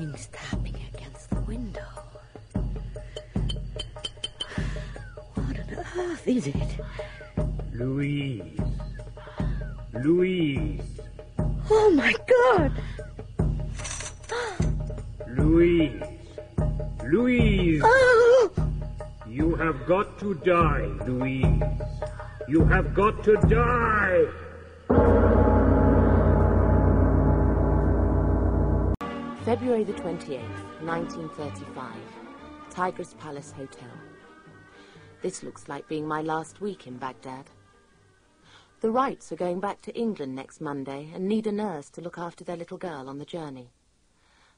Something's tapping against the window. What on earth is it? Louise. Louise. Oh my god! Louise. Louise. Oh! You have got to die, Louise. You have got to die. February the 28th, 1935. Tigris Palace Hotel. This looks like being my last week in Baghdad. The Wrights are going back to England next Monday and need a nurse to look after their little girl on the journey.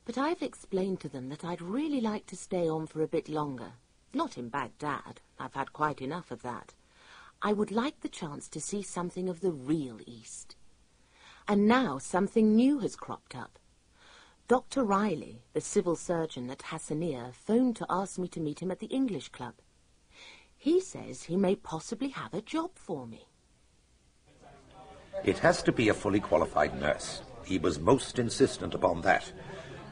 But I've explained to them that I'd really like to stay on for a bit longer. Not in Baghdad. I've had quite enough of that. I would like the chance to see something of the real East. And now something new has cropped up. Dr. Reilly, the civil surgeon at Hassanieh, phoned to ask me to meet him at the English Club. He says he may possibly have a job for me. It has to be a fully qualified nurse. He was most insistent upon that.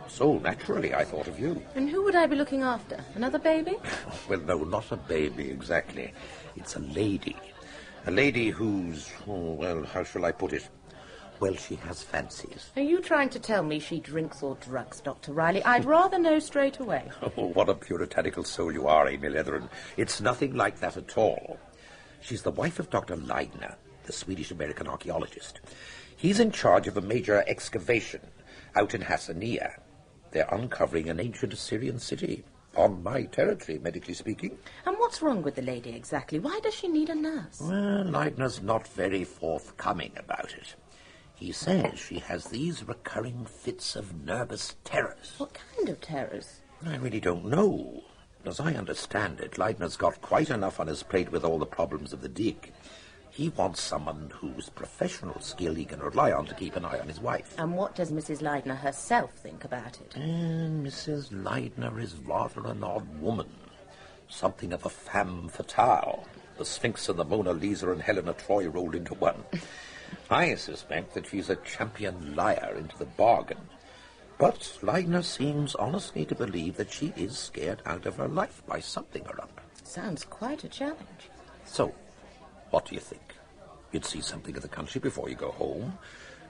So naturally, I thought of you. And who would I be looking after? Another baby? Well, no, not a baby exactly. It's a lady. A lady who's, oh, well, how shall I put it? Well, she has fancies. Are you trying to tell me she drinks or drugs, Dr. Reilly? I'd rather know straight away. Oh, what a puritanical soul you are, Amy Leatheran. It's nothing like that at all. She's the wife of Dr. Leidner, the Swedish-American archaeologist. He's in charge of a major excavation out in Hassanieh. They're uncovering an ancient Assyrian city. On my territory, medically speaking. And what's wrong with the lady exactly? Why does she need a nurse? Well, Leidner's not very forthcoming about it. He says she has these recurring fits of nervous terrors. What kind of terrors? I really don't know. As I understand it, Leidner's got quite enough on his plate with all the problems of the dig. He wants someone whose professional skill he can rely on to keep an eye on his wife. And what does Mrs. Leidner herself think about it? Eh, and Mrs. Leidner is rather an odd woman. Something of a femme fatale. The Sphinx and the Mona Lisa and Helen of Troy rolled into one. I suspect that she's a champion liar into the bargain. But Leidner seems honestly to believe that she is scared out of her life by something or other. Sounds quite a challenge. So, what do you think? You'd see something of the country before you go home,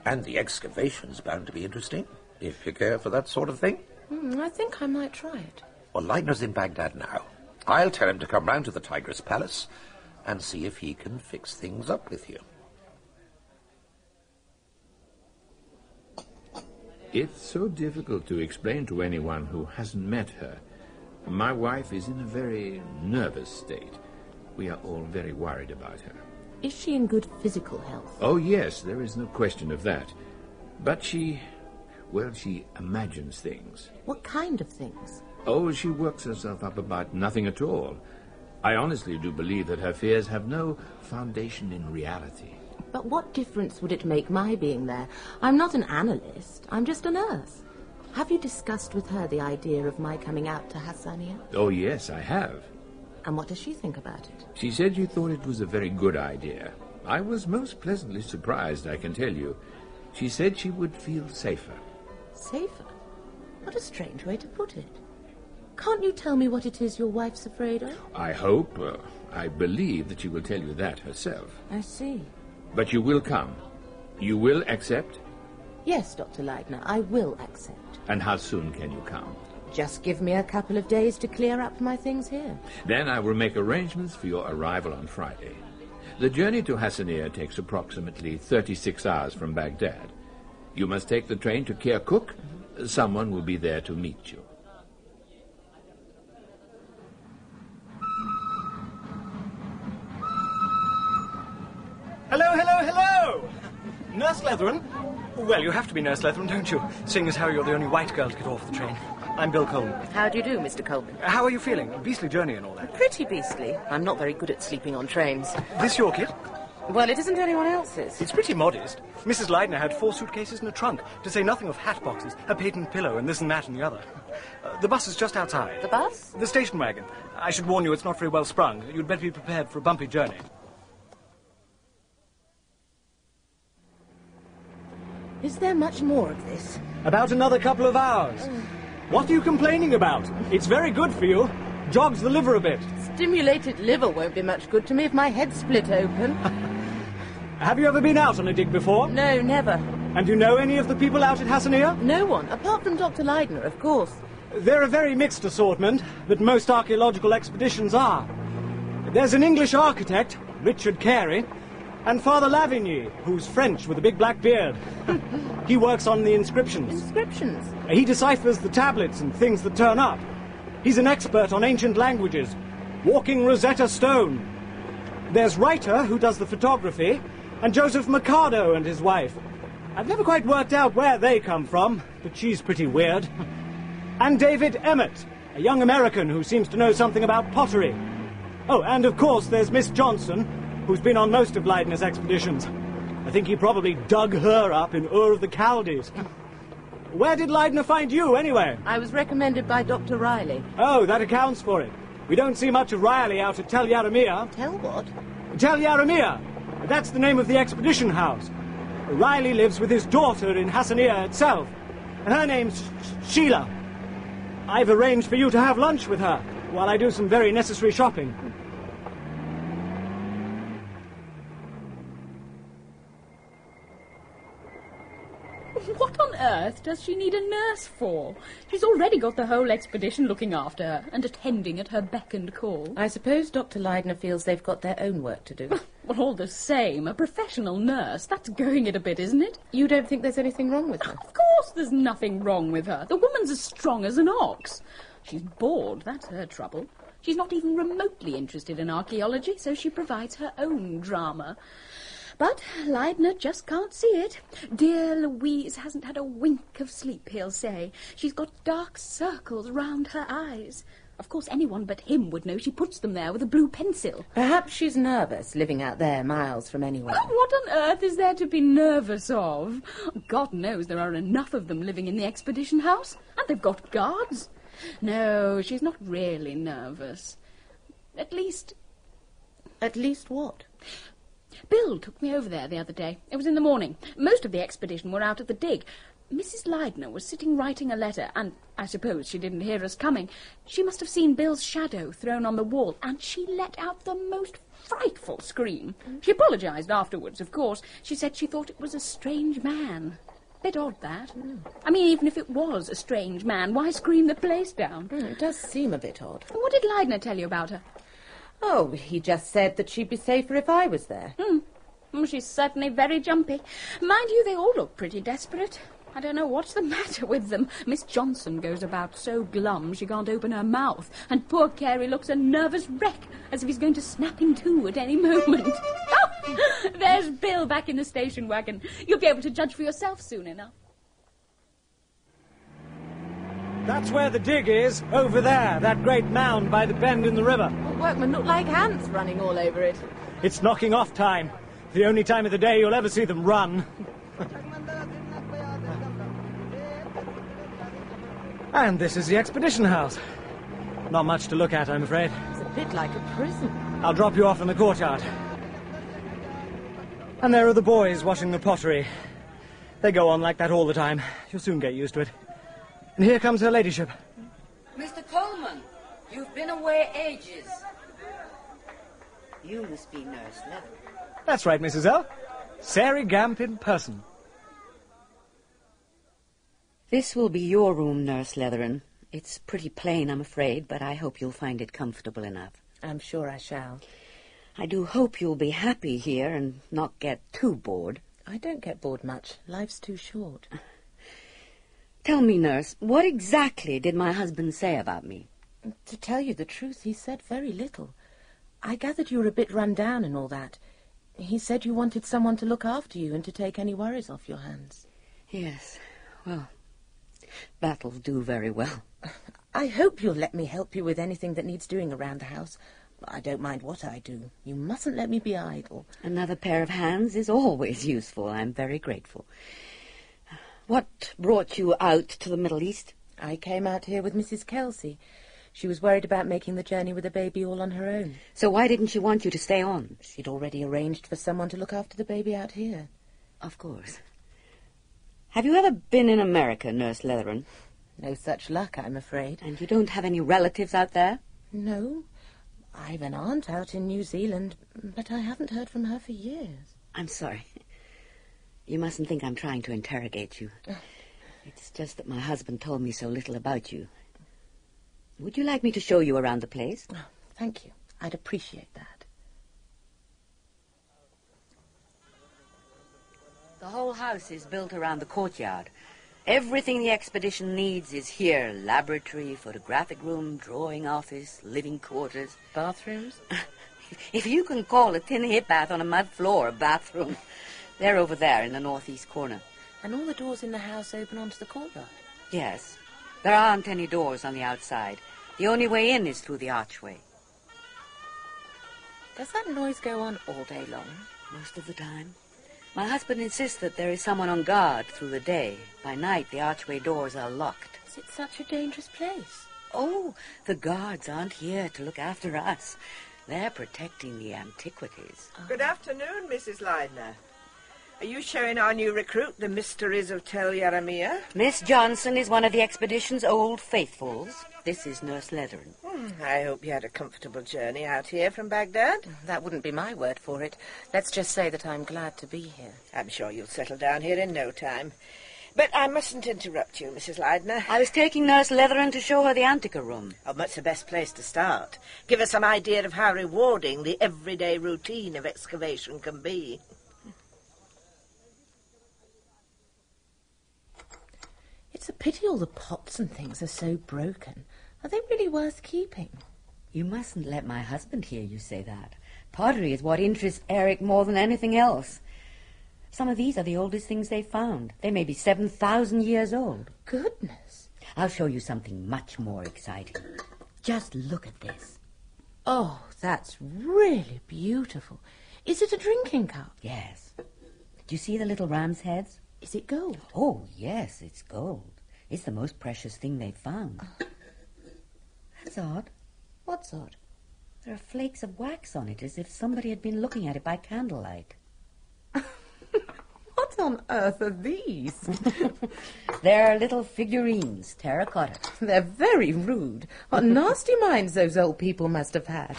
and the excavation's bound to be interesting, if you care for that sort of thing. Hmm, I think I might try it. Well, Leidner's in Baghdad now. I'll tell him to come round to the Tigris Palace and see if he can fix things up with you. It's so difficult to explain to anyone who hasn't met her. My wife is in a very nervous state. We are all very worried about her. Is she in good physical health? Oh, yes, there is no question of that. But she, well, she imagines things. What kind of things? Oh, she works herself up about nothing at all. I honestly do believe that her fears have no foundation in reality. But what difference would it make my being there? I'm not an analyst. I'm just a nurse. Have you discussed with her the idea of my coming out to Hassanieh? Oh, yes, I have. And what does she think about it? She said you thought it was a very good idea. I was most pleasantly surprised, I can tell you. She said she would feel safer. Safer? What a strange way to put it. Can't you tell me what it is your wife's afraid of? I hope, uh, I believe that she will tell you that herself. I see. But you will come. You will accept? Yes, Dr. Leidner, I will accept. And how soon can you come? Just give me a couple of days to clear up my things here. Then I will make arrangements for your arrival on Friday. The journey to Hassanieh takes approximately 36 hours from Baghdad. You must take the train to Kirkuk. Someone will be there to meet you. Hello, hello, hello! Nurse Leatheran? Well, you have to be Nurse Leatheran, don't you? Seeing as how you're the only white girl to get off the train. I'm Bill Coleman. How do you do, Mr. Coleman? How are you feeling? Beastly journey and all that. Pretty beastly. I'm not very good at sleeping on trains. This your kit? Well, it isn't anyone else's. It's pretty modest. Mrs. Leidner had four suitcases and a trunk, to say nothing of hat boxes, a patent pillow, and this and that and the other. Uh, the bus is just outside. The bus? The station wagon. I should warn you, it's not very well sprung. You'd better be prepared for a bumpy journey. Is there much more of this? About another couple of hours. Oh. What are you complaining about? It's very good for you. Jogs the liver a bit. Stimulated liver won't be much good to me if my head's split open. Have you ever been out on a dig before? no, never. And you know any of the people out at Hassanieh? No one, apart from Dr. Leidner, of course. They're a very mixed assortment, but most archaeological expeditions are. There's an English architect, Richard Carey, and Father Lavigny, who's French with a big black beard. he works on the inscriptions. Inscriptions. He deciphers the tablets and things that turn up. He's an expert on ancient languages. Walking Rosetta Stone. There's Reiter, who does the photography, and Joseph Mercado and his wife. I've never quite worked out where they come from, but she's pretty weird. And David Emmett, a young American who seems to know something about pottery. Oh, and of course there's Miss Johnson, who's been on most of Leidner's expeditions. I think he probably dug her up in Ur of the Chaldees. Where did Leidner find you, anyway? I was recommended by Dr. Reilly. Oh, that accounts for it. We don't see much of Reilly out at Tell Yarimjah. Tell what? Tell Yarimjah! That's the name of the expedition house. Reilly lives with his daughter in Hassanieh itself, and her name's Sh- Sheila. I've arranged for you to have lunch with her while I do some very necessary shopping. What on earth does she need a nurse for? She's already got the whole expedition looking after her and attending at her beck and call. I suppose Dr. Leidner feels they've got their own work to do. Well, all the same, a professional nurse, that's going it a bit, isn't it? you don't think there's anything wrong with her? Of course there's nothing wrong with her. The woman's as strong as an ox. She's bored, that's her trouble. She's not even remotely interested in archaeology, so she provides her own drama. But Leidner just can't see it. Dear Louise hasn't had a wink of sleep, he'll say. She's got dark circles round her eyes. Of course, anyone but him would know she puts them there with a blue pencil. Perhaps she's nervous living out there miles from anywhere. Oh, what on earth is there to be nervous of? God knows there are enough of them living in the expedition house, and they've got guards. No, she's not really nervous. At least, At least what? Bill took me over there the other day. It was in the morning. Most of the expedition were out at the dig. Mrs. Leidner was sitting writing a letter, and I suppose she didn't hear us coming. She must have seen Bill's shadow thrown on the wall, and she let out the most frightful scream. She apologised afterwards, of course. She said she thought it was a strange man. Bit odd, that. I mean, even if it was a strange man, why scream the place down? Hmm, it does seem a bit odd. What did Leidner tell you about her? Oh, he just said that she'd be safer if I was there. Mm, she's certainly very jumpy. Mind you, they all look pretty desperate. I don't know what's the matter with them. Miss Johnson goes about so glum she can't open her mouth, and poor Carey looks a nervous wreck, as if he's going to snap in two at any moment. Oh, there's Bill back in the station wagon. You'll be able to judge for yourself soon enough. That's where the dig is, over there, that great mound by the bend in the river. The workmen look like ants running all over it. It's knocking off time. The only time of the day you'll ever see them run. and this is the expedition house. Not much to look at, I'm afraid. It's a bit like a prison. I'll drop you off in the courtyard. And there are the boys washing the pottery. They go on like that all the time. You'll soon get used to it. And here comes her ladyship. Mr. Coleman, you've been away ages. You must be Nurse Leatheran. That's right, Mrs. L. Sairey Gamp in person. This will be your room, Nurse Leatheran. It's pretty plain, I'm afraid, but I hope you'll find it comfortable enough. I'm sure I shall. I do hope you'll be happy here and not get too bored. I don't get bored much. Life's too short. Tell me, Nurse, what exactly did my husband say about me? To tell you the truth, he said very little. I gathered you were a bit run down and all that. He said you wanted someone to look after you and to take any worries off your hands. Yes, well, that'll do very well. I hope you'll let me help you with anything that needs doing around the house. I don't mind what I do. You mustn't let me be idle. Another pair of hands is always useful. I'm very grateful. What brought you out to the Middle East? I came out here with Mrs. Kelsey. She was worried about making the journey with a baby all on her own. So why didn't she want you to stay on? She'd already arranged for someone to look after the baby out here. Of course. Have you ever been in America, Nurse Leatheran? No such luck, I'm afraid. And you don't have any relatives out there? No. I've an aunt out in New Zealand, but I haven't heard from her for years. I'm sorry. You mustn't think I'm trying to interrogate you. It's just that my husband told me so little about you. Would you like me to show you around the place? Oh, thank you. I'd appreciate that. The whole house is built around the courtyard. Everything the expedition needs is here. Laboratory, photographic room, drawing office, living quarters. Bathrooms? if you can call a tin hip bath on a mud floor a bathroom. They're over there in the northeast corner. And all the doors in the house open onto the courtyard? Yes. There aren't any doors on the outside. The only way in is through the archway. Does that noise go on all day long? Most of the time. My husband insists that there is someone on guard through the day. By night, the archway doors are locked. Is it such a dangerous place? Oh, the guards aren't here to look after us. They're protecting the antiquities. Good afternoon, Mrs. Leidner. Are you showing our new recruit the mysteries of Tell Yarimjah? Miss Johnson is one of the expedition's old faithfuls. This is Nurse Leatheran. Hmm, I hope you had a comfortable journey out here from Baghdad. That wouldn't be my word for it. Let's just say that I'm glad to be here. I'm sure you'll settle down here in no time. But I mustn't interrupt you, Mrs. Leidner. I was taking Nurse Leatheran to show her the Antica room. Oh, that's the best place to start. Give her some idea of how rewarding the everyday routine of excavation can be. It's a pity all the pots and things are so broken. Are they really worth keeping? You mustn't let my husband hear you say that. Pottery is what interests Eric more than anything else. Some of these are the oldest things they've found. They may be 7,000 years old. Goodness. I'll show you something much more exciting. Just look at this. Oh, that's really beautiful. Is it a drinking cup? Yes. Do you see the little ram's heads? Is it gold? Oh, yes, it's gold. It's the most precious thing they've found. That's odd. What's odd? There are flakes of wax on it, as if somebody had been looking at it by candlelight. what on earth are these? They're little figurines, terracotta. They're very rude. What nasty minds those old people must have had.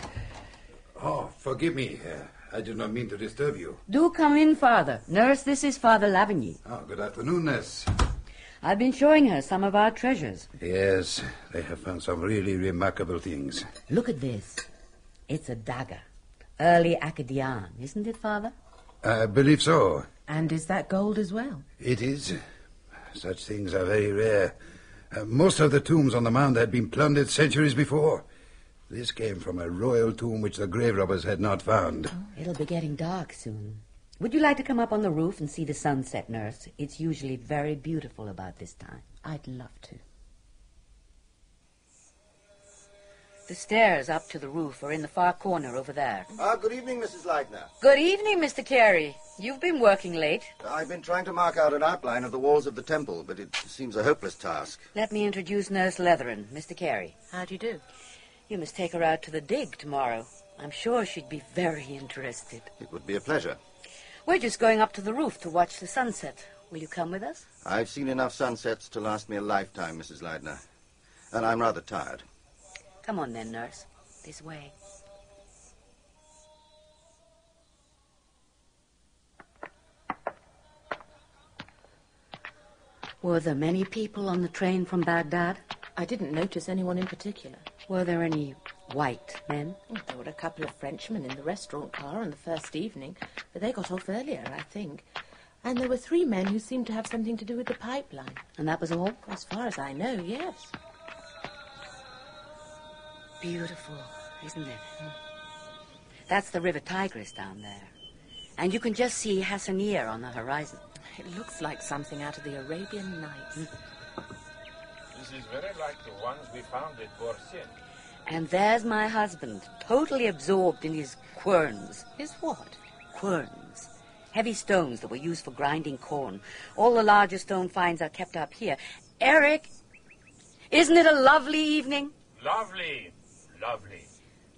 Oh, forgive me. Uh, I did not mean to disturb you. Do come in, Father. Nurse, this is Father Lavigny. Oh, good afternoon, Nurse. I've been showing her some of our treasures. Yes, they have found some really remarkable things. Look at this. It's a dagger. Early Akkadian, isn't it, Father? I believe so. And is that gold as well? It is. Such things are very rare. Uh, most of the tombs on the mound had been plundered centuries before. This came from a royal tomb which the grave robbers had not found. Oh, it'll be getting dark soon. Would you like to come up on the roof and see the sunset, Nurse? It's usually very beautiful about this time. I'd love to. The stairs up to the roof are in the far corner over there. Ah, good evening, Mrs. Leidner. Good evening, Mr. Carey. You've been working late. I've been trying to mark out an outline of the walls of the temple, but it seems a hopeless task. Let me introduce Nurse Leatheran, Mr. Carey. How do you do? You must take her out to the dig tomorrow. I'm sure she'd be very interested. It would be a pleasure. We're just going up to the roof to watch the sunset. Will you come with us? I've seen enough sunsets to last me a lifetime, Mrs. Leidner. And I'm rather tired. Come on then, nurse. This way. Were there many people on the train from Baghdad? I didn't notice anyone in particular. Were there any white men? Oh, there were a couple of Frenchmen in the restaurant car on the first evening, but they got off earlier, I think. And there were three men who seemed to have something to do with the pipeline. And that was all? As far as I know, yes. Beautiful, isn't it? Hmm. That's the River Tigris down there. And you can just see Hassanieh on the horizon. It looks like something out of the Arabian Nights. Hmm. This is very like the ones we found at Borsin. And there's my husband, totally absorbed in his querns. His what? Querns. Heavy stones that were used for grinding corn. All the larger stone finds are kept up here. Eric, isn't it a lovely evening? Lovely. Lovely.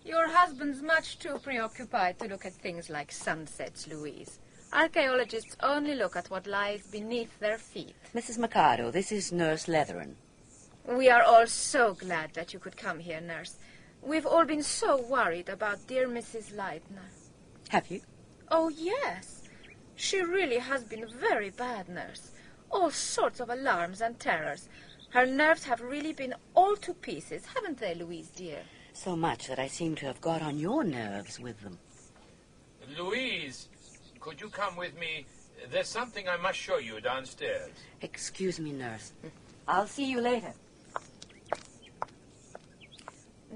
Your husband's much too preoccupied to look at things like sunsets, Louise. Archaeologists only look at what lies beneath their feet. Mrs. Mercado, this is Nurse Leatheran. We are all so glad that you could come here, nurse. We've all been so worried about dear Mrs. Leidner. Have you? Oh, yes. She really has been very bad, nurse. All sorts of alarms and terrors. Her nerves have really been all to pieces, haven't they, Louise, dear? So much that I seem to have got on your nerves with them. Louise, could you come with me? There's something I must show you downstairs. Excuse me, nurse. I'll see you later.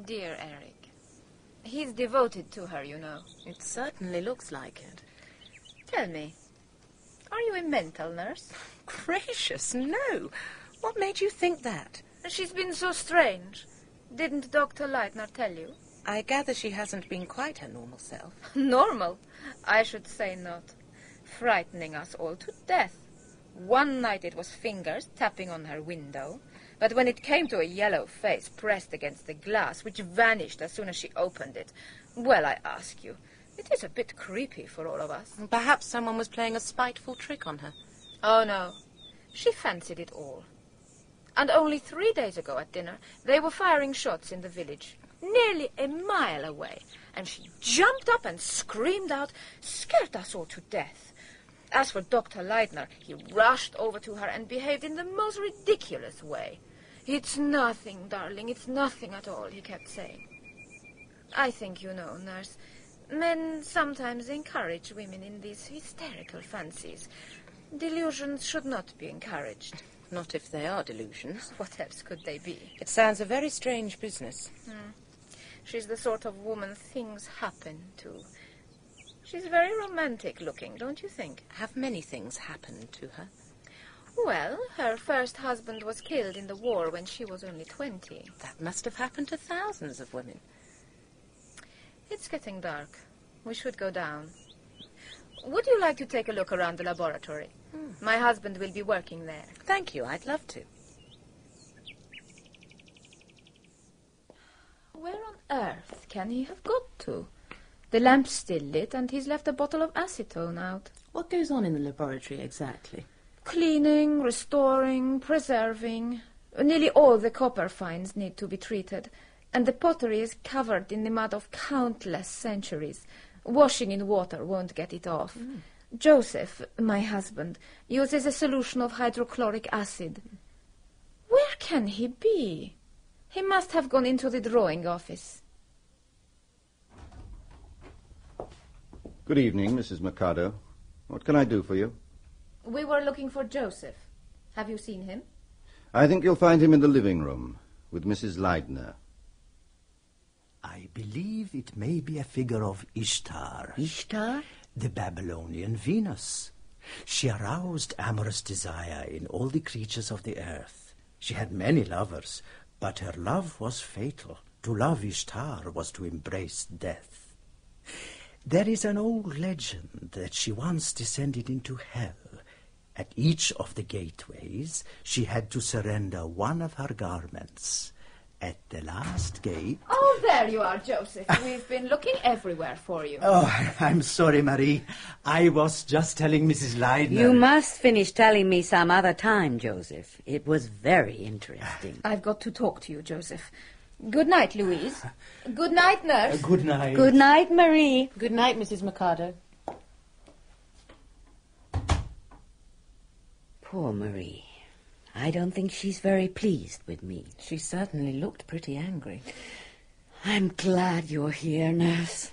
Dear Eric. He's devoted to her, you know. It certainly looks like it. Tell me, are you a mental nurse? Gracious, no. What made you think that? She's been so strange. Didn't Dr. Leidner tell you? I gather she hasn't been quite her normal self. Normal? I should say not. Frightening us all to death. One night it was fingers tapping on her window, but when it came to a yellow face pressed against the glass, which vanished as soon as she opened it, well, I ask you, it is a bit creepy for all of us. Perhaps someone was playing a spiteful trick on her. Oh, no. She fancied it all. And only three days ago at dinner, they were firing shots in the village, nearly a mile away, and she jumped up and screamed out, scared us all to death. As for Dr. Leidner, he rushed over to her and behaved in the most ridiculous way. It's nothing, darling, it's nothing at all, he kept saying. I think you know, nurse, men sometimes encourage women in these hysterical fancies. Delusions should not be encouraged. Not if they are delusions. What else could they be? It sounds a very strange business. Hmm. She's the sort of woman things happen to. She's very romantic looking, don't you think? Have many things happened to her? Well, her first husband was killed in the war when she was only 20. That must have happened to thousands of women. It's getting dark. We should go down. Would you like to take a look around the laboratory? Hmm. My husband will be working there. Thank you, I'd love to. Where on earth can he have got to? The lamp's still lit, and he's left a bottle of acetone out. What goes on in the laboratory exactly? Cleaning, restoring, preserving. Nearly all the copper finds need to be treated, and the pottery is covered in the mud of countless centuries. Washing in water won't get it off. Mm. Joseph, my husband, uses a solution of hydrochloric acid. Where can he be? He must have gone into the drawing office. Good evening, Mrs. Mercado. What can I do for you? We were looking for Joseph. Have you seen him? I think you'll find him in the living room with Mrs. Leidner. I believe it may be a figure of Ishtar. Ishtar? The Babylonian Venus. She aroused amorous desire in all the creatures of the earth. She had many lovers, but her love was fatal. To love Ishtar was to embrace death. There is an old legend that she once descended into hell. At each of the gateways, she had to surrender one of her garments. At the last gate. Oh, there you are, Joseph. We've been looking everywhere for you. Oh, I'm sorry, Marie. I was just telling Mrs. Leidner. You must finish telling me some other time, Joseph. It was very interesting. I've got to talk to you, Joseph. Good night, Louise. Good night, nurse. good night. Good night, Marie. Good night, Mrs. Mercado. Poor Marie. I don't think she's very pleased with me. She certainly looked pretty angry. I'm glad you're here, nurse.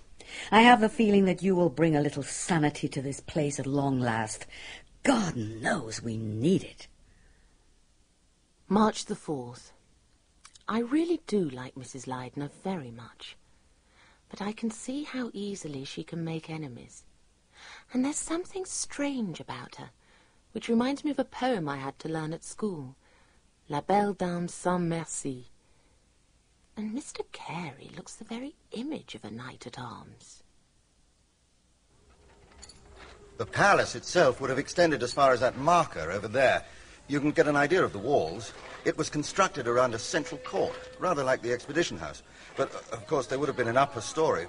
I have the feeling that you will bring a little sanity to this place at long last. God knows we need it. March the 4th. I really do like Mrs. Leidner very much. But I can see how easily she can make enemies. And there's something strange about her, which reminds me of a poem I had to learn at school. La Belle Dame Sans Merci. And Mr. Carey looks the very image of a knight at arms. The palace itself would have extended as far as that marker over there. You can get an idea of the walls. It was constructed around a central court, rather like the expedition house. But, of course, there would have been an upper story.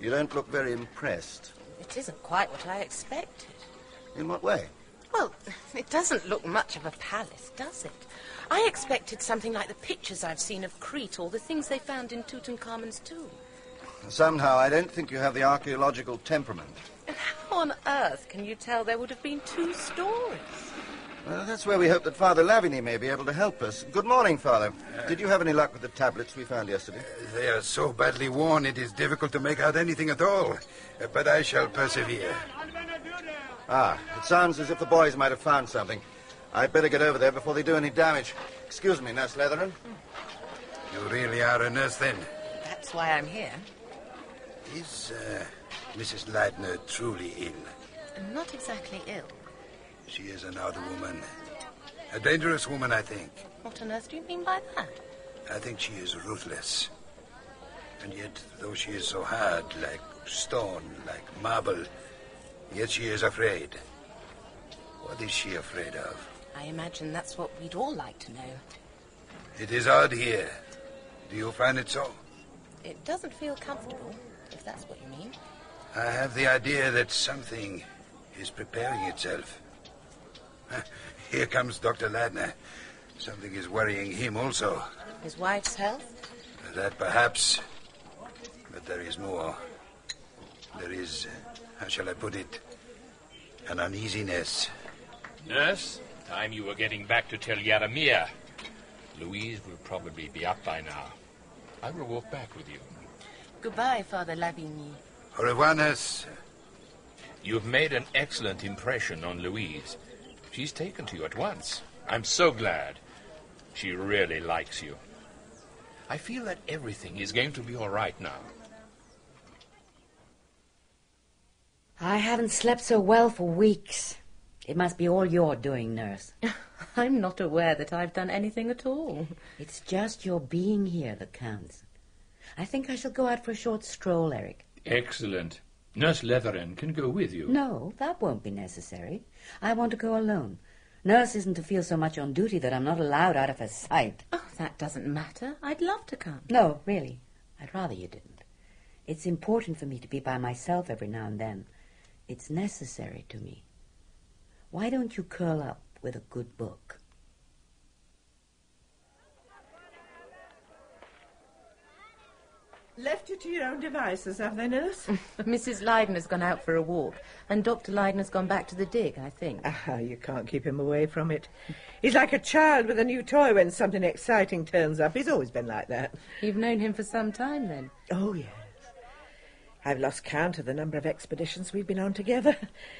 You don't look very impressed. It isn't quite what I expected. In what way? Well, it doesn't look much of a palace, does it? I expected something like the pictures I've seen of Crete or the things they found in Tutankhamun's tomb. Somehow, I don't think you have the archaeological temperament. And how on earth can you tell there would have been two stories? Well, that's where we hope that Father Lavigny may be able to help us. Good morning, Father. Did you have any luck with the tablets we found yesterday? They are so badly worn, it is difficult to make out anything at all. Uh, But I shall persevere. Ah, it sounds as if the boys might have found something. I'd better get over there before they do any damage. Excuse me, Nurse Leatheran. You really are a nurse, then? That's why I'm here. Is uh, Mrs. Leidner truly ill? Not exactly ill. She is an odd woman. A dangerous woman, I think. What on earth do you mean by that? I think she is ruthless. And yet, though she is so hard, like stone, like marble, yet she is afraid. What is she afraid of? I imagine that's what we'd all like to know. It is odd here. Do you find it so? It doesn't feel comfortable, if that's what you mean. I have the idea that something is preparing itself. Here comes Dr. Leidner. Something is worrying him also. His wife's health? That perhaps. But there is more. There is, how shall I put it, an uneasiness. Nurse, time you were getting back to tell Yarimjah. Louise will probably be up by now. I will walk back with you. Goodbye, Father Lavigny. Au revoir, nurse. You've made an excellent impression on Louise. She's taken to you at once. I'm so glad. She really likes you. I feel that everything is going to be all right now. I haven't slept so well for weeks. It must be all your doing, nurse. I'm not aware that I've done anything at all. It's just your being here that counts. I think I shall go out for a short stroll, Eric. Excellent. Nurse Leatheran can go with you. No, that won't be necessary. I want to go alone. Nurse isn't to feel so much on duty that I'm not allowed out of her sight. Oh, that doesn't matter. I'd love to come. No, really. I'd rather you didn't. It's important for me to be by myself every now and then. It's necessary to me. Why don't you curl up with a good book? Left you to your own devices, have they, nurse? Mrs. Leidner's gone out for a walk, and Dr. Leidner's gone back to the dig, I think. Ah, you can't keep him away from it. He's like a child with a new toy when something exciting turns up. He's always been like that. You've known him for some time, then? Oh, yes. I've lost count of the number of expeditions we've been on together.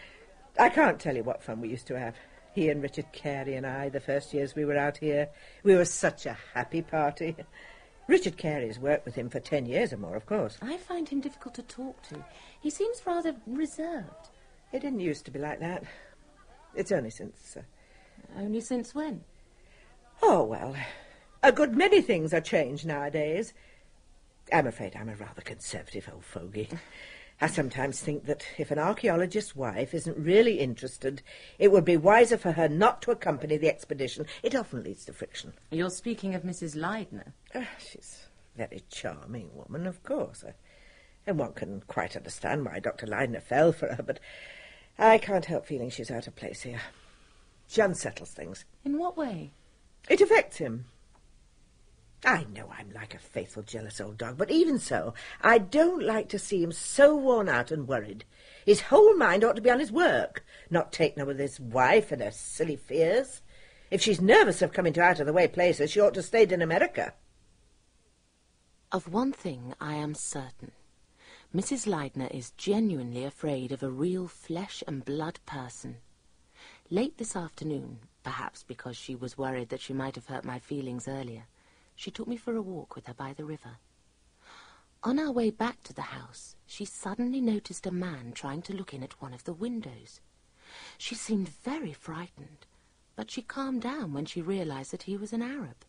I can't tell you what fun we used to have. He and Richard Carey and I, the first years we were out here. We were such a happy party. Richard Carey's worked with him for ten years or more, of course. I find him difficult to talk to. He seems rather reserved. It didn't used to be like that. It's only since. Uh... Only since when? Oh, well, a good many things are changed nowadays. I'm afraid I'm a rather conservative old fogey. I sometimes think that if an archaeologist's wife isn't really interested, it would be wiser for her not to accompany the expedition. It often leads to friction. You're speaking of Mrs. Leidner. Uh, she's a very charming woman, of course. I, and one can quite understand why Dr. Leidner fell for her, but I can't help feeling she's out of place here. She unsettles things. In what way? It affects him. I know I'm like a faithful, jealous old dog, but even so, I don't like to see him so worn out and worried. His whole mind ought to be on his work, not taken up with his wife and her silly fears. If she's nervous of coming to out-of-the-way places, she ought to stay in America. Of one thing I am certain. Mrs. Leidner is genuinely afraid of a real flesh-and-blood person. Late this afternoon, perhaps because she was worried that she might have hurt my feelings earlier, she took me for a walk with her by the river. On our way back to the house, she suddenly noticed a man trying to look in at one of the windows. She seemed very frightened, but she calmed down when she realized that he was an Arab.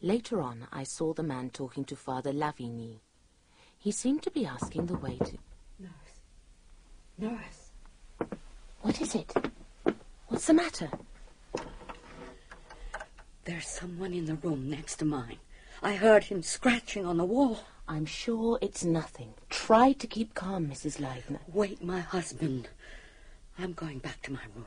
Later on, I saw the man talking to Father Lavigny. He seemed to be asking the way to... Nurse. Nurse. What is it? What's the matter? There's someone in the room next to mine. I heard him scratching on the wall. I'm sure it's nothing. Try to keep calm, Mrs. Leidner. Wait, my husband. I'm going back to my room.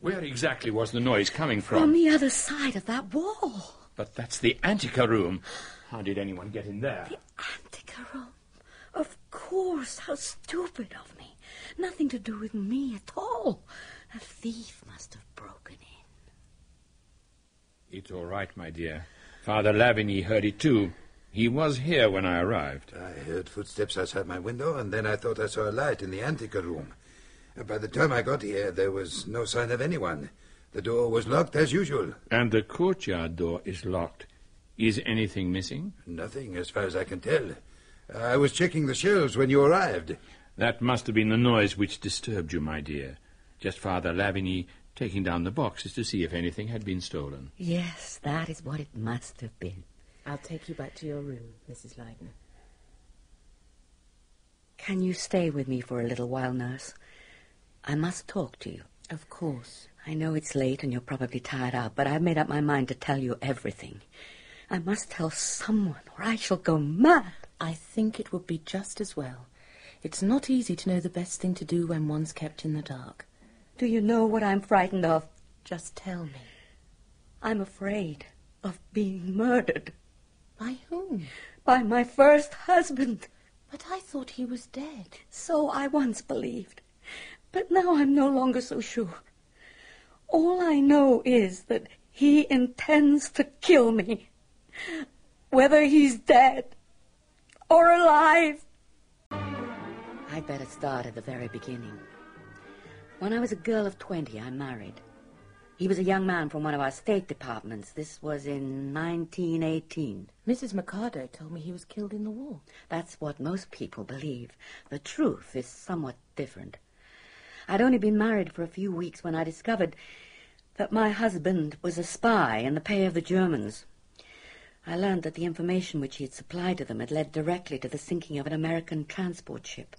Where exactly was the noise coming from? From the other side of that wall. But that's the Antica room. How did anyone get in there? The Antica room. Of course. How stupid of me. Nothing to do with me at all. A thief must have broken in. It's all right, my dear. Father Lavigny heard it too. He was here when I arrived. I heard footsteps outside my window, and then I thought I saw a light in the Antica room. By the time I got here, there was no sign of anyone. The door was locked as usual. And the courtyard door is locked. Is anything missing? Nothing, as far as I can tell. I was checking the shelves when you arrived. That must have been the noise which disturbed you, my dear. Just Father Lavigny taking down the boxes to see if anything had been stolen. Yes, that is what it must have been. I'll take you back to your room, Mrs. Leidner. Can you stay with me for a little while, nurse? I must talk to you. Of course. I know it's late and you're probably tired out, but I've made up my mind to tell you everything. I must tell someone, or I shall go mad. I think it would be just as well. It's not easy to know the best thing to do when one's kept in the dark. Do you know what I'm frightened of? Just tell me. I'm afraid of being murdered. By whom? By my first husband. But I thought he was dead. So I once believed. But now I'm no longer so sure. All I know is that he intends to kill me. Whether he's dead or alive. I'd better start at the very beginning. When I was a girl of 20, I married. He was a young man from one of our state departments. This was in 1918. Mrs. Mercado told me he was killed in the war. That's what most people believe. The truth is somewhat different. I'd only been married for a few weeks when I discovered that my husband was a spy in the pay of the Germans. I learned that the information which he had supplied to them had led directly to the sinking of an American transport ship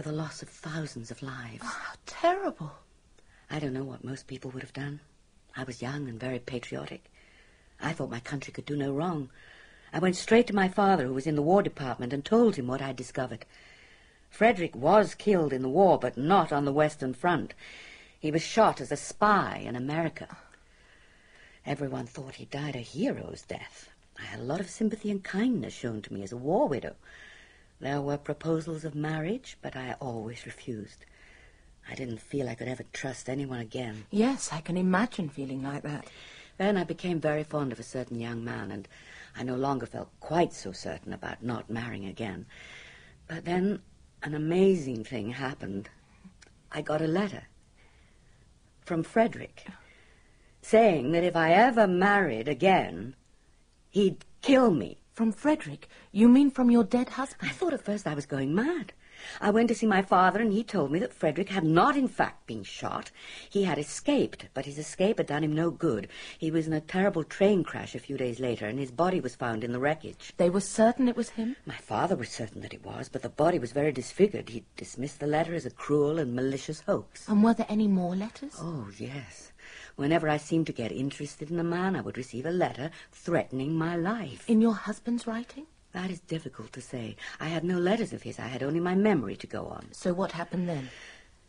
with the loss of thousands of lives. Oh, how terrible. I don't know what most people would have done. I was young and very patriotic. I thought my country could do no wrong. I went straight to my father, who was in the War Department, and told him what I'd discovered. Frederick was killed in the war, but not on the Western Front. He was shot as a spy in America. Everyone thought he died a hero's death. I had a lot of sympathy and kindness shown to me as a war widow. There were proposals of marriage, but I always refused. I didn't feel I could ever trust anyone again. Yes, I can imagine feeling like that. Then I became very fond of a certain young man, and I no longer felt quite so certain about not marrying again. But then an amazing thing happened. I got a letter from Frederick saying that if I ever married again, he'd kill me. From Frederick? You mean from your dead husband? I thought at first I was going mad. I went to see my father, and he told me that Frederick had not, in fact, been shot. He had escaped, but his escape had done him no good. He was in a terrible train crash a few days later, and his body was found in the wreckage. They were certain it was him? My father was certain that it was, but the body was very disfigured. He dismissed the letter as a cruel and malicious hoax. And were there any more letters? Oh, yes. Whenever I seemed to get interested in a man, I would receive a letter threatening my life. In your husband's writing? That is difficult to say. I had no letters of his. I had only my memory to go on. So what happened then?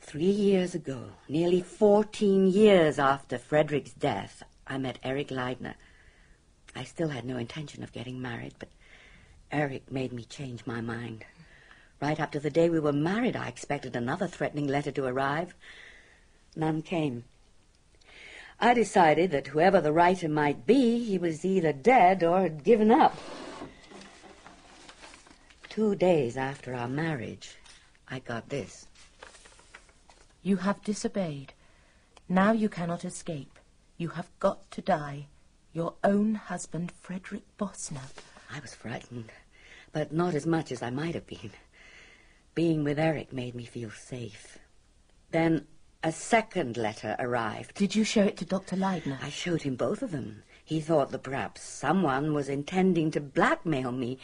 Three years ago, nearly fourteen years after Frederick's death, I met Eric Leidner. I still had no intention of getting married, but Eric made me change my mind. Right up to the day we were married, I expected another threatening letter to arrive. None came. I decided that whoever the writer might be, he was either dead or had given up. Two days after our marriage, I got this. You have disobeyed. Now you cannot escape. You have got to die. Your own husband, Frederick Bosner. I was frightened, but not as much as I might have been. Being with Eric made me feel safe. Then a second letter arrived. Did you show it to Dr. Leidner? I showed him both of them. He thought that perhaps someone was intending to blackmail me.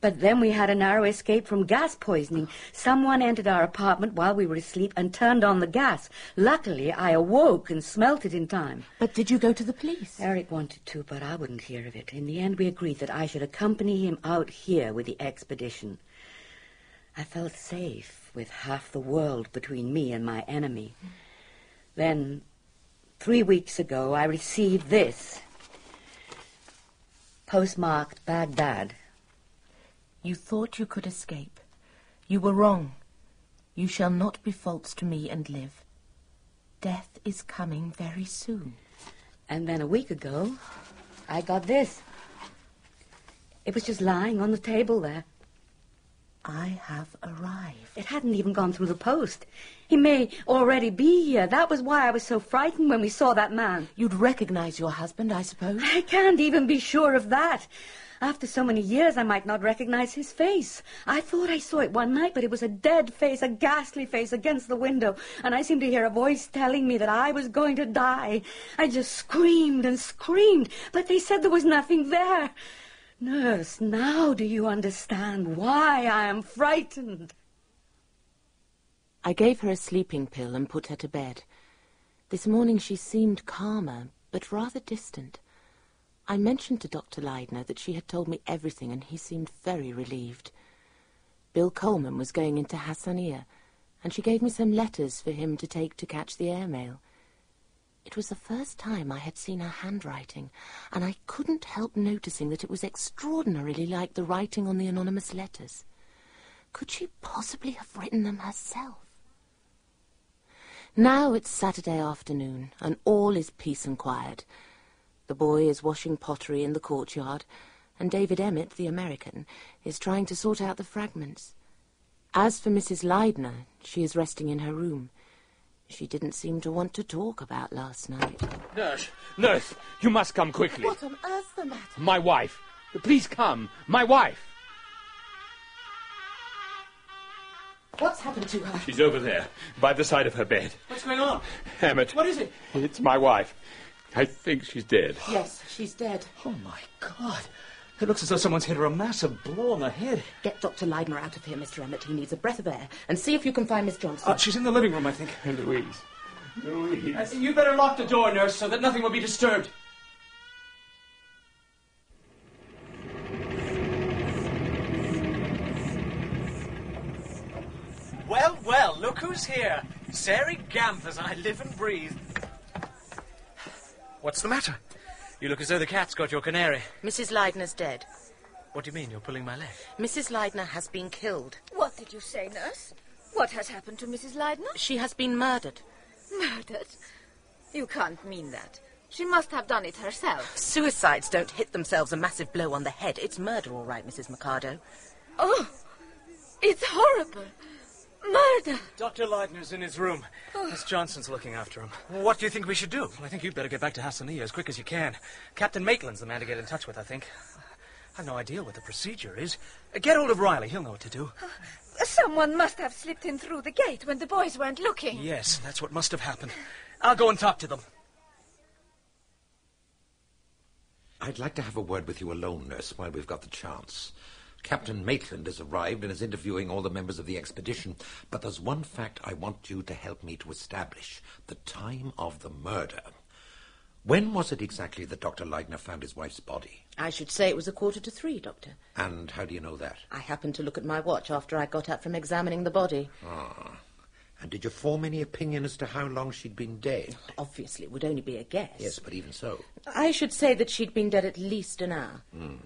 But then we had a narrow escape from gas poisoning. Someone entered our apartment while we were asleep and turned on the gas. Luckily, I awoke and smelt it in time. But did you go to the police? Eric wanted to, but I wouldn't hear of it. In the end, we agreed that I should accompany him out here with the expedition. I felt safe with half the world between me and my enemy. Then Three weeks ago, I received this. Postmarked Baghdad. You thought you could escape. You were wrong. You shall not be false to me and live. Death is coming very soon. And then a week ago, I got this. It was just lying on the table there. I have arrived. It hadn't even gone through the post. He may already be here. That was why I was so frightened when we saw that man. You'd recognize your husband, I suppose? I can't even be sure of that. After so many years, I might not recognize his face. I thought I saw it one night, but it was a dead face, a ghastly face against the window, and I seemed to hear a voice telling me that I was going to die. I just screamed and screamed, but they said there was nothing there. Nurse, now do you understand why I am frightened? I gave her a sleeping pill and put her to bed. This morning she seemed calmer, but rather distant. I mentioned to Dr. Leidner that she had told me everything, and he seemed very relieved. Bill Coleman was going into Hassanieh, and she gave me some letters for him to take to catch the airmail. It was the first time I had seen her handwriting, and I couldn't help noticing that it was extraordinarily like the writing on the anonymous letters. Could she possibly have written them herself? Now it's Saturday afternoon, and all is peace and quiet. The boy is washing pottery in the courtyard, and David Emmott, the American, is trying to sort out the fragments. As for Mrs. Leidner, she is resting in her room. She didn't seem to want to talk about last night. Nurse, nurse, you must come quickly. What on earth's the matter? My wife. Please come. My wife. What's happened to her? She's over there, by the side of her bed. What's going on? Emmott. What is it? It's my wife. I think she's dead. Yes, she's dead. Oh, my God. It looks as though someone's hit her a massive blow on the head. Get Dr. Leidner out of here, Mr. Emmott. He needs a breath of air. And see if you can find Miss Johnson. Uh, she's in the living room, I think. Louise. Louise. Uh, you better lock the door, nurse, so that nothing will be disturbed. Well, well, look who's here. Sairey Gamp as I live and breathe. What's the matter? You look as though the cat's got your canary. Mrs. Leidner's dead. What do you mean, you're pulling my leg? Mrs. Leidner has been killed. What did you say, nurse? What has happened to Mrs. Leidner? She has been murdered. Murdered? You can't mean that. She must have done it herself. Suicides don't hit themselves a massive blow on the head. It's murder, all right, Mrs. Mercado. Oh, it's horrible. Murder. Dr. Leidner's in his room. Oh. Miss Johnson's looking after him. What do you think we should do? Well, I think you'd better get back to Hassanieh as quick as you can. Captain Maitland's the man to get in touch with, I think. I've no idea what the procedure is. Get hold of Reilly. He'll know what to do. Uh, someone must have slipped in through the gate when the boys weren't looking. Yes, that's what must have happened. I'll go and talk to them. I'd like to have a word with you alone, nurse, while we've got the chance. Captain Maitland has arrived and is interviewing all the members of the expedition, but there's one fact I want you to help me to establish the time of the murder. When was it exactly that Dr. Leidner found his wife's body? I should say it was a quarter to three, Doctor. And how do you know that? I happened to look at my watch after I got up from examining the body. Ah. And did you form any opinion as to how long she'd been dead? Obviously, it would only be a guess. Yes, but even so. I should say that she'd been dead at least an hour. Hmm.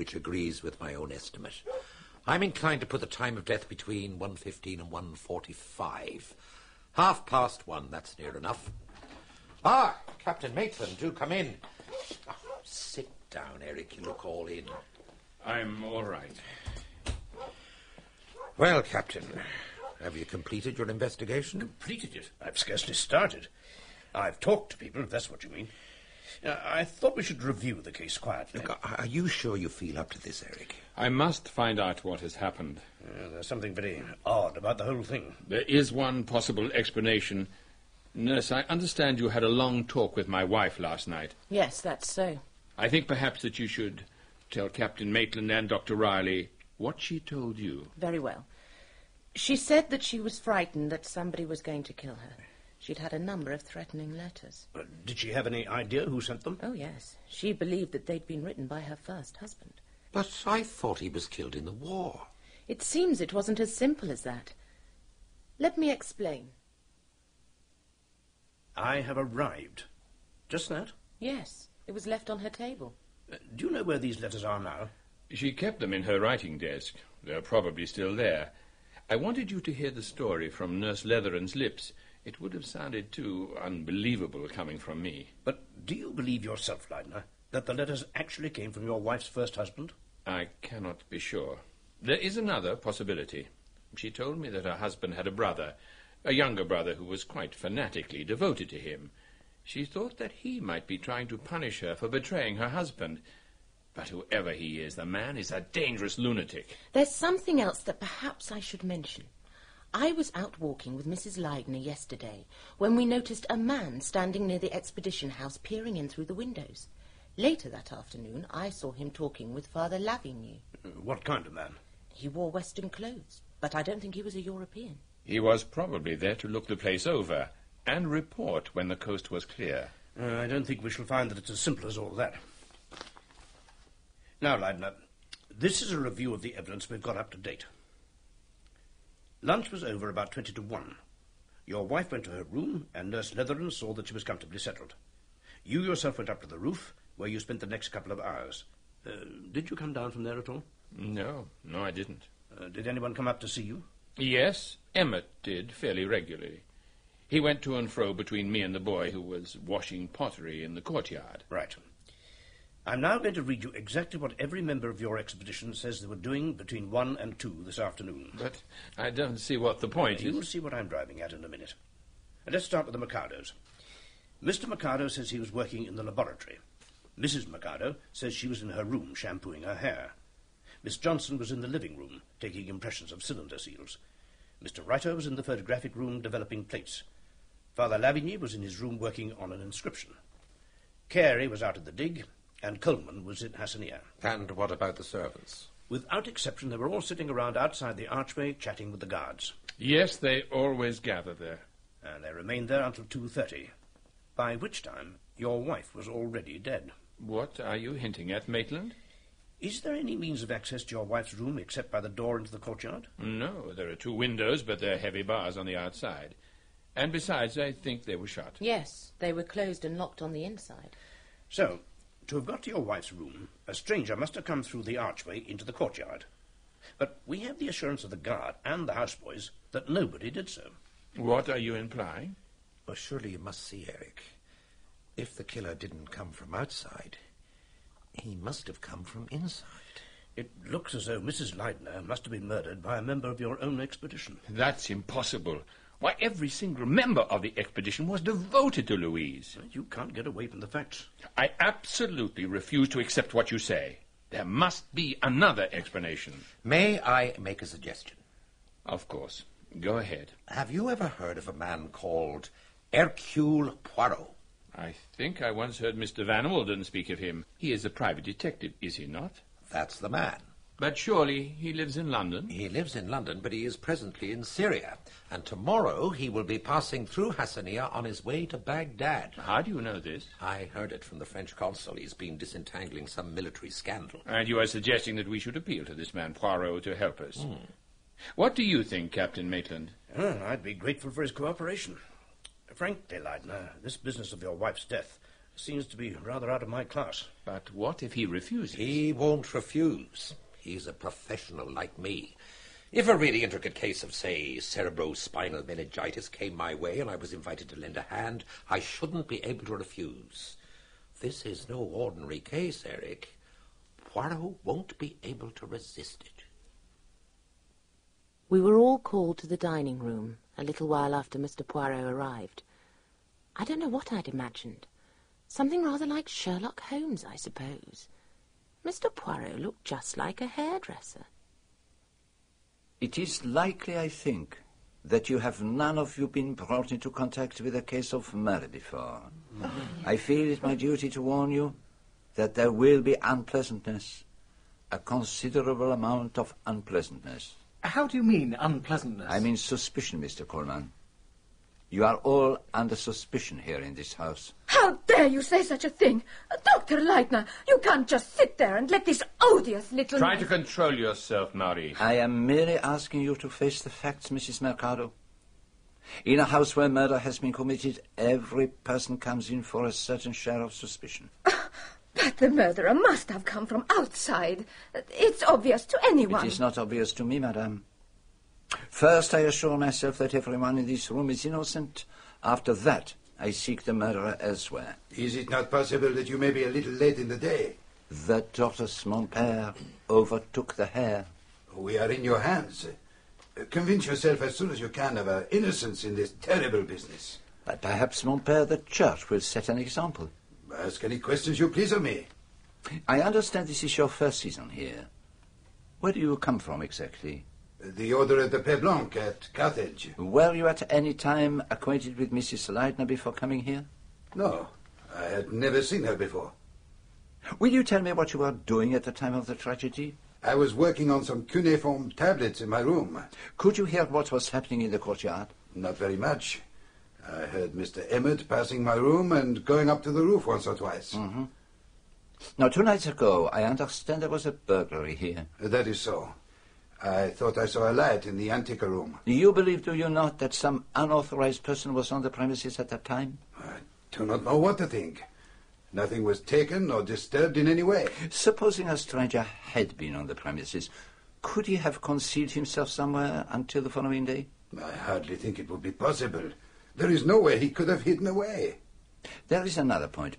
Which agrees with my own estimate. I'm inclined to put the time of death between 1.15 and 1.45. Half past one, that's near enough. Ah, Captain Maitland, do come in. Oh, sit down, Eric. You look all in. I'm all right. Well, Captain, have you completed your investigation? Completed it? I've scarcely started. I've talked to people, if that's what you mean. Uh, I thought we should review the case quietly. Look, are you sure you feel up to this, Eric? I must find out what has happened. Uh, there's something very odd about the whole thing. There is one possible explanation. Nurse, I understand you had a long talk with my wife last night. Yes, that's so. I think perhaps that you should tell Captain Maitland and Dr. Reilly what she told you. Very well. She said that she was frightened that somebody was going to kill her. She'd had a number of threatening letters. Uh, did she have any idea who sent them? Oh, yes. She believed that they'd been written by her first husband. But I thought he was killed in the war. It seems it wasn't as simple as that. Let me explain. I have arrived. Just that? Yes, it was left on her table. Uh, do you know where these letters are now? She kept them in her writing desk. They're probably still there. I wanted you to hear the story from Nurse Leatheran's lips. It would have sounded too unbelievable coming from me. But do you believe yourself, Leidner, that the letters actually came from your wife's first husband? I cannot be sure. There is another possibility. She told me that her husband had a brother, a younger brother who was quite fanatically devoted to him. She thought that he might be trying to punish her for betraying her husband. But whoever he is, the man is a dangerous lunatic. There's something else that perhaps I should mention. I was out walking with Mrs. Leidner yesterday when we noticed a man standing near the expedition house peering in through the windows. Later that afternoon, I saw him talking with Father Lavigny. Uh, what kind of man? He wore Western clothes, but I don't think he was a European. He was probably there to look the place over and report when the coast was clear. Uh, I don't think we shall find that it's as simple as all that. Now, Leidner, this is a review of the evidence we've got up to date. Lunch was over about twenty to one. Your wife went to her room, and Nurse Leatheran saw that she was comfortably settled. You yourself went up to the roof, where you spent the next couple of hours. Uh, did you come down from there at all? No, no, I didn't. Uh, did anyone come up to see you? Yes, Emmott did, fairly regularly. He went to and fro between me and the boy who was washing pottery in the courtyard. Right. I'm now going to read you exactly what every member of your expedition says they were doing between one and two this afternoon. But I don't see what the point is. You'll see what I'm driving at in a minute. And let's start with the Mercados. Mr. Mercado says he was working in the laboratory. Mrs. Mercado says she was in her room shampooing her hair. Miss Johnson was in the living room taking impressions of cylinder seals. Mr. Reiter was in the photographic room developing plates. Father Lavigny was in his room working on an inscription. Carey was out at the dig, and Coleman was in Hassanieh. And what about the servants? Without exception, they were all sitting around outside the archway chatting with the guards. Yes, they always gather there. And they remained there until 2.30, by which time your wife was already dead. What are you hinting at, Maitland? Is there any means of access to your wife's room except by the door into the courtyard? No, there are two windows, but they're heavy bars on the outside. And besides, I think they were shut. Yes, they were closed and locked on the inside. So, to have got to your wife's room, a stranger must have come through the archway into the courtyard. But we have the assurance of the guard and the houseboys that nobody did so. What are you implying? Well, surely you must see, Eric. If the killer didn't come from outside, he must have come from inside. It looks as though Mrs. Leidner must have been murdered by a member of your own expedition. That's impossible. Why, every single member of the expedition was devoted to Louise. You can't get away from the facts. I absolutely refuse to accept what you say. There must be another explanation. May I make a suggestion? Of course. Go ahead. Have you ever heard of a man called Hercule Poirot? I think I once heard Mr. Van Alden speak of him. He is a private detective, is he not? That's the man. But surely he lives in London? He lives in London, but he is presently in Syria. And tomorrow he will be passing through Hassanieh on his way to Baghdad. How do you know this? I heard it from the French consul. He's been disentangling some military scandal. And you are suggesting that we should appeal to this man Poirot to help us. Hmm. What do you think, Captain Maitland? Well, I'd be grateful for his cooperation. Frankly, Leidner, this business of your wife's death seems to be rather out of my class. But what if he refuses? He won't refuse. He's a professional like me. If a really intricate case of, say, cerebrospinal meningitis came my way and I was invited to lend a hand, I shouldn't be able to refuse. This is no ordinary case, Eric. Poirot won't be able to resist it. We were all called to the dining room a little while after Mr. Poirot arrived. I don't know what I'd imagined. Something rather like Sherlock Holmes, I suppose. Mr. Poirot looked just like a hairdresser. It is likely, I think, that you have none of you been brought into contact with a case of murder before. I feel it my duty to warn you that there will be unpleasantness, a considerable amount of unpleasantness. How do you mean, unpleasantness? I mean suspicion, Mr. Coleman. You are all under suspicion here in this house. How dare you say such a thing? Uh, Dr. Leidner, you can't just sit there and let this odious little... Try to control yourself, Marie. I am merely asking you to face the facts, Mrs. Mercado. In a house where murder has been committed, every person comes in for a certain share of suspicion. But the murderer must have come from outside. It's obvious to anyone. It is not obvious to me, madame. First, I assure myself that everyone in this room is innocent. After that, I seek the murderer elsewhere. Is it not possible that you may be a little late in the day? The tortoise, mon père, overtook the hare. We are in your hands. Convince yourself as soon as you can of our innocence in this terrible business. But perhaps, mon père, the church will set an example. Ask any questions you please of me. I understand this is your first season here. Where do you come from exactly? The order of the Pères Blancs at Carthage. Were you at any time acquainted with Mrs. Leidner before coming here? No, I had never seen her before. Will you tell me what you were doing at the time of the tragedy? I was working on some cuneiform tablets in my room. Could you hear what was happening in the courtyard? Not very much. I heard Mr. Emmott passing my room and going up to the roof once or twice. Mm-hmm. Now, two nights ago, I understand there was a burglary here. That is so. I thought I saw a light in the antique room. You believe, do you not, that some unauthorized person was on the premises at that time? I do not know what to think. Nothing was taken or disturbed in any way. Supposing a stranger had been on the premises, could he have concealed himself somewhere until the following day? I hardly think it would be possible. There is no way he could have hidden away. There is another point.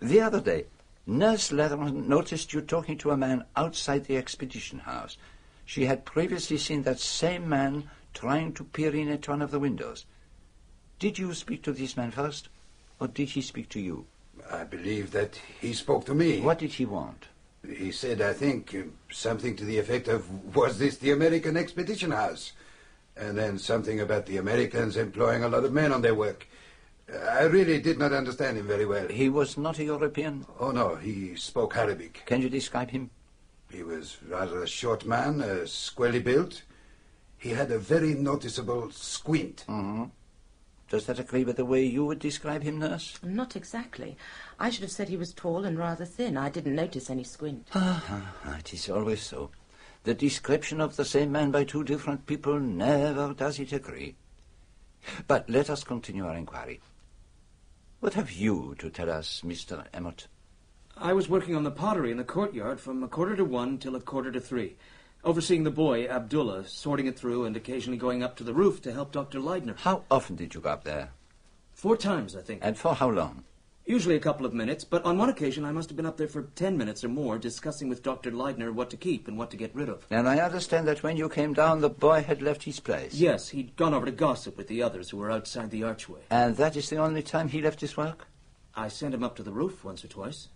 The other day, Nurse Leatheran noticed you talking to a man outside the expedition house. She had previously seen that same man trying to peer in at one of the windows. Did you speak to this man first, or did he speak to you? I believe that he spoke to me. What did he want? He said, I think, uh, something to the effect of, was this the American Expedition House? And then something about the Americans employing a lot of men on their work. I really did not understand him very well. He was not a European? Oh, no, he spoke Arabic. Can you describe him? He was rather a short man, uh, squarely built. He had a very noticeable squint. Mm-hmm. Does that agree with the way you would describe him, nurse? Not exactly. I should have said he was tall and rather thin. I didn't notice any squint. Ah, it is always so. The description of the same man by two different people never does it agree. But let us continue our inquiry. What have you to tell us, Mr. Emmott? I was working on the pottery in the courtyard from a quarter to one till a quarter to three, overseeing the boy, Abdullah, sorting it through and occasionally going up to the roof to help Dr. Leidner. How often did you go up there? Four times, I think. And for how long? Usually a couple of minutes, but on one occasion I must have been up there for ten minutes or more discussing with Dr. Leidner what to keep and what to get rid of. And I understand that when you came down, the boy had left his place. Yes, he'd gone over to gossip with the others who were outside the archway. And that is the only time he left his work? I sent him up to the roof once or twice.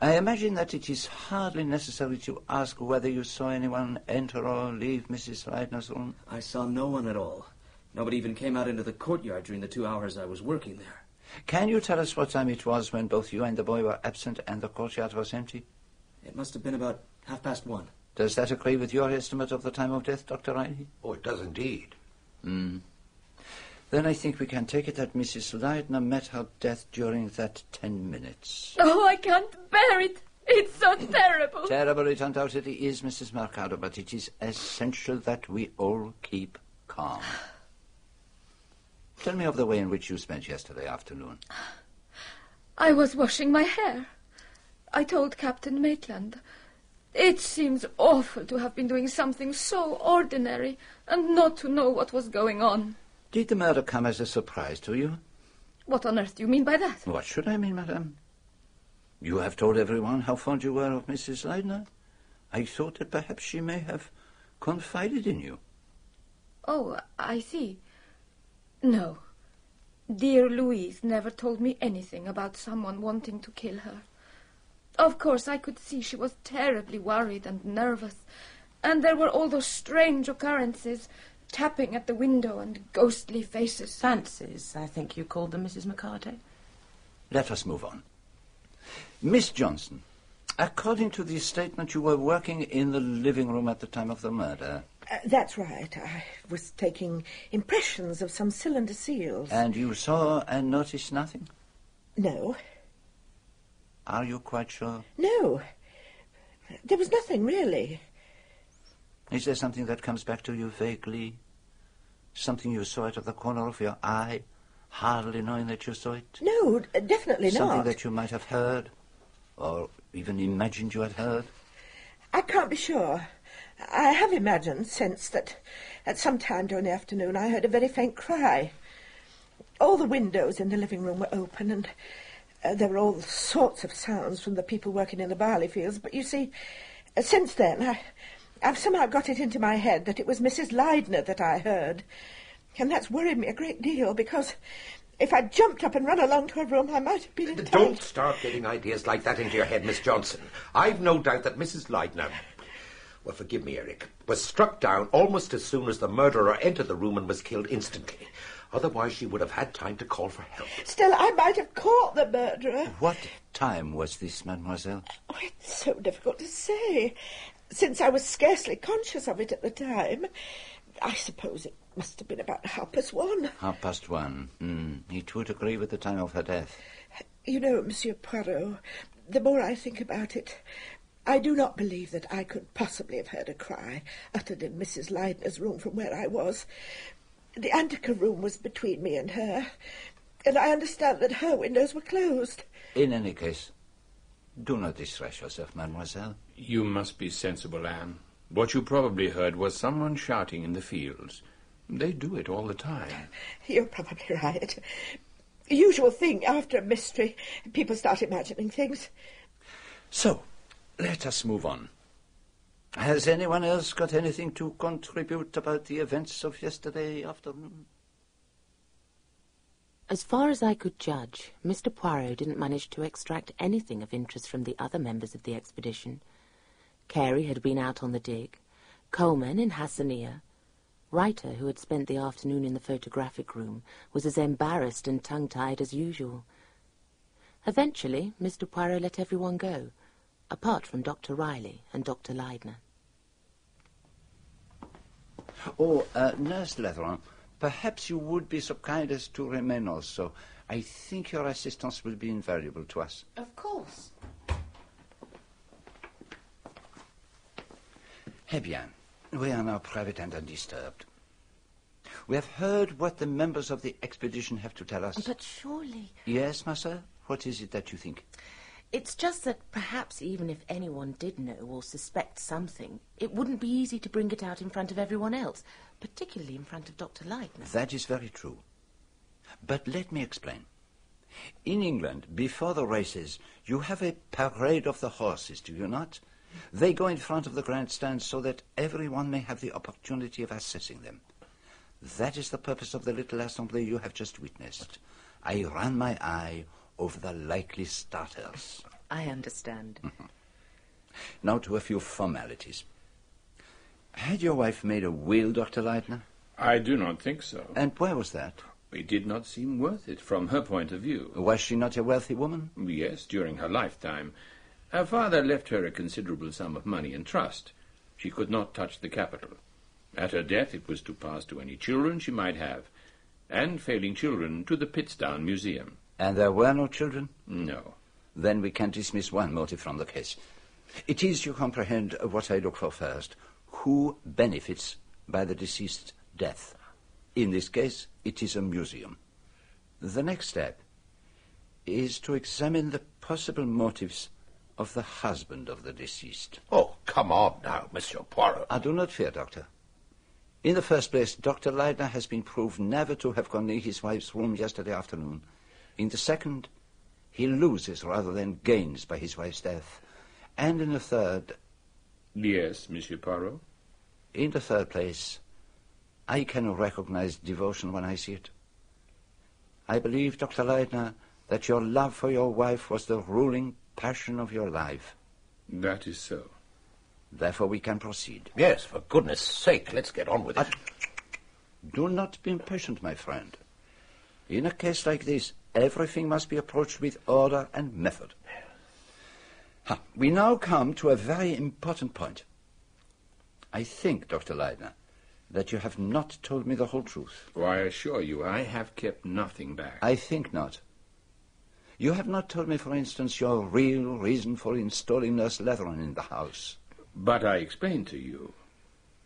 I imagine that it is hardly necessary to ask whether you saw anyone enter or leave Mrs. Leidner's room. I saw no one at all. Nobody even came out into the courtyard during the two hours I was working there. Can you tell us what time it was when both you and the boy were absent and the courtyard was empty? It must have been about half past one. Does that agree with your estimate of the time of death, Dr. Reilly? Oh, it does indeed. Hmm. Then I think we can take it that Mrs. Leidner met her death during that ten minutes. Oh, I can't bear it. It's so terrible. Terrible it undoubtedly is, Mrs. Mercado, but it is essential that we all keep calm. Tell me of the way in which you spent yesterday afternoon. I was washing my hair. I told Captain Maitland. It seems awful to have been doing something so ordinary and not to know what was going on. Did the murder come as a surprise to you? What on earth do you mean by that? What should I mean, madame? You have told everyone how fond you were of Mrs. Leidner. I thought that perhaps she may have confided in you. Oh, I see. No. Dear Louise never told me anything about someone wanting to kill her. Of course, I could see she was terribly worried and nervous, and there were all those strange occurrences tapping at the window and ghostly faces. Fancies, I think you called them, Mrs. Mercado. Let us move on. Miss Johnson, according to the statement, you were working in the living room at the time of the murder. Uh, that's right. I was taking impressions of some cylinder seals. And you saw and noticed nothing? No. Are you quite sure? No. There was nothing, really. Is there something that comes back to you vaguely? Something you saw out of the corner of your eye, hardly knowing that you saw it? No, definitely Something not. Something that you might have heard, or even imagined you had heard? I can't be sure. I have imagined since that at some time during the afternoon I heard a very faint cry. All the windows in the living room were open and uh, there were all sorts of sounds from the people working in the barley fields. But you see, uh, since then I, I've somehow got it into my head that it was Mrs. Leidner that I heard. And that's worried me a great deal because if I'd jumped up and run along to her room I might have been in. Don't start getting ideas like that into your head, Miss Johnson. I've no doubt that Mrs. Leidner, well, forgive me, Eric, was struck down almost as soon as the murderer entered the room and was killed instantly. Otherwise, she would have had time to call for help. Still, I might have caught the murderer. What time was this, mademoiselle? Oh, it's so difficult to say, since I was scarcely conscious of it at the time. I suppose it must have been about half past one. Half past one. Hmm. It would agree with the time of her death. You know, Monsieur Poirot, the more I think about it, I do not believe that I could possibly have heard a cry uttered in Mrs. Leidner's room from where I was. The antika room was between me and her, and I understand that her windows were closed. In any case, do not distress yourself, mademoiselle. You must be sensible, Anne. What you probably heard was someone shouting in the fields. They do it all the time. You're probably right. Usual thing after a mystery. People start imagining things. So, let us move on. Has anyone else got anything to contribute about the events of yesterday afternoon? As far as I could judge, Mr. Poirot didn't manage to extract anything of interest from the other members of the expedition. Carey had been out on the dig, Coleman in Hassanieh. Reiter, who had spent the afternoon in the photographic room, was as embarrassed and tongue-tied as usual. Eventually, Mr. Poirot let everyone go, apart from Dr. Reilly and Dr. Leidner. Oh, uh, Nurse Leatheran, perhaps you would be so kind as to remain also. I think your assistance will be invaluable to us. Of course. Eh bien, we are now private and undisturbed. We have heard what the members of the expedition have to tell us. But surely... Yes, Master? What is it that you think? It's just that perhaps even if anyone did know or suspect something, it wouldn't be easy to bring it out in front of everyone else, particularly in front of Dr. Leidner. That is very true. But let me explain. In England, before the races, you have a parade of the horses, do you not? They go in front of the grandstand so that everyone may have the opportunity of assessing them. That is the purpose of the little assembly you have just witnessed. I ran my eye over the likely starters. I understand. Now to a few formalities. Had your wife made a will, Dr. Leidner? I do not think so. And where was that? It did not seem worth it from her point of view. Was she not a wealthy woman? Yes, during her lifetime. Her father left her a considerable sum of money in trust. She could not touch the capital. At her death, it was to pass to any children she might have, and, failing children, to the Pittstown Museum. And there were no children? No. Then we can dismiss one motive from the case. It is, you comprehend, what I look for first. Who benefits by the deceased's death? In this case, it is a museum. The next step is to examine the possible motives of the husband of the deceased. Oh, come on now, Monsieur Poirot. I do not fear, Doctor. In the first place, Dr. Leidner has been proved never to have gone near his wife's room yesterday afternoon. In the second, he loses rather than gains by his wife's death. And in the third... Yes, Monsieur Poirot? In the third place, I can recognize devotion when I see it. I believe, Dr. Leidner, that your love for your wife was the ruling passion of your life. That is so. Therefore, we can proceed. Yes, for goodness sake, let's get on with it. Do not be impatient, my friend. In a case like this, everything must be approached with order and method. Ha, we now come to a very important point. I think, Dr. Leidner, that you have not told me the whole truth. Oh, I assure you, I have kept nothing back. I think not. You have not told me, for instance, your real reason for installing Nurse Leatheran in the house. But I explained to you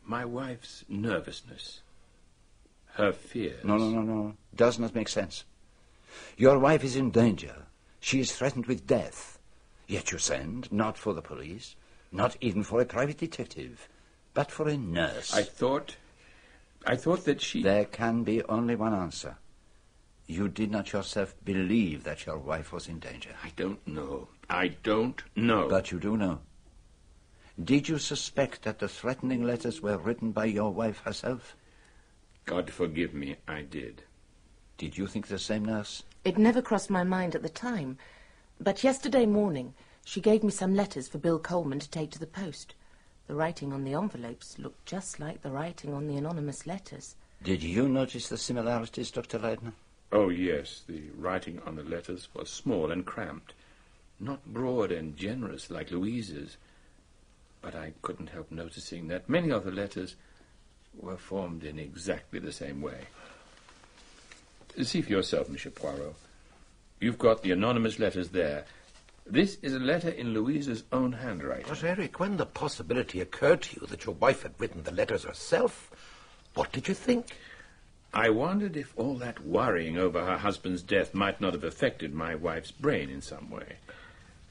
my wife's nervousness. Her fears. No, no, no, no. Does not make sense. Your wife is in danger. She is threatened with death. Yet you send, not for the police, not even for a private detective, but for a nurse. I thought. I thought that she. There can be only one answer. You did not yourself believe that your wife was in danger. I don't know. I don't know. But you do know. Did you suspect that the threatening letters were written by your wife herself? God forgive me, I did. Did you think the same, nurse? It never crossed my mind at the time. But yesterday morning, she gave me some letters for Bill Coleman to take to the post. The writing on the envelopes looked just like the writing on the anonymous letters. Did you notice the similarities, Dr. Leidner? Oh, yes. The writing on the letters was small and cramped. Not broad and generous like Louise's. But I couldn't help noticing that many of the letters were formed in exactly the same way. See for yourself, Monsieur Poirot. You've got the anonymous letters there. This is a letter in Louise's own handwriting. But, Eric, when the possibility occurred to you that your wife had written the letters herself, what did you think? I wondered if all that worrying over her husband's death might not have affected my wife's brain in some way.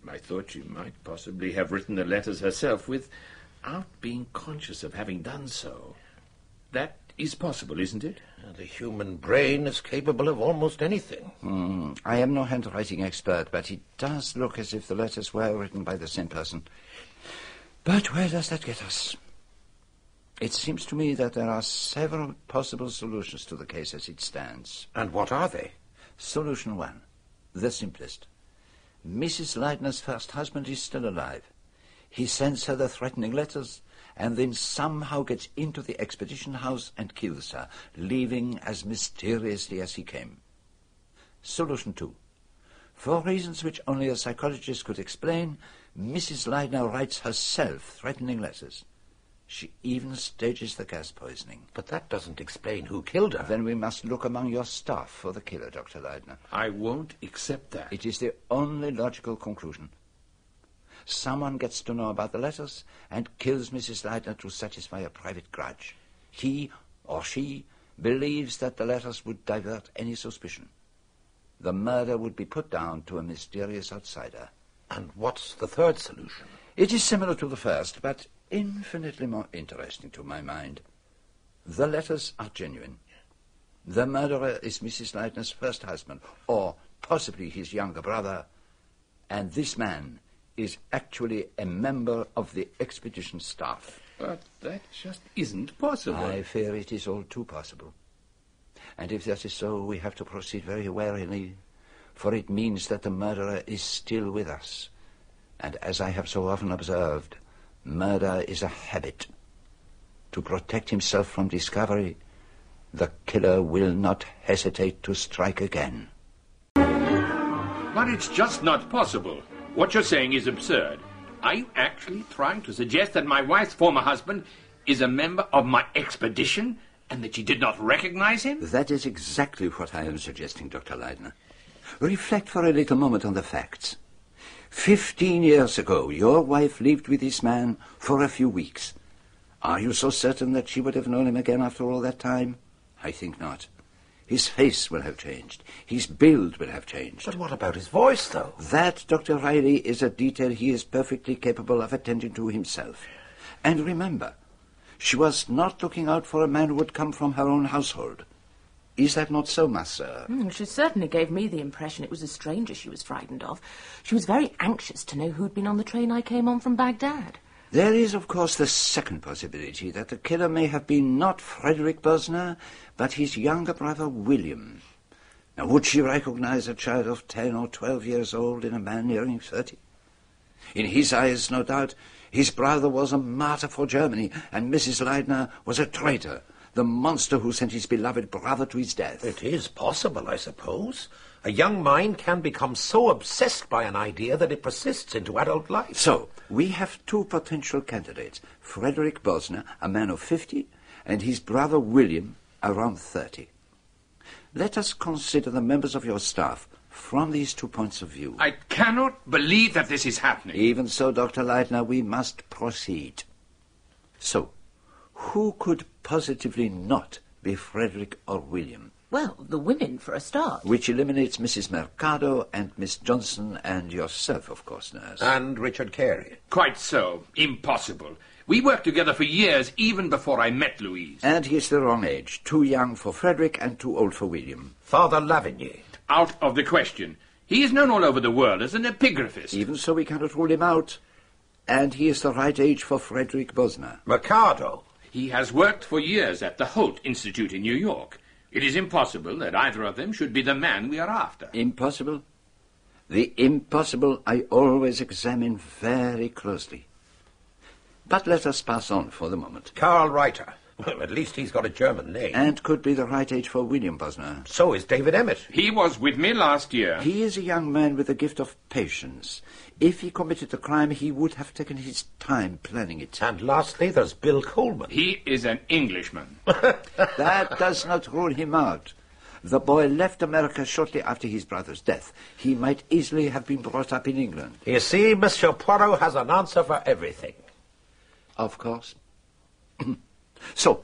I thought she might possibly have written the letters herself without being conscious of having done so. That is possible, isn't it? The human brain is capable of almost anything. Hmm. I am no handwriting expert, but it does look as if the letters were written by the same person. But where does that get us? It seems to me that there are several possible solutions to the case as it stands. And what are they? Solution one, the simplest. Mrs. Leidner's first husband is still alive. He sends her the threatening letters and then somehow gets into the expedition house and kills her, leaving as mysteriously as he came. Solution two. For reasons which only a psychologist could explain, Mrs. Leidner writes herself threatening letters. She even stages the gas poisoning. But that doesn't explain who killed her. Then we must look among your staff for the killer, Dr. Leidner. I won't accept that. It is the only logical conclusion. Someone gets to know about the letters and kills Mrs. Leidner to satisfy a private grudge. He or she believes that the letters would divert any suspicion. The murder would be put down to a mysterious outsider. And what's the third solution? It is similar to the first, but infinitely more interesting to my mind. The letters are genuine. The murderer is Mrs. Leidner's first husband, or possibly his younger brother, and this man is actually a member of the expedition staff. But that just isn't possible. I fear it is all too possible. And if that is so, we have to proceed very warily, for it means that the murderer is still with us. And as I have so often observed, murder is a habit. To protect himself from discovery, the killer will not hesitate to strike again. But it's just not possible. What you're saying is absurd. Are you actually trying to suggest that my wife's former husband is a member of my expedition and that she did not recognize him? That is exactly what I am suggesting, Dr. Leidner. Reflect for a little moment on the facts. Fifteen years ago, your wife lived with this man for a few weeks. Are you so certain that she would have known him again after all that time? I think not. His face will have changed. His build will have changed. But what about his voice, though? That, Dr. Reilly, is a detail he is perfectly capable of attending to himself. And remember, she was not looking out for a man who would come from her own household. Is that not so, ma sœur? Mm, she certainly gave me the impression it was a stranger she was frightened of. She was very anxious to know who'd been on the train I came on from Baghdad. There is, of course, the second possibility that the killer may have been not Frederick Bosner, but his younger brother William. Now, would she recognize a child of ten or twelve years old in a man nearing thirty? In his eyes, no doubt, his brother was a martyr for Germany, and Mrs. Leidner was a traitor, the monster who sent his beloved brother to his death. It is possible, I suppose. A young mind can become so obsessed by an idea that it persists into adult life. So, we have two potential candidates Frederick Bosner, a man of fifty, and his brother William, around thirty. Let us consider the members of your staff from these two points of view. I cannot believe that this is happening. Even so, Dr. Leidner, we must proceed. So, who could positively not be Frederick or William? Well, the women for a start. Which eliminates Mrs. Mercado and Miss Johnson and yourself, of course, nurse. And Richard Carey. Quite so. Impossible. We worked together for years, even before I met Louise. And he's the wrong age. Too young for Frederick and too old for William. Father Lavigny. Out of the question. He is known all over the world as an epigraphist. Even so, we cannot rule him out. And he is the right age for Frederick Bosner. Mercado. He has worked for years at the Holt Institute in New York. It is impossible that either of them should be the man we are after. Impossible? The impossible I always examine very closely. But let us pass on for the moment. Karl Reiter. Well, at least he's got a German name. And could be the right age for William Bosner. So is David Emmott. He was with me last year. He is a young man with the gift of patience. If he committed the crime, he would have taken his time planning it. And lastly, there's Bill Coleman. He is an Englishman. that does not rule him out. The boy left America shortly after his brother's death. He might easily have been brought up in England. You see, Monsieur Poirot has an answer for everything. Of course. so,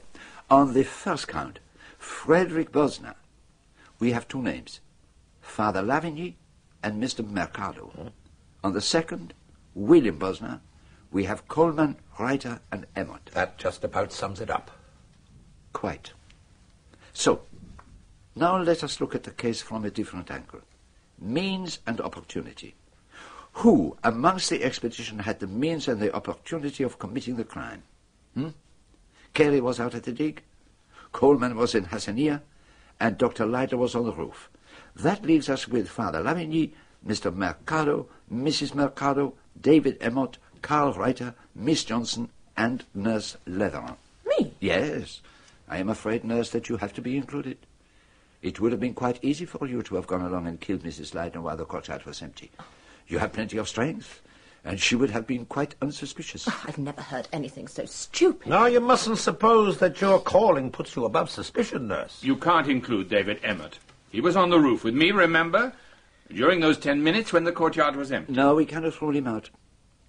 on the first count, Frederick Bosner, we have two names, Father Lavigny and Mr. Mercado. Hmm. On the second, William Bosner, we have Coleman, Reiter, and Emmott. That just about sums it up. Quite. So, now let us look at the case from a different angle. Means and opportunity. Who amongst the expedition had the means and the opportunity of committing the crime? Hmm? Carey was out at the dig, Coleman was in Hassanieh, and Dr. Leidner was on the roof. That leaves us with Father Lavigny, Mr. Mercado, Mrs. Mercado, David Emmott, Carl Reiter, Miss Johnson, and Nurse Leatheran. Me? Yes. I am afraid, Nurse, that you have to be included. It would have been quite easy for you to have gone along and killed Mrs. Leidner while the courtyard was empty. You have plenty of strength, and she would have been quite unsuspicious. Ah, I've never heard anything so stupid. Now, you mustn't suppose that your calling puts you above suspicion, nurse. You can't include David Emmott. He was on the roof with me, remember? During those ten minutes when the courtyard was empty. No, we cannot rule him out.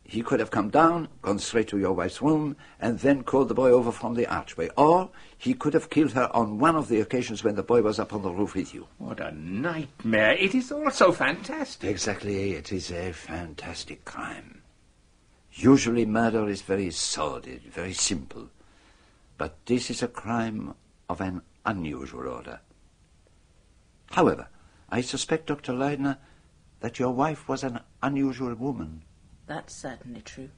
He could have come down, gone straight to your wife's room, and then called the boy over from the archway. Or he could have killed her on one of the occasions when the boy was up on the roof with you. What a nightmare. It is all so fantastic. Exactly. It is a fantastic crime. Usually murder is very sordid, very simple. But this is a crime of an unusual order. However, I suspect, Dr. Leidner, that your wife was an unusual woman. That's certainly true.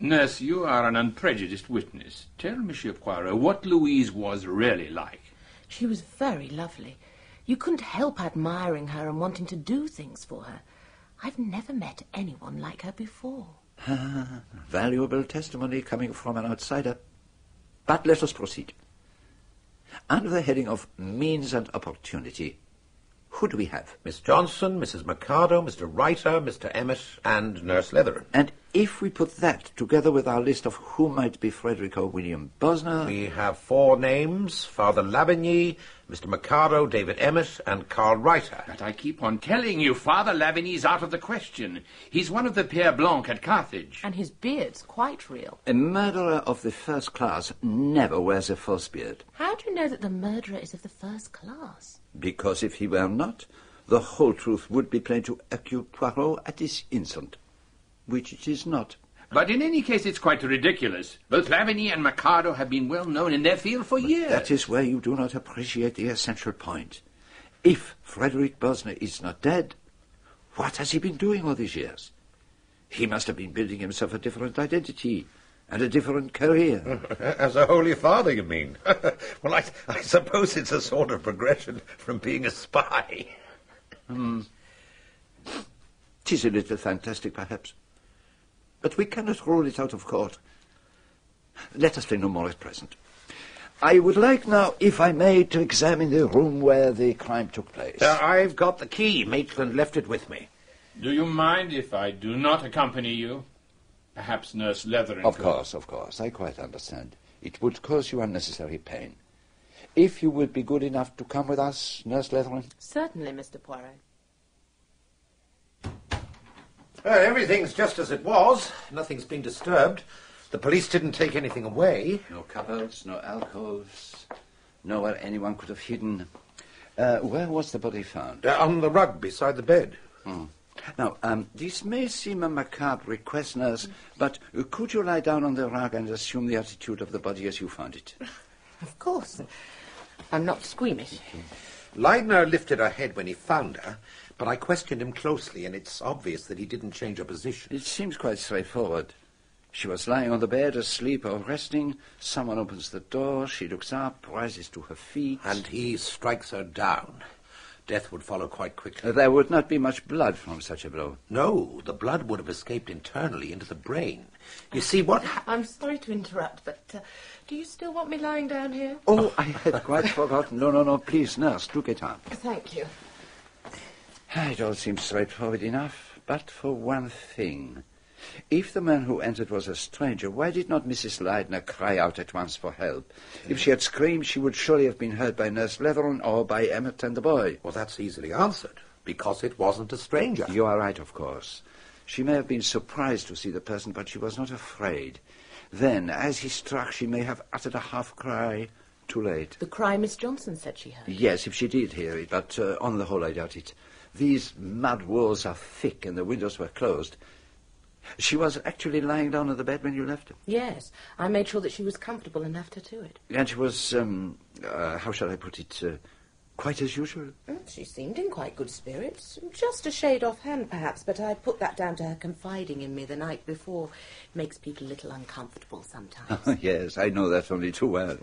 Nurse, you are an unprejudiced witness. Tell Monsieur Poirot what Louise was really like. She was very lovely. You couldn't help admiring her and wanting to do things for her. I've never met anyone like her before. Valuable testimony coming from an outsider. But let us proceed. Under the heading of means and opportunity, who do we have? Miss Johnson, Mrs. Mercado, Mr. Reiter, Mr. Emmott, and Nurse Leatheran. And if we put that together with our list of who might be Frederick or William Bosner... We have four names, Father Lavigny, Mr. Mercado, David Emmott, and Carl Reiter. But I keep on telling you, Father Lavigny's out of the question. He's one of the Pères Blancs at Carthage. And his beard's quite real. A murderer of the first class never wears a false beard. How do you know that the murderer is of the first class? Because if he were not, the whole truth would be plain to Hercule Poirot at this instant. Which it is not. But in any case, it's quite ridiculous. Both Lavigny and Mercado have been well known in their field for But years. That is where you do not appreciate the essential point. If Frederick Bosner is not dead, what has he been doing all these years? He must have been building himself a different identity and a different career. As a Holy Father, you mean? well, I, I suppose it's a sort of progression from being a spy. Hmm. Tis a little fantastic, perhaps. But we cannot rule it out of court. Let us say no more at present. I would like now, if I may, to examine the room where the crime took place. Uh, I've got the key. Maitland left it with me. Do you mind if I do not accompany you? Perhaps Nurse Leatheran Of course, of course. I quite understand. It would cause you unnecessary pain. If you would be good enough to come with us, Nurse Leatheran. Certainly, Mr. Poirot. Well, everything's just as it was. Nothing's been disturbed. The police didn't take anything away. No cupboards, no alcoves. nowhere anyone could have hidden. Uh, where was the body found? Uh, on the rug beside the bed. Hmm. Now, um, this may seem a macabre request, nurse, but uh, could you lie down on the rug and assume the attitude of the body as you found it? Of course. I'm not squeamish. Leidner lifted her head when he found her, but I questioned him closely, and it's obvious that he didn't change her position. It seems quite straightforward. She was lying on the bed, asleep or resting. Someone opens the door. She looks up, rises to her feet. And he strikes her down. Death would follow quite quickly. There would not be much blood from such a blow. No, the blood would have escaped internally into the brain. You see, what I'm sorry to interrupt, but uh, do you still want me lying down here? Oh, I had quite forgotten. No, no, no. Please, nurse, do get up. Thank you. It all seems straightforward enough, but for one thing. If the man who entered was a stranger, why did not Mrs. Leidner cry out at once for help? If she had screamed, she would surely have been heard by Nurse Leatheran or by Emmott and the boy. Well, that's easily answered, because it wasn't a stranger. You are right, of course. She may have been surprised to see the person, but she was not afraid. Then, as he struck, she may have uttered a half cry. Too late. The cry Miss Johnson said she heard. Yes, if she did hear it, but uh, on the whole, I doubt it. These mud walls are thick, and the windows were closed. She was actually lying down on the bed when you left her. Yes, I made sure that she was comfortable and left her to it. And she was, um, uh, how shall I put it, uh, quite as usual? She seemed in quite good spirits. Just a shade off-hand, perhaps, but I put that down to her confiding in me the night before. Makes people a little uncomfortable sometimes. yes, I know that only too well.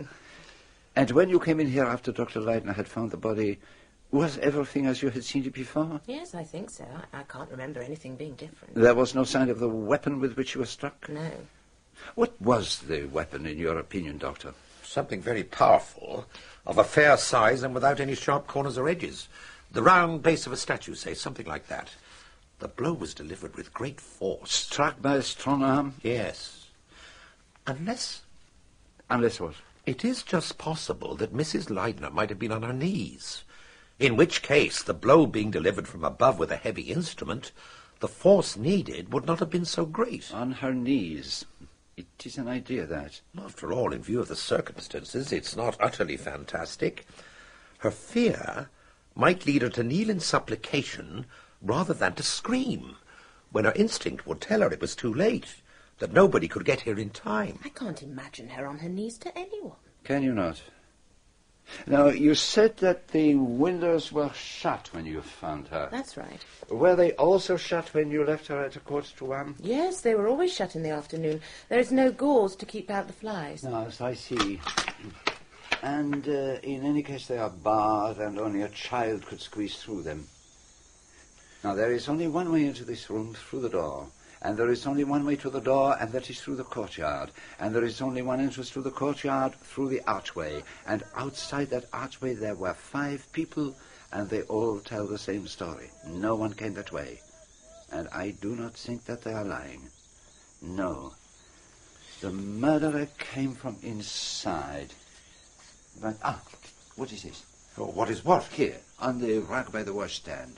And when you came in here after Dr. Leidner had found the body, was everything as you had seen it before? yes, I think so. I, I can't remember anything being different. There was no sign of the weapon with which you were struck? No. What was the weapon, in your opinion, Doctor? Something very powerful, of a fair size and without any sharp corners or edges. The round base of a statue, say, something like that. The blow was delivered with great force. Struck by a strong arm? Yes. Unless... Unless what? It is just possible that Mrs. Leidner might have been on her knees. In which case, the blow being delivered from above with a heavy instrument, the force needed would not have been so great. On her knees. It is an idea, that. After all, in view of the circumstances, it's not utterly fantastic. Her fear might lead her to kneel in supplication rather than to scream, when her instinct would tell her it was too late, that nobody could get here in time. I can't imagine her on her knees to anyone. Can you not? Now, you said that the windows were shut when you found her. That's right. Were they also shut when you left her at a quarter to one? Yes, they were always shut in the afternoon. There is no gauze to keep out the flies. No, as I see. And uh, in any case, they are barred, and only a child could squeeze through them. Now, there is only one way into this room, through the door. And there is only one way to the door, and that is through the courtyard. And there is only one entrance to the courtyard, through the archway. And outside that archway there were five people, and they all tell the same story. No one came that way. And I do not think that they are lying. No. The murderer came from inside. But, ah, what is this? Oh, what is what? Here, on the rug by the washstand.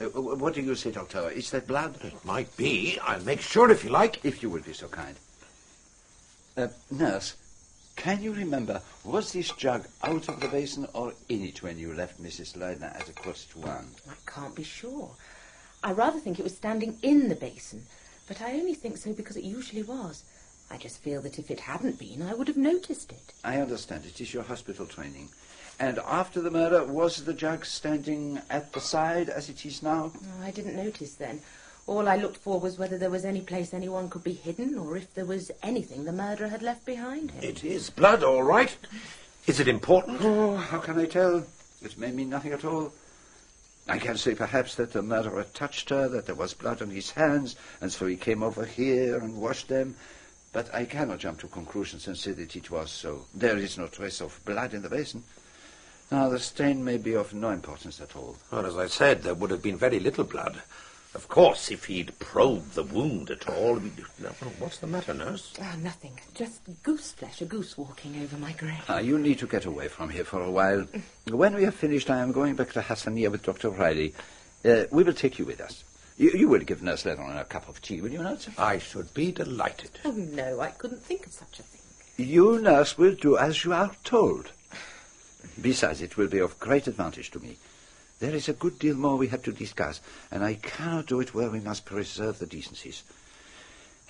Uh, what do you say, Doctor? Is that blood? It might be. I'll make sure if you like. If you will be so kind. Uh, nurse, can you remember, was this jug out of the basin or in it when you left Mrs. Leidner at a quarter to one? I can't be sure. I rather think it was standing in the basin, but I only think so because it usually was. I just feel that if it hadn't been, I would have noticed it. I understand. It is your hospital training. And after the murder, was the jug standing at the side as it is now? Oh, I didn't notice then. All I looked for was whether there was any place anyone could be hidden, or if there was anything the murderer had left behind him. It is blood, all right. Is it important? Oh, how can I tell? It may mean nothing at all. I can say perhaps that the murderer touched her, that there was blood on his hands, and so he came over here and washed them. But I cannot jump to conclusions and say that it was so. There is no trace of blood in the basin. Now, the stain may be of no importance at all. Well, as I said, there would have been very little blood. Of course, if he'd probed the wound at all... No, What's the matter, nurse? Ah, nothing. Just goose flesh, a goose walking over my grave. Ah, you need to get away from here for a while. When we have finished, I am going back to Hassanieh with Dr. Reilly. Uh, we will take you with us. You, you will give Nurse Leatheran a cup of tea, will you not? I should be delighted. Oh, no, I couldn't think of such a thing. You, nurse, will do as you are told. Besides, it will be of great advantage to me. There is a good deal more we have to discuss, and I cannot do it where we must preserve the decencies.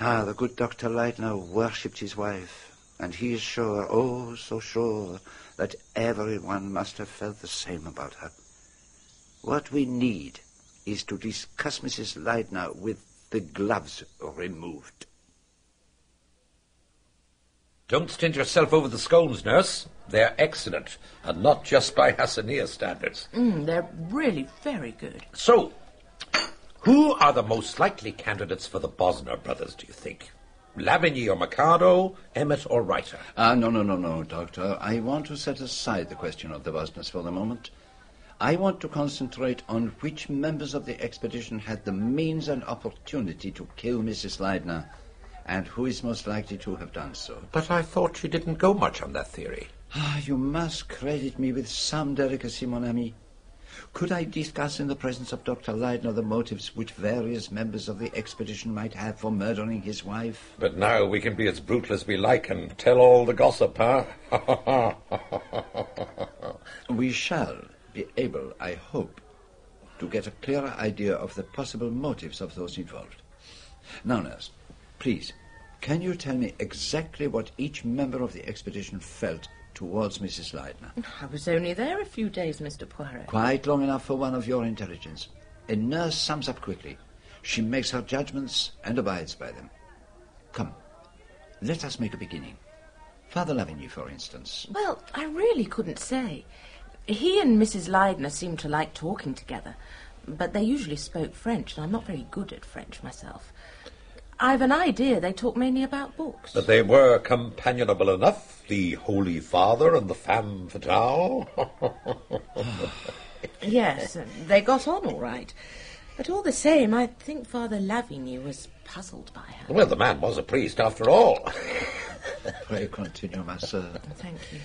Ah, the good Dr. Leidner worshipped his wife, and he is sure, oh, so sure, that everyone must have felt the same about her. What we need is to discuss Mrs. Leidner with the gloves removed. Don't stint yourself over the scones, nurse. They're excellent, and not just by Hassanieh standards. Mm, they're really very good. So, who are the most likely candidates for the Bosner brothers, do you think? Lavigny or Mercado, Emmott or Reiter? Ah, no, no, no, no, Doctor. I want to set aside the question of the Bosners for the moment. I want to concentrate on which members of the expedition had the means and opportunity to kill Mrs. Leidner, and who is most likely to have done so. But I thought you didn't go much on that theory. Ah, you must credit me with some delicacy, mon ami. Could I discuss in the presence of Dr. Leidner the motives which various members of the expedition might have for murdering his wife? But now we can be as brutal as we like and tell all the gossip, huh? we shall be able, I hope, to get a clearer idea of the possible motives of those involved. Now, nurse, please, can you tell me exactly what each member of the expedition felt towards Mrs. Leidner? I was only there a few days, Mr. Poirot. Quite long enough for one of your intelligence. A nurse sums up quickly. She makes her judgments and abides by them. Come, let us make a beginning. Father Lavigny, for instance. Well, I really couldn't say. He and Mrs. Leidner seemed to like talking together, but they usually spoke French, and I'm not very good at French myself. I've an idea they talk mainly about books. But they were companionable enough, the Holy Father and the femme fatale. yes, they got on all right. But all the same, I think Father Lavigny was puzzled by her. Well, the man was a priest after all. Pray continue, my sir. Thank you.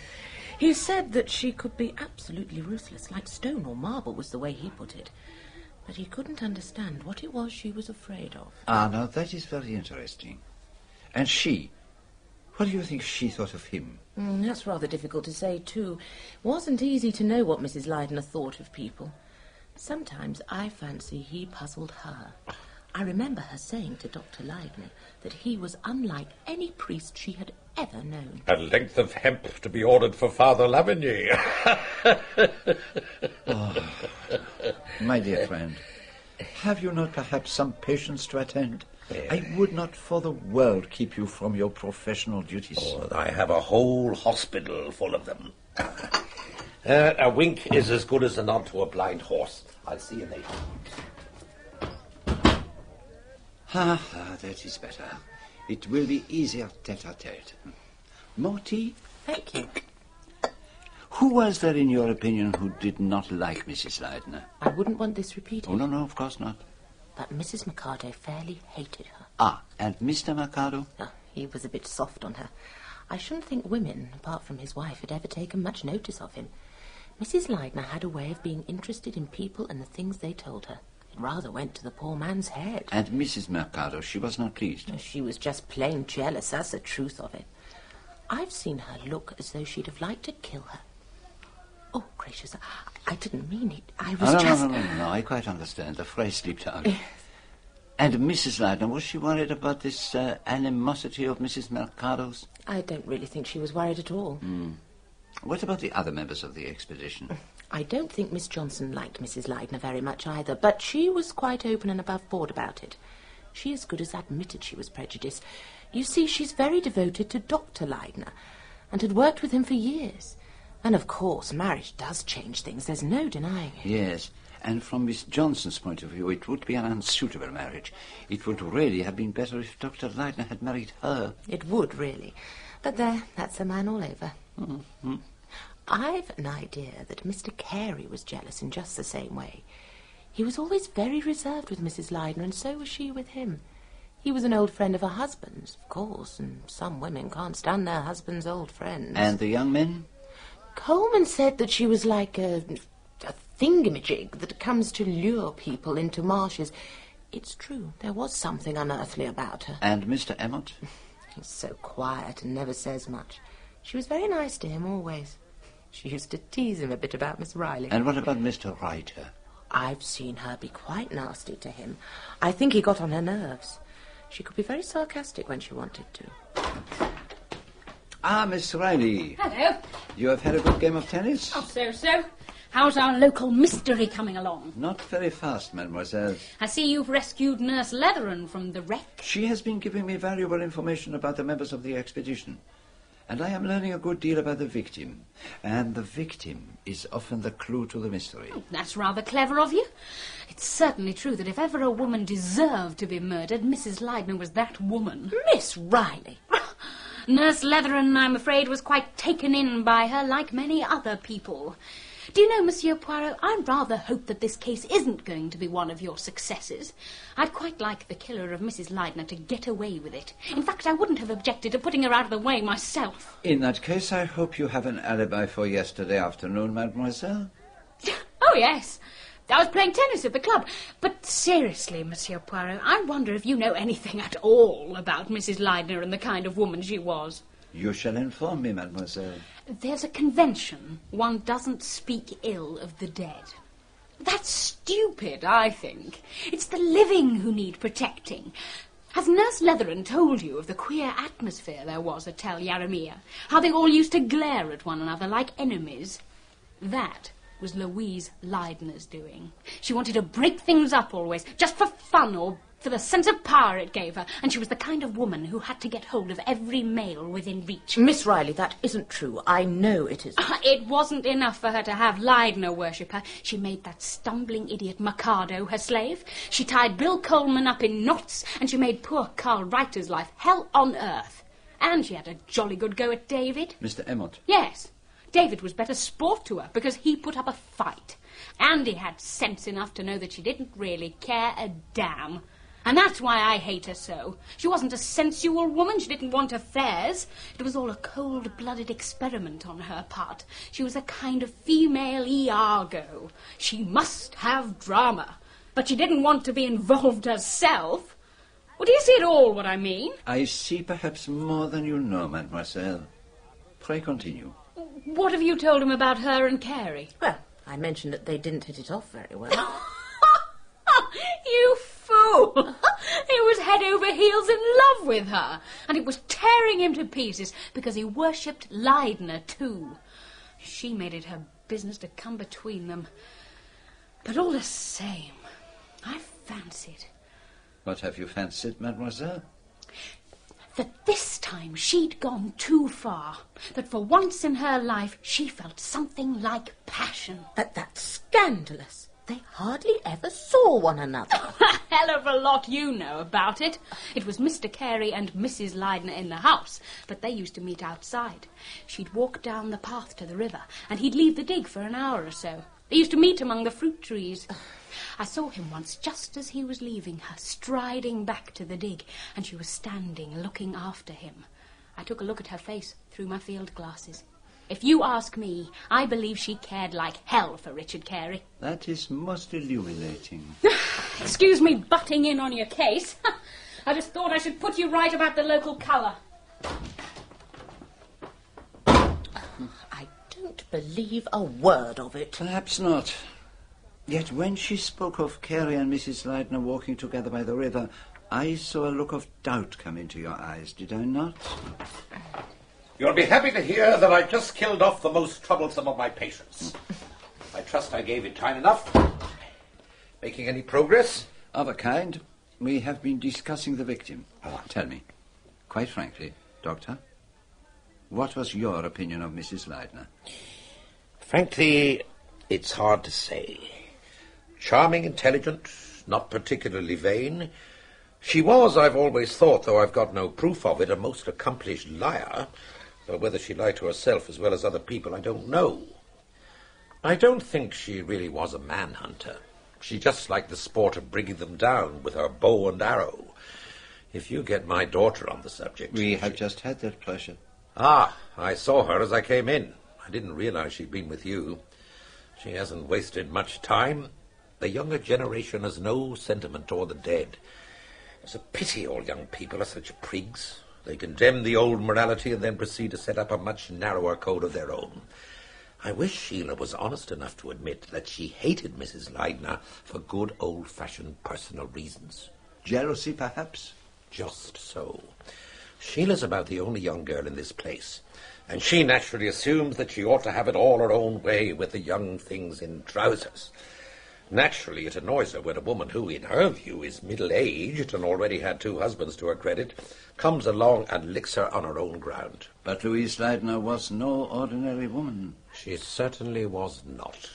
He said that she could be absolutely ruthless, like stone or marble was the way he put it. But he couldn't understand what it was she was afraid of. Ah, now that is very interesting. And she, what do you think she thought of him? Mm, that's rather difficult to say, too. Wasn't easy to know what Mrs. Leidner thought of people. Sometimes I fancy he puzzled her. I remember her saying to Dr. Leidner that he was unlike any priest she had ever known. A length of hemp to be ordered for Father Lavigny. oh, my dear friend, have you not perhaps some patients to attend? I would not for the world keep you from your professional duties. Oh, I have a whole hospital full of them. Uh, a wink is as good as a nod to a blind horse. I'll see you later. Ah, ah, that is better. It will be easier tete-a-tete. More tea? Thank you. Who was there, in your opinion, who did not like Mrs. Leidner? I wouldn't want this repeated. Oh, no, no, of course not. But Mrs. Mercado fairly hated her. Ah, and Mr. Mercado? Oh, he was a bit soft on her. I shouldn't think women, apart from his wife, had ever taken much notice of him. Mrs. Leidner had a way of being interested in people and the things they told her. Rather went to the poor man's head. And Mrs. Mercado, she was not pleased. She was just plain jealous, that's the truth of it. I've seen her look as though she'd have liked to kill her. Oh, gracious, I, didn't mean it. I was oh, no, just... No, no, no, no, I quite understand. The phrase slipped out. And Mrs. Leidner, was she worried about this uh, animosity of Mrs. Mercado's? I don't really think she was worried at all. Mm. What about the other members of the expedition? I don't think Miss Johnson liked Mrs. Leidner very much either, but she was quite open and above board about it. She as good as admitted she was prejudiced. You see, she's very devoted to Dr. Leidner, and had worked with him for years. And of course, marriage does change things, there's no denying it. Yes, and from Miss Johnson's point of view, it would be an unsuitable marriage. It would really have been better if Dr. Leidner had married her. It would, really. But there, that's a man all over. Mm-hmm. I've an idea that Mr. Carey was jealous in just the same way. He was always very reserved with Mrs. Leidner, and so was she with him. He was an old friend of her husband's, of course, and some women can't stand their husbands' old friends. And the young men? Coleman said that she was like a, a thingamajig that comes to lure people into marshes. It's true, there was something unearthly about her. And Mr. Emmott? He's so quiet and never says much. She was very nice to him always. She used to tease him a bit about Miss Reilly. And what about Mr. Reiter? I've seen her be quite nasty to him. I think he got on her nerves. She could be very sarcastic when she wanted to. Ah, Miss Reilly. Hello. You have had a good game of tennis? Oh, so so. How's our local mystery coming along? Not very fast, mademoiselle. I see you've rescued Nurse Leatheran from the wreck. She has been giving me valuable information about the members of the expedition. And I am learning a good deal about the victim. And the victim is often the clue to the mystery. Oh, that's rather clever of you. It's certainly true that if ever a woman deserved to be murdered, Mrs. Leidner was that woman. Miss Reilly! Nurse Leatheran, I'm afraid, was quite taken in by her, like many other people. Do you know, Monsieur Poirot, I rather hope that this case isn't going to be one of your successes. I'd quite like the killer of Mrs. Leidner to get away with it. In fact, I wouldn't have objected to putting her out of the way myself. In that case, I hope you have an alibi for yesterday afternoon, mademoiselle. Oh, yes. I was playing tennis at the club. But seriously, Monsieur Poirot, I wonder if you know anything at all about Mrs. Leidner and the kind of woman she was. You shall inform me, mademoiselle. There's a convention. One doesn't speak ill of the dead. That's stupid, I think. It's the living who need protecting. Has Nurse Leatheran told you of the queer atmosphere there was at Tell Yarimjah? How they all used to glare at one another like enemies? That was Louise Leidner's doing. She wanted to break things up always, just for fun or for the sense of power it gave her, and she was the kind of woman who had to get hold of every male within reach. Miss Reilly, that isn't true. I know it isn't. Ah, It wasn't enough for her to have Leidner worship her. She made that stumbling idiot Mercado her slave. She tied Bill Coleman up in knots, and she made poor Carl Reiter's life hell on earth. And she had a jolly good go at David. Mr. Emmott. Yes, David was better sport to her because he put up a fight. And he had sense enough to know that she didn't really care a damn. And that's why I hate her so. She wasn't a sensual woman. She didn't want affairs. It was all a cold-blooded experiment on her part. She was a kind of female Iago. She must have drama. But she didn't want to be involved herself. Well, do you see at all what I mean? I see perhaps more than you know, mademoiselle. Pray continue. What have you told him about her and Carey? Well, I mentioned that they didn't hit it off very well. You fool! he was head over heels in love with her, and it was tearing him to pieces because he worshipped Leidner too. She made it her business to come between them. But all the same, I fancied What have you fancied, mademoiselle? that this time she'd gone too far. That for once in her life she felt something like passion. But that's scandalous. They hardly ever saw one another. hell of a lot you know about it. It was Mr. Carey and Mrs. Leidner in the house, but they used to meet outside. She'd walk down the path to the river, and he'd leave the dig for an hour or so. They used to meet among the fruit trees. I saw him once just as he was leaving her, striding back to the dig, and she was standing looking after him. I took a look at her face through my field glasses. If you ask me, I believe she cared like hell for Richard Carey. That is most illuminating. Excuse me butting in on your case. I just thought I should put you right about the local colour. I don't believe a word of it. Perhaps not. Yet when she spoke of Carey and Mrs. Leidner walking together by the river, I saw a look of doubt come into your eyes, did I not? You'll be happy to hear that I just killed off the most troublesome of my patients. I trust I gave it time enough. Making any progress? Of a kind. We have been discussing the victim. Ah. Tell me, quite frankly, Doctor, what was your opinion of Mrs. Leidner? Frankly, it's hard to say. Charming, intelligent, not particularly vain. She was, I've always thought, though I've got no proof of it, a most accomplished liar. But whether she lied to herself as well as other people, I don't know. I don't think she really was a manhunter. She just liked the sport of bringing them down with her bow and arrow. If you get my daughter on the subject. We have just had that pleasure. Ah, I saw her as I came in. I didn't realize she'd been with you. She hasn't wasted much time. The younger generation has no sentiment toward the dead. It's a pity all young people are such prigs. They condemn the old morality and then proceed to set up a much narrower code of their own. I wish Sheila was honest enough to admit that she hated Mrs. Leidner for good old-fashioned personal reasons. Jealousy, perhaps? Just so. Sheila's about the only young girl in this place, and she naturally assumes that she ought to have it all her own way with the young things in trousers. Naturally, it annoys her when a woman who, in her view, is middle-aged and already had two husbands to her credit, comes along and licks her on her own ground. But Louise Leidner was no ordinary woman. She certainly was not.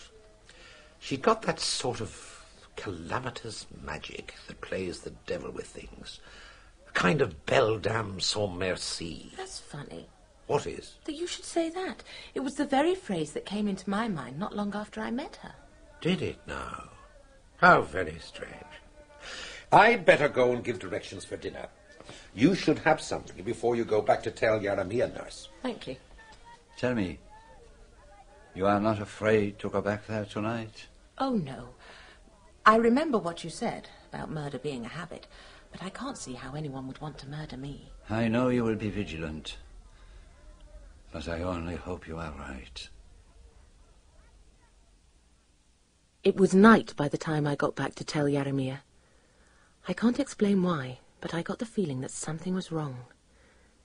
She'd got that sort of calamitous magic that plays the devil with things. A kind of belle dame sans merci. That's funny. What is? That you should say that. It was the very phrase that came into my mind not long after I met her. Did it now? How very strange. I'd better go and give directions for dinner. You should have something before you go back to Tell Yarimjah, nurse. Thank you. Tell me, you are not afraid to go back there tonight? Oh, no. I remember what you said about murder being a habit, but I can't see how anyone would want to murder me. I know you will be vigilant, but I only hope you are right. It was night by the time I got back to Tell Yarimjah. I can't explain why, but I got the feeling that something was wrong.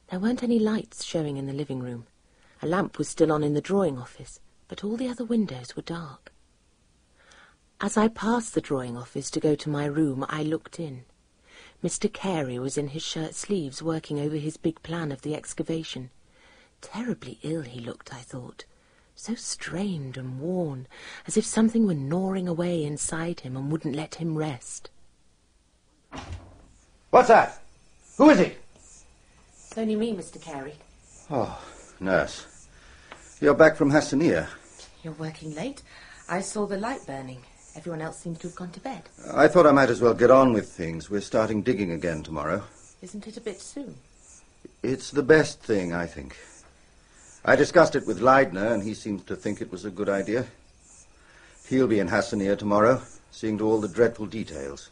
There weren't any lights showing in the living room. A lamp was still on in the drawing office, but all the other windows were dark. As I passed the drawing office to go to my room, I looked in. Mr. Carey was in his shirt sleeves working over his big plan of the excavation. Terribly ill he looked, I thought. So strained and worn, as if something were gnawing away inside him and wouldn't let him rest. What's that? Who is it? It's only me, Mr. Carey. Oh, nurse. You're back from Hassanieh. You're working late. I saw the light burning. Everyone else seems to have gone to bed. I thought I might as well get on with things. We're starting digging again tomorrow. Isn't it a bit soon? It's the best thing, I think. I discussed it with Leidner, and he seems to think it was a good idea. He'll be in Hassanieh tomorrow, seeing to all the dreadful details.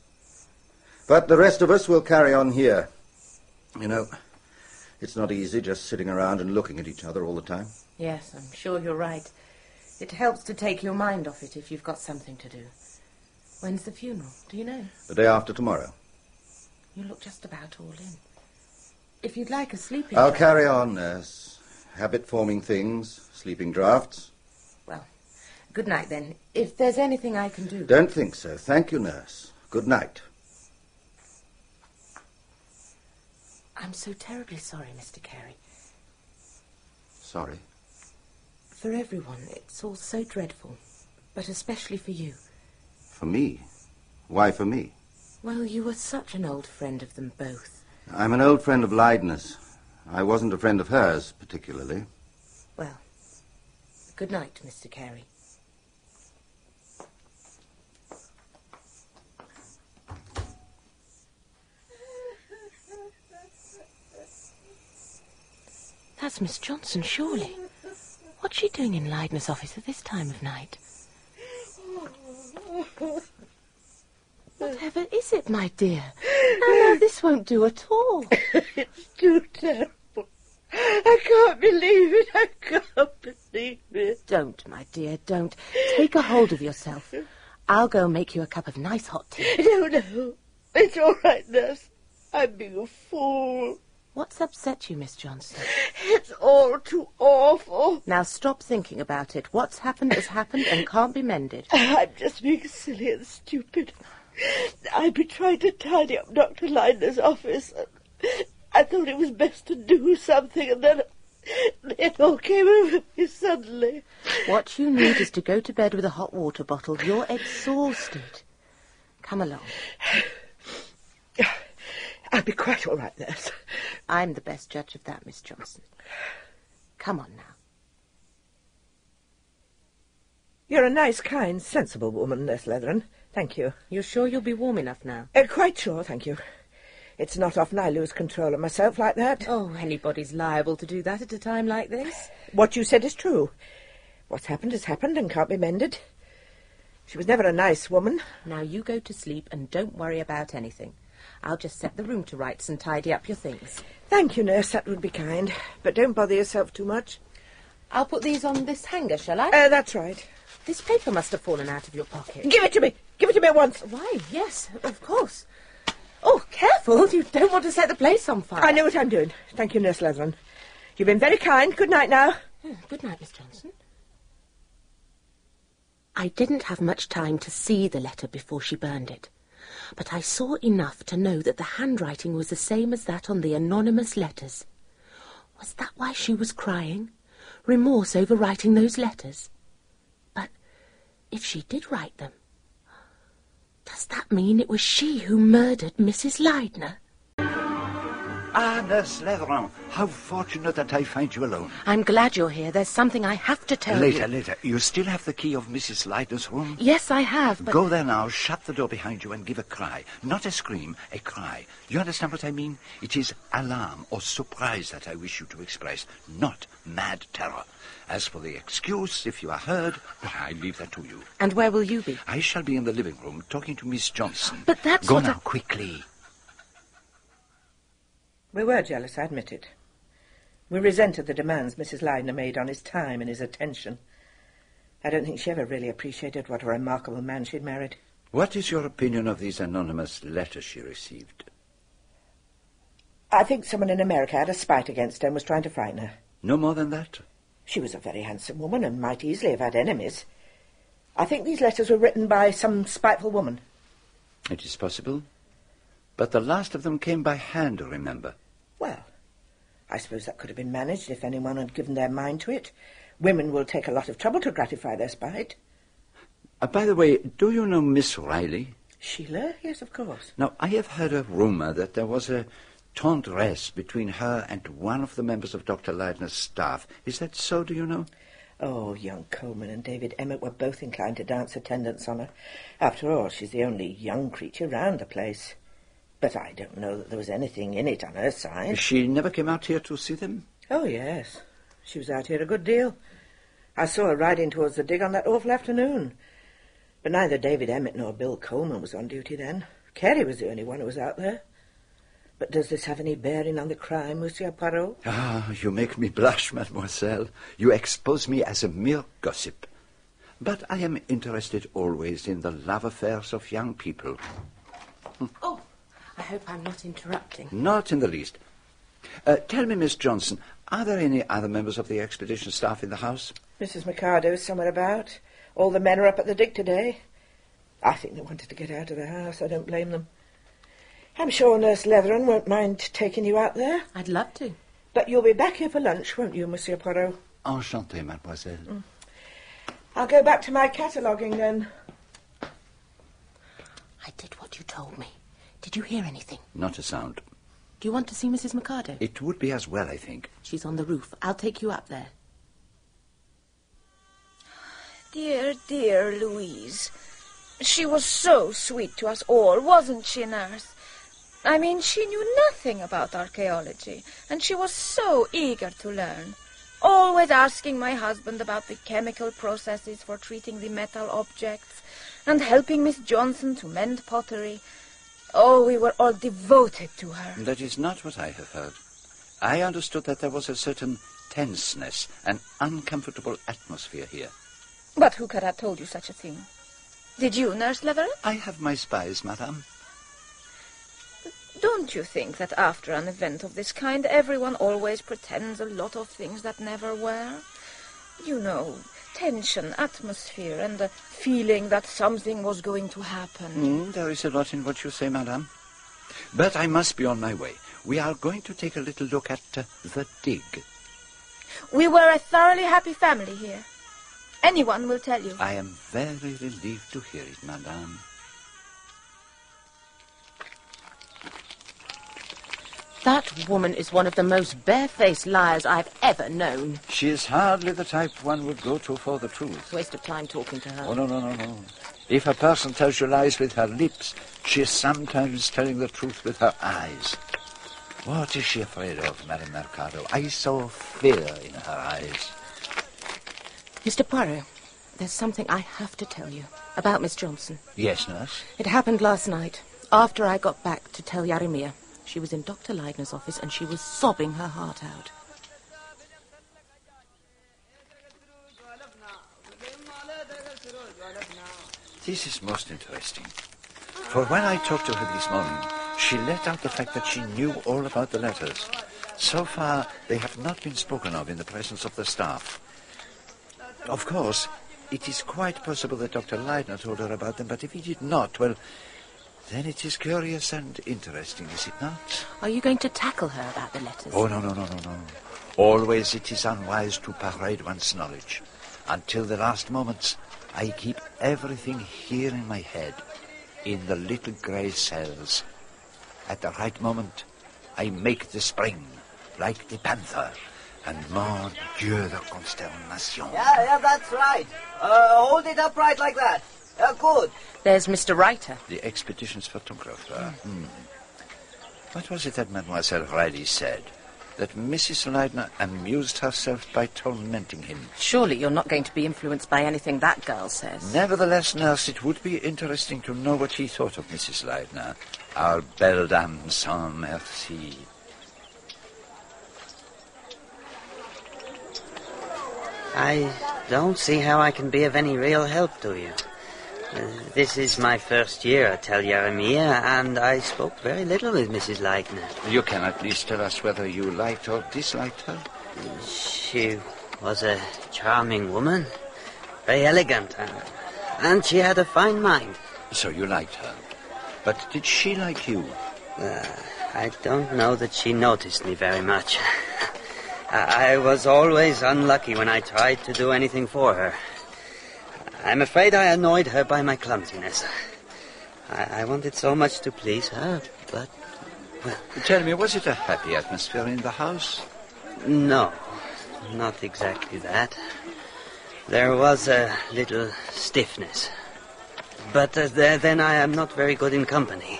But the rest of us will carry on here. You know, it's not easy just sitting around and looking at each other all the time. Yes, I'm sure you're right. It helps to take your mind off it if you've got something to do. When's the funeral? Do you know? The day after tomorrow. You look just about all in. If you'd like a sleeping I'll carry on, nurse. Habit-forming things, sleeping draughts. Well, good night then. If there's anything I can do. Don't think so. Thank you, nurse. Good night. I'm so terribly sorry, Mr. Carey. Sorry. For everyone, it's all so dreadful. But especially for you. For me? Why for me? Well, you were such an old friend of them both. I'm an old friend of Leidner's. I wasn't a friend of hers, particularly. Well, good night, Mr. Carey. That's Miss Johnson, surely. What's she doing in Leidner's office at this time of night? Whatever is it, my dear? No, no, this won't do at all. it's too terrible. I can't believe it. I can't believe it. Don't, my dear, don't. Take a hold of yourself. I'll go make you a cup of nice hot tea. No, no. It's all right, nurse. I'm being a fool. What's upset you, Miss Johnson? It's all too awful. Now stop thinking about it. What's happened has happened and can't be mended. I'm just being silly and stupid. I've been trying to tidy up Dr. Leidner's office. And I thought it was best to do something, and then it all came over me suddenly. What you need is to go to bed with a hot water bottle. You're exhausted. Come along. I'll be quite all right, nurse. I'm the best judge of that, Miss Johnson. Come on now. You're a nice, kind, sensible woman, Nurse Leatheran. Thank you. You're sure you'll be warm enough now? Uh, quite sure, thank you. It's not often I lose control of myself like that. Oh, anybody's liable to do that at a time like this. What you said is true. What's happened has happened and can't be mended. She was never a nice woman. Now you go to sleep and don't worry about anything. I'll just set the room to rights and tidy up your things. Thank you, nurse. That would be kind. But don't bother yourself too much. I'll put these on this hanger, shall I? Uh, that's right. This paper must have fallen out of your pocket. Give it to me. Give it to me at once. Why, yes, of course. Oh, careful. You don't want to set the place on fire. I know what I'm doing. Thank you, Nurse Leatheran. You've been very kind. Good night now. Yeah, good night, Miss Johnson. I didn't have much time to see the letter before she burned it, but I saw enough to know that the handwriting was the same as that on the anonymous letters. Was that why she was crying? Remorse over writing those letters? But if she did write them, does that mean it was she who murdered Mrs. Leidner? Ah, Nurse Leatheran, how fortunate that I find you alone. I'm glad you're here. There's something I have to tell later, you. Later, later. You still have the key of Mrs. Leidner's room? Yes, I have, but... Go there now, shut the door behind you and give a cry. Not a scream, a cry. You understand what I mean? It is alarm or surprise that I wish you to express, not mad terror. As for the excuse, if you are heard, I leave that to you. And where will you be? I shall be in the living room talking to Miss Johnson. But that's Go what now, I- quickly. We were jealous, I admit it. We resented the demands Mrs. Leidner made on his time and his attention. I don't think she ever really appreciated what a remarkable man she'd married. What is your opinion of these anonymous letters she received? I think someone in America had a spite against her and was trying to frighten her. No more than that? She was a very handsome woman and might easily have had enemies. I think these letters were written by some spiteful woman. It is possible. But the last of them came by hand, remember. Well, I suppose that could have been managed if anyone had given their mind to it. Women will take a lot of trouble to gratify their spite. Uh, by the way, do you know Miss Reilly? Sheila? Yes, of course. Now, I have heard a rumor that there was a tendresse between her and one of the members of Dr. Leidner's staff. Is that so, do you know? Oh, young Coleman and David Emmott were both inclined to dance attendance on her. After all, she's the only young creature round the place. But I don't know that there was anything in it on her side. She never came out here to see them? Oh, yes. She was out here a good deal. I saw her riding towards the dig on that awful afternoon. But neither David Emmott nor Bill Coleman was on duty then. Carey was the only one who was out there. But does this have any bearing on the crime, Monsieur Poirot? Ah, you make me blush, mademoiselle. You expose me as a mere gossip. But I am interested always in the love affairs of young people. Oh, I hope I'm not interrupting. Not in the least. Uh, tell me, Miss Johnson, are there any other members of the expedition staff in the house? Mrs. Mercado is somewhere about. All the men are up at the dig today. I think they wanted to get out of the house. I don't blame them. I'm sure Nurse Leatheran won't mind taking you out there. I'd love to. But you'll be back here for lunch, won't you, Monsieur Poirot? Enchanté, mademoiselle. Mm. I'll go back to my cataloguing then. I did what you told me. Did you hear anything? Not a sound. Do you want to see Mrs. Mercado? It would be as well, I think. She's on the roof. I'll take you up there. Dear, dear Louise. She was so sweet to us all, wasn't she, nurse? I mean, she knew nothing about archaeology, and she was so eager to learn. Always asking my husband about the chemical processes for treating the metal objects, and helping Miss Johnson to mend pottery. Oh, we were all devoted to her. That is not what I have heard. I understood that there was a certain tenseness, an uncomfortable atmosphere here. But who could have told you such a thing? Did you, Nurse Leatheran? I have my spies, madame. Don't you think that after an event of this kind, everyone always pretends a lot of things that never were? You know, tension, atmosphere, and the feeling that something was going to happen. Mm, there is a lot in what you say, madame. But I must be on my way. We are going to take a little look at uh, the dig. We were a thoroughly happy family here. Anyone will tell you. I am very relieved to hear it, madame. That woman is one of the most barefaced liars I've ever known. She is hardly the type one would go to for the truth. Waste of time talking to her. Oh, no, no, no, no. If a person tells you lies with her lips, she is sometimes telling the truth with her eyes. What is she afraid of, Madame Mercado? I saw fear in her eyes. Mr. Poirot, there's something I have to tell you about Miss Johnson. Yes, nurse? It happened last night, after I got back to Tell Yarimjah. She was in Dr. Leidner's office and she was sobbing her heart out. This is most interesting. For when I talked to her this morning, she let out the fact that she knew all about the letters. So far, they have not been spoken of in the presence of the staff. Of course, it is quite possible that Dr. Leidner told her about them, but if he did not, well, then it is curious and interesting, is it not? Are you going to tackle her about the letters? Oh, no, no, no, no, no. Always it is unwise to parade one's knowledge. Until the last moments, I keep everything here in my head, in the little grey cells. At the right moment, I make the spring, like the panther. And mon Dieu de consternation. Yeah, yeah, that's right. Uh, hold it upright like that. Yeah, good. There's Mr. Reiter. The expedition's photographer. Hmm. What was it that Mademoiselle Reilly said? That Mrs. Leidner amused herself by tormenting him. Surely you're not going to be influenced by anything that girl says. Nevertheless, nurse, it would be interesting to know what he thought of Mrs. Leidner. Our belle dame sans merci. I don't see how I can be of any real help to you. Uh, this is my first year at Tell Yarimjah, and I spoke very little with Mrs. Leidner. You can at least tell us whether you liked or disliked her. She was a charming woman, very elegant, and, and she had a fine mind. So you liked her. But did she like you? Uh, I don't know that she noticed me very much. I was always unlucky when I tried to do anything for her. I'm afraid I annoyed her by my clumsiness. I, I wanted so much to please her, but. Well. Tell me, was it a happy atmosphere in the house? No, not exactly that. There was a little stiffness. But uh, there, then I am not very good in company.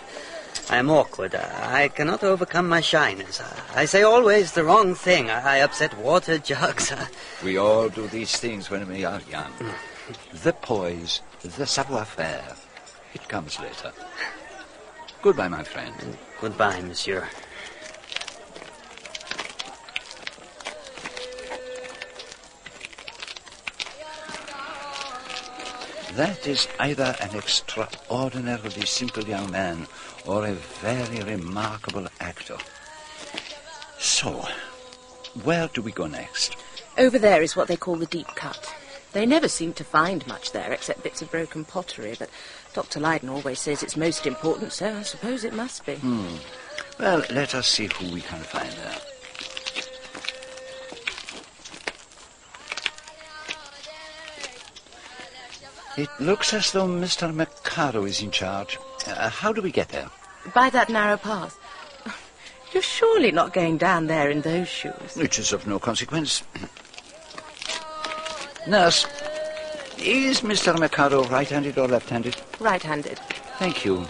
I am awkward. I cannot overcome my shyness. I say always the wrong thing. I upset water jugs. We all do these things when we are young. The poise, the savoir-faire. It comes later. Goodbye, my friend. Goodbye, monsieur. That is either an extraordinarily simple young man or a very remarkable actor. So, where do we go next? Over there is what they call the deep cut. They never seem to find much there except bits of broken pottery, but Dr. Leidner always says it's most important, so I suppose it must be. Hmm. Well, let us see who we can find there. It looks as though Mr. Mercado is in charge. Uh, how do we get there? By that narrow path. You're surely not going down there in those shoes. It is of no consequence. Nurse, is Mr. Mercado right-handed or left-handed? Right-handed. Thank you.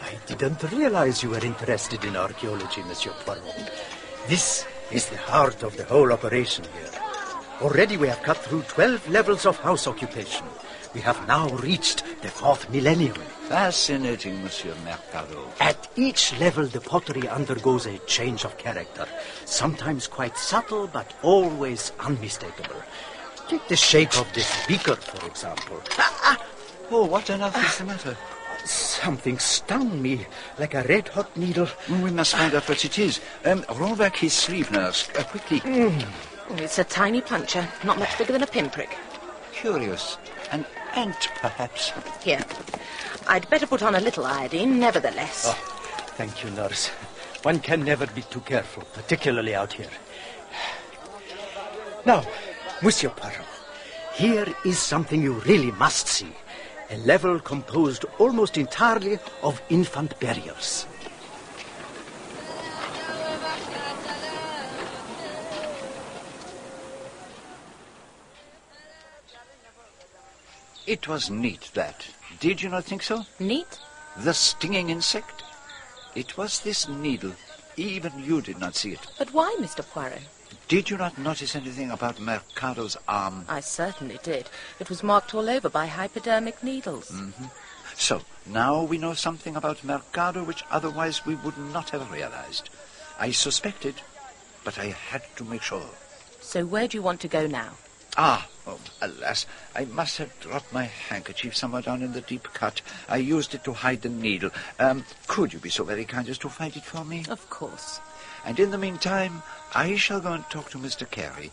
I didn't realize you were interested in archaeology, Monsieur Poirot. This is the heart of the whole operation here. Already we have cut through 12 levels of house occupation. We have now reached the fourth millennium. Fascinating, Monsieur Mercado. At each level, the pottery undergoes a change of character. Sometimes quite subtle, but always unmistakable. Take the shape of this beaker, for example. Ah! Oh, what on earth is the matter? Something stung me like a red-hot needle. We must find out what it is. Um, roll back his sleeve, nurse, uh, quickly. Oh, it's a tiny puncture, not much bigger than a pinprick. Curious. An ant, perhaps. Here. I'd better put on a little iodine, nevertheless. Oh, thank you, nurse. One can never be too careful, particularly out here. Now, Monsieur Poirot, here is something you really must see. A level composed almost entirely of infant burials. It was neat, that. Did you not think so? Neat? The stinging insect. It was this needle. Even you did not see it. But why, Mr. Poirot? Did you not notice anything about Mercado's arm? I certainly did. It was marked all over by hypodermic needles. Mm-hmm. So, now we know something about Mercado which otherwise we would not have realized. I suspected, but I had to make sure. So where do you want to go now? Ah, oh, alas, I must have dropped my handkerchief somewhere down in the deep cut. I used it to hide the needle. Um, could you be so very kind as to find it for me? Of course. And in the meantime, I shall go and talk to Mr. Carey.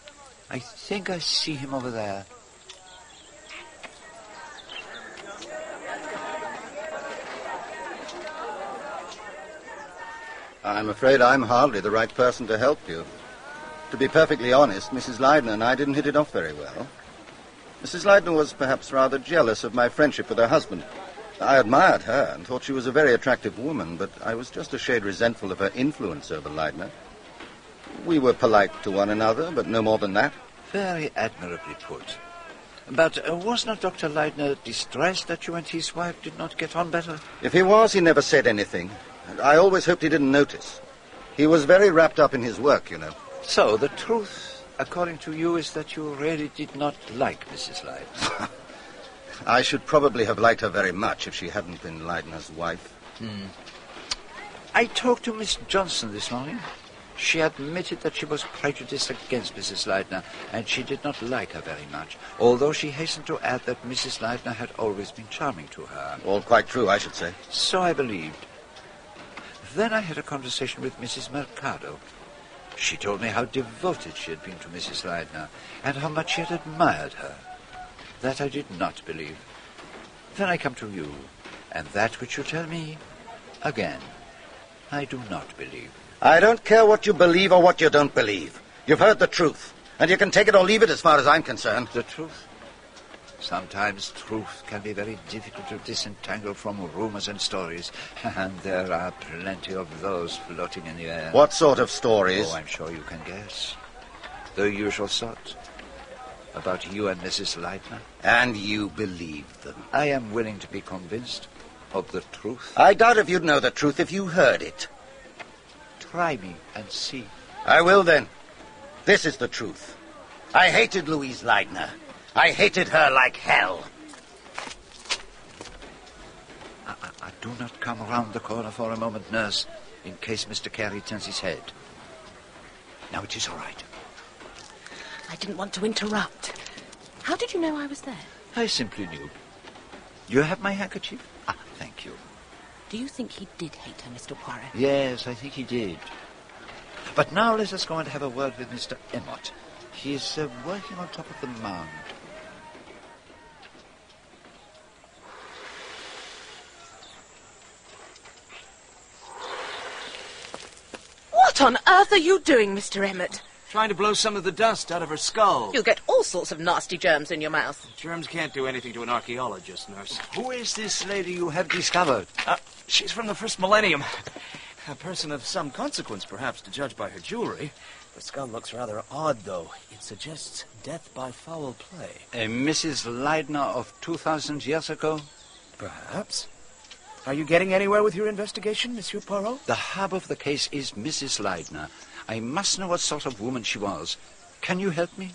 I think I see him over there. I'm afraid I'm hardly the right person to help you. To be perfectly honest, Mrs. Leidner and I didn't hit it off very well. Mrs. Leidner was perhaps rather jealous of my friendship with her husband. I admired her and thought she was a very attractive woman, but I was just a shade resentful of her influence over Leidner. We were polite to one another, but no more than that. Very admirably put. But uh, was not Dr. Leidner distressed that you and his wife did not get on better? If he was, he never said anything. I always hoped he didn't notice. He was very wrapped up in his work, you know. So the truth, according to you, is that you really did not like Mrs. Leidner. I should probably have liked her very much if she hadn't been Leidner's wife. Hmm. I talked to Miss Johnson this morning. She admitted that she was prejudiced against Mrs. Leidner, and she did not like her very much, although she hastened to add that Mrs. Leidner had always been charming to her. All quite true, I should say. So I believed. Then I had a conversation with Mrs. Mercado. She told me how devoted she had been to Mrs. Leidner, and how much she had admired her. That I did not believe. Then I come to you, and that which you tell me, again, I do not believe. I don't care what you believe or what you don't believe. You've heard the truth, and you can take it or leave it as far as I'm concerned. The truth? Sometimes truth can be very difficult to disentangle from rumors and stories, and there are plenty of those floating in the air. What sort of stories? Oh, I'm sure you can guess. The usual sort. About you and Mrs. Leidner. And you believe them? I am willing to be convinced of the truth. I doubt if you'd know the truth if you heard it. Try me and see. I will then. This is the truth. I hated Louise Leidner. I hated her like hell. I, I, I do not come round the corner for a moment, nurse, in case Mr. Carey turns his head. Now it is all right. I didn't want to interrupt. How did you know I was there? I simply knew. You have my handkerchief? Ah, thank you. Do you think he did hate her, Mr. Poirot? Yes, I think he did. But now let us go and have a word with Mr. Emmott. He is uh, working on top of the mound. What on earth are you doing, Mr. Emmott? Trying to blow some of the dust out of her skull. You'll get all sorts of nasty germs in your mouth. Germs can't do anything to an archaeologist, nurse. Who is this lady you have discovered? Uh, she's from the first millennium. A person of some consequence, perhaps, to judge by her jewelry. The skull looks rather odd, though. It suggests death by foul play. A Mrs. Leidner of 2,000 years ago? Perhaps. Are you getting anywhere with your investigation, Monsieur Poirot? The hub of the case is Mrs. Leidner. I must know what sort of woman she was. Can you help me?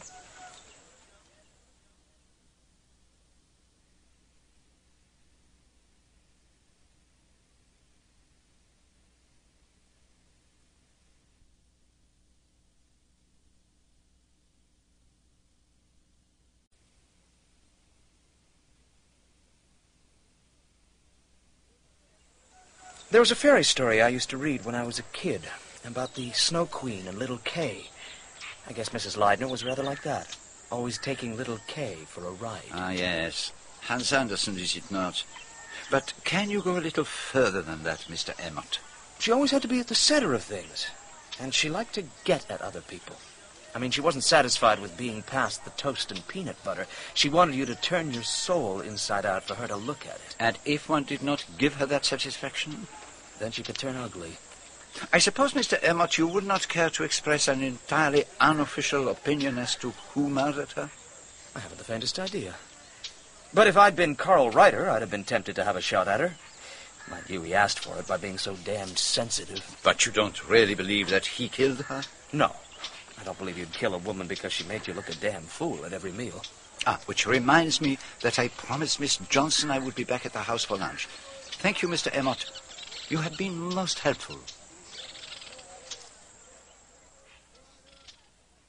There was a fairy story I used to read when I was a kid about the Snow Queen and Little Kay. I guess Mrs. Leidner was rather like that, always taking Little Kay for a ride. Ah, yes. Hans Andersen, is it not? But can you go a little further than that, Mr. Emmott? She always had to be at the center of things, and she liked to get at other people. I mean, she wasn't satisfied with being past the toast and peanut butter. She wanted you to turn your soul inside out for her to look at it. And if one did not give her that satisfaction? Then she could turn ugly. I suppose, Mr. Emmott, you would not care to express an entirely unofficial opinion as to who murdered her? I haven't the faintest idea. But if I'd been Carl Reiter, I'd have been tempted to have a shot at her. Mind you, he asked for it by being so damned sensitive. But you don't really believe that he killed her? No. I don't believe you'd kill a woman because she made you look a damn fool at every meal. Ah, which reminds me that I promised Miss Johnson I would be back at the house for lunch. Thank you, Mr. Emmott. You have been most helpful.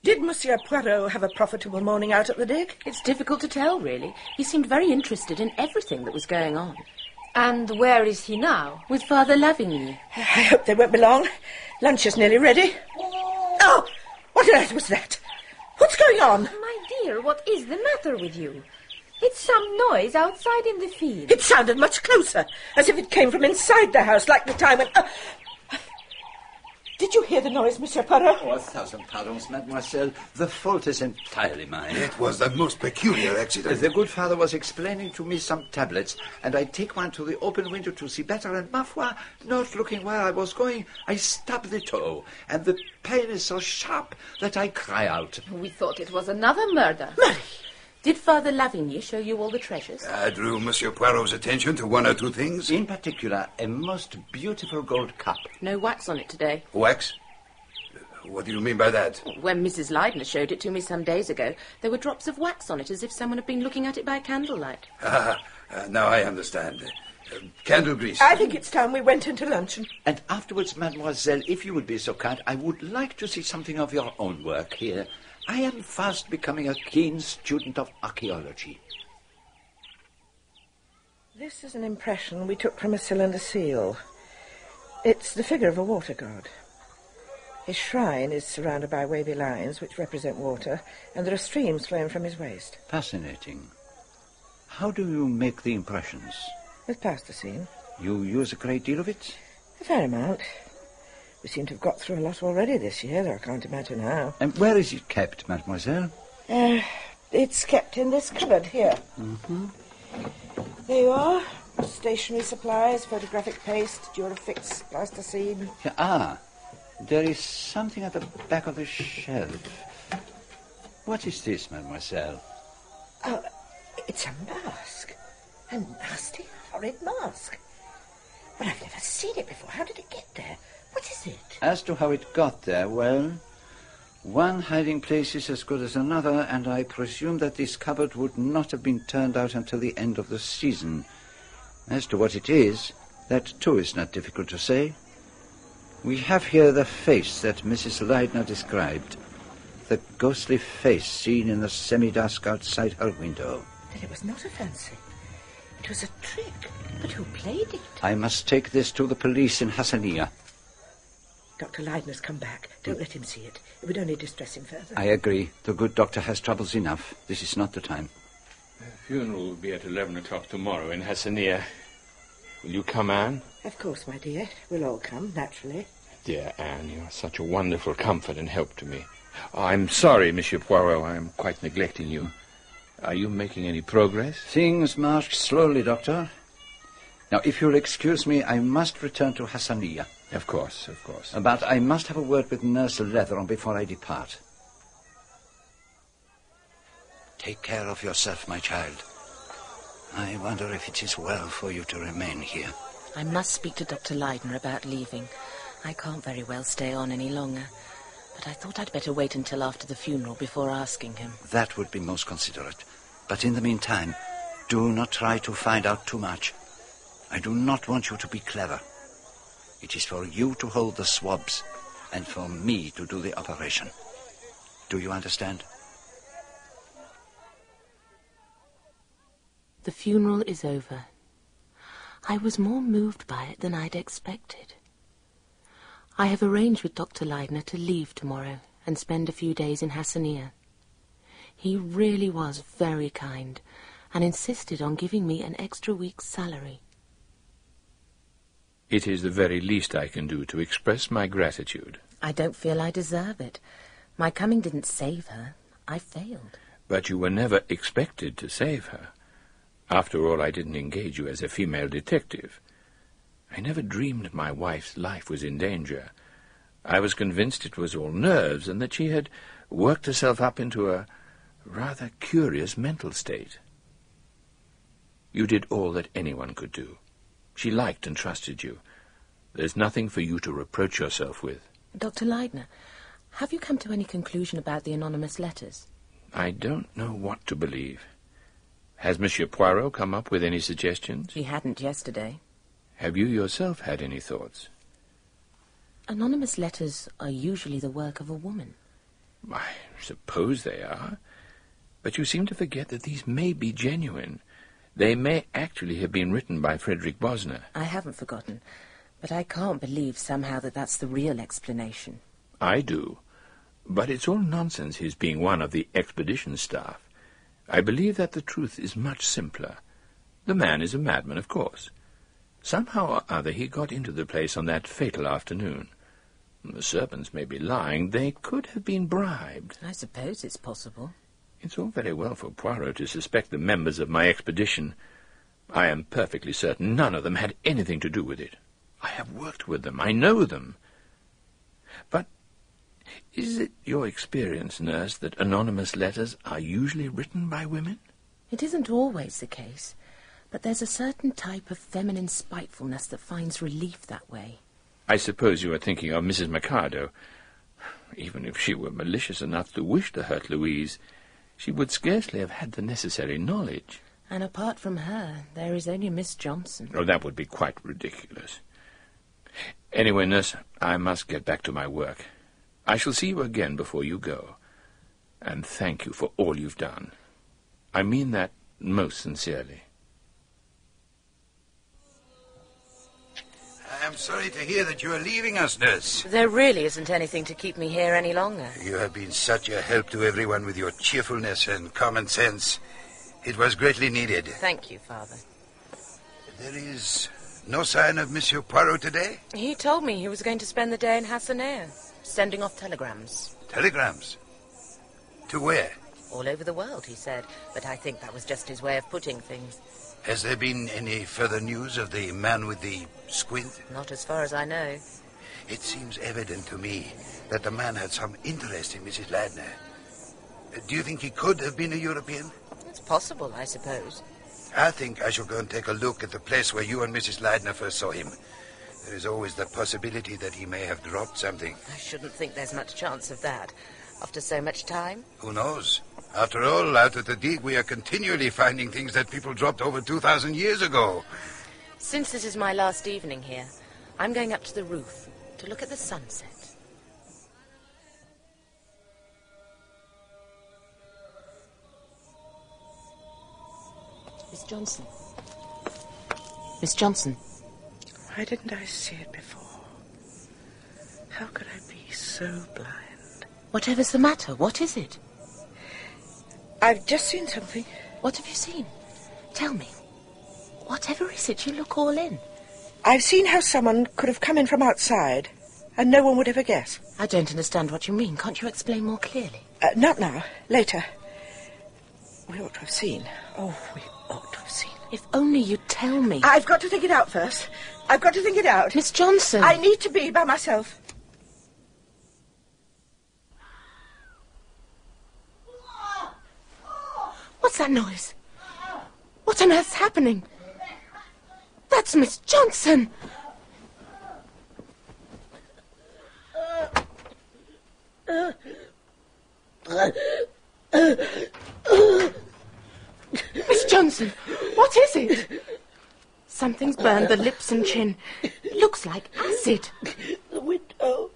Did Monsieur Poirot have a profitable morning out at the dig? It's difficult to tell, really. He seemed very interested in everything that was going on. And where is he now? With Father Lavigny. I hope they won't be long. Lunch is nearly ready. Oh, what on earth was that? What's going on? My dear, what is the matter with you? It's some noise outside in the field. It sounded much closer, as if it came from inside the house, like the time when... Uh, did you hear the noise, Monsieur Poirot? Oh, a thousand pardons, mademoiselle. The fault is entirely mine. It was the most peculiar accident. The good father was explaining to me some tablets, and I take one to the open window to see better, and ma foi, not looking where I was going, I stub the toe, and the pain is so sharp that I cry out. We thought it was another murder. Did Father Lavigny show you all the treasures? I drew Monsieur Poirot's attention to one or two things. In particular, a most beautiful gold cup. No wax on it today. Wax? What do you mean by that? When Mrs. Leidner showed it to me some days ago, there were drops of wax on it as if someone had been looking at it by candlelight. Ah, uh, now I understand. Uh, candle grease. I think it's time we went into luncheon. And afterwards, mademoiselle, if you would be so kind, I would like to see something of your own work here. I am fast becoming a keen student of archaeology. This is an impression we took from a cylinder seal. It's the figure of a water god. His shrine is surrounded by wavy lines which represent water, and there are streams flowing from his waist. Fascinating. How do you make the impressions? With plasticine. You use a great deal of it? A fair amount. We seem to have got through a lot already this year, though I can't imagine how. And where is it kept, mademoiselle? Uh, it's kept in this cupboard here. Mm-hmm. There you are. Stationery supplies, photographic paste, Durafix, plasticine. Yeah, ah, there is something at the back of the shelf. What is this, mademoiselle? Oh, it's a mask. A nasty, horrid mask. But I've never seen it before. How did it get there? What is it? As to how it got there, well, one hiding place is as good as another, and I presume that this cupboard would not have been turned out until the end of the season. As to what it is, that too is not difficult to say. We have here the face that Mrs. Leidner described. The ghostly face seen in the semi-dusk outside her window. Then it was not a fancy. It was a trick. But who played it? I must take this to the police in Hassanieh. Dr. Leidner's come back. Don't let him see it. It would only distress him further. I agree. The good doctor has troubles enough. This is not the time. The funeral will be at 11 o'clock tomorrow in Hassanieh. Will you come, Anne? Of course, my dear. We'll all come, naturally. Dear Anne, you are such a wonderful comfort and help to me. I'm sorry, Monsieur Poirot. I am quite neglecting you. Are you making any progress? Things march slowly, Doctor. Now, if you'll excuse me, I must return to Hassanieh. Of course, of course. But I must have a word with Nurse Leatheran before I depart. Take care of yourself, my child. I wonder if it is well for you to remain here. I must speak to Dr. Leidner about leaving. I can't very well stay on any longer. But I thought I'd better wait until after the funeral before asking him. That would be most considerate. But in the meantime, do not try to find out too much. I do not want you to be clever. It is for you to hold the swabs and for me to do the operation. Do you understand? The funeral is over. I was more moved by it than I'd expected. I have arranged with Dr. Leidner to leave tomorrow and spend a few days in Hassanieh. He really was very kind and insisted on giving me an extra week's salary. It is the very least I can do to express my gratitude. I don't feel I deserve it. My coming didn't save her. I failed. But you were never expected to save her. After all, I didn't engage you as a female detective. I never dreamed my wife's life was in danger. I was convinced it was all nerves and that she had worked herself up into a rather curious mental state. You did all that anyone could do. She liked and trusted you. There's nothing for you to reproach yourself with. Dr. Leidner, Have you come to any conclusion about the anonymous letters? I don't know what to believe. Has Monsieur Poirot come up with any suggestions? He hadn't yesterday. Have you yourself had any thoughts? Anonymous letters are usually the work of a woman. I suppose they are. But you seem to forget that these may be genuine. They may actually have been written by Frederick Bosner. I haven't forgotten, but I can't believe somehow that that's the real explanation. I do. But it's all nonsense his being one of the expedition staff. I believe that the truth is much simpler. The man is a madman, of course. Somehow or other he got into the place on that fatal afternoon. The servants may be lying. They could have been bribed. I suppose it's possible. It's all very well for Poirot to suspect the members of my expedition. I am perfectly certain none of them had anything to do with it. I have worked with them. I know them. But is it your experience, nurse, that anonymous letters are usually written by women? It isn't always the case, but there's a certain type of feminine spitefulness that finds relief that way. I suppose you are thinking of Mrs. Mercado. Even if she were malicious enough to wish to hurt Louise, she would scarcely have had the necessary knowledge. And apart from her, there is only Miss Johnson. Oh, that would be quite ridiculous. Anyway, nurse, I must get back to my work. I shall see you again before you go. And thank you for all you've done. I mean that most sincerely. I am sorry to hear that you are leaving us, nurse. There really isn't anything to keep me here any longer. You have been such a help to everyone with your cheerfulness and common sense. It was greatly needed. Thank you, Father. There is no sign of Monsieur Poirot today? He told me he was going to spend the day in Hassanieh, sending off telegrams. Telegrams? To where? All over the world, he said, but I think that was just his way of putting things. Has there been any further news of the man with the squint? Not as far as I know. It seems evident to me that the man had some interest in Mrs. Leidner. Do you think he could have been a European? It's possible, I suppose. I think I shall go and take a look at the place where you and Mrs. Leidner first saw him. There is always the possibility that he may have dropped something. I shouldn't think there's much chance of that. After so much time? Who knows? After all, out at the dig, we are continually finding things that people dropped over 2,000 years ago. Since this is my last evening here, I'm going up to the roof to look at the sunset. Miss Johnson. Miss Johnson. Why didn't I see it before? How could I be so blind? Whatever's the matter, what is it? I've just seen something. What have you seen? Tell me. Whatever is it, you look all in. I've seen how someone could have come in from outside, and no one would ever guess. I don't understand what you mean. Can't you explain more clearly? Uh, not now. Later. We ought to have seen. Oh, we ought to have seen. If only you'd tell me. I've got to think it out first. I've got to think it out. Miss Johnson. I need to be by myself. What's that noise? What on earth's happening? That's Miss Johnson. Miss Johnson, what is it? Something's burned the lips and chin. It looks like acid. The window.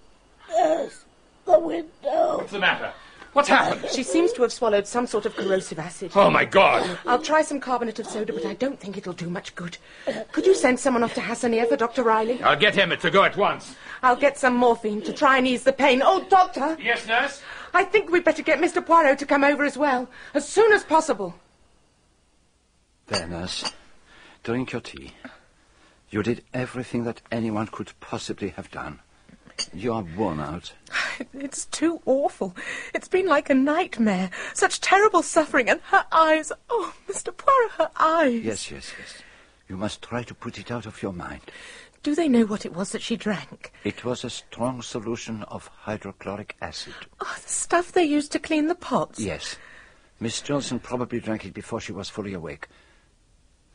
Yes, the window. What's the matter? What's uh, happened? She seems to have swallowed some sort of corrosive acid. Oh, my God. I'll try some carbonate of soda, but I don't think it'll do much good. Could you send someone off to Hassanieh for Dr. Reilly? I'll get him to go at once. I'll get some morphine to try and ease the pain. Oh, doctor! Yes, nurse? I think we'd better get Mr. Poirot to come over as well, as soon as possible. There, nurse. Drink your tea. You did everything that anyone could possibly have done. You are worn out. It's too awful. It's been like a nightmare. Such terrible suffering, and her eyes. Oh, Mr. Poirot, her eyes. Yes, yes, yes. You must try to put it out of your mind. Do they know what it was that she drank? It was a strong solution of hydrochloric acid. Oh, the stuff they used to clean the pots. Yes. Miss Johnson probably drank it before she was fully awake.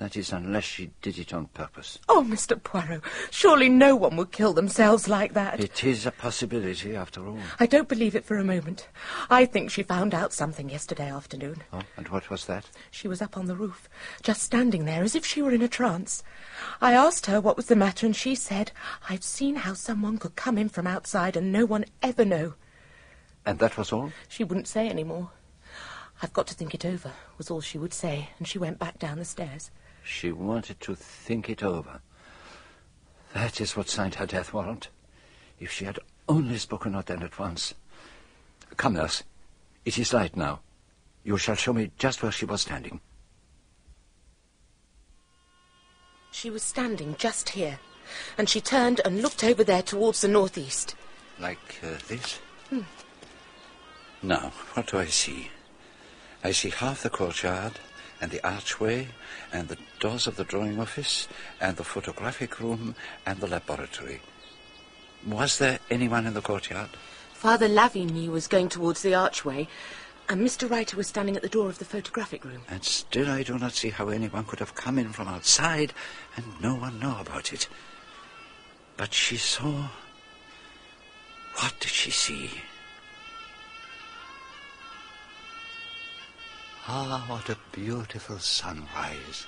That is, unless she did it on purpose. Oh, Mr. Poirot, surely no one would kill themselves like that. It is a possibility, after all. I don't believe it for a moment. I think she found out something yesterday afternoon. Oh, and what was that? She was up on the roof, just standing there as if she were in a trance. I asked her what was the matter, and she said, I've seen how someone could come in from outside and no one ever know. And that was all? She wouldn't say any more. I've got to think it over, was all she would say, and she went back down the stairs. She wanted to think it over. That is what signed her death warrant. If she had only spoken out then at once. Come, nurse. It is light now. You shall show me just where she was standing. She was standing just here, and she turned and looked over there towards the northeast. Like uh, this? Hmm. Now, what do I see? I see half the courtyard, and the archway, and the doors of the drawing office, and the photographic room, and the laboratory. Was there anyone in the courtyard? Father Lavigny was going towards the archway, and Mr. Reiter was standing at the door of the photographic room. And still I do not see how anyone could have come in from outside and no one know about it. But she saw... What did she see? Ah, what a beautiful sunrise.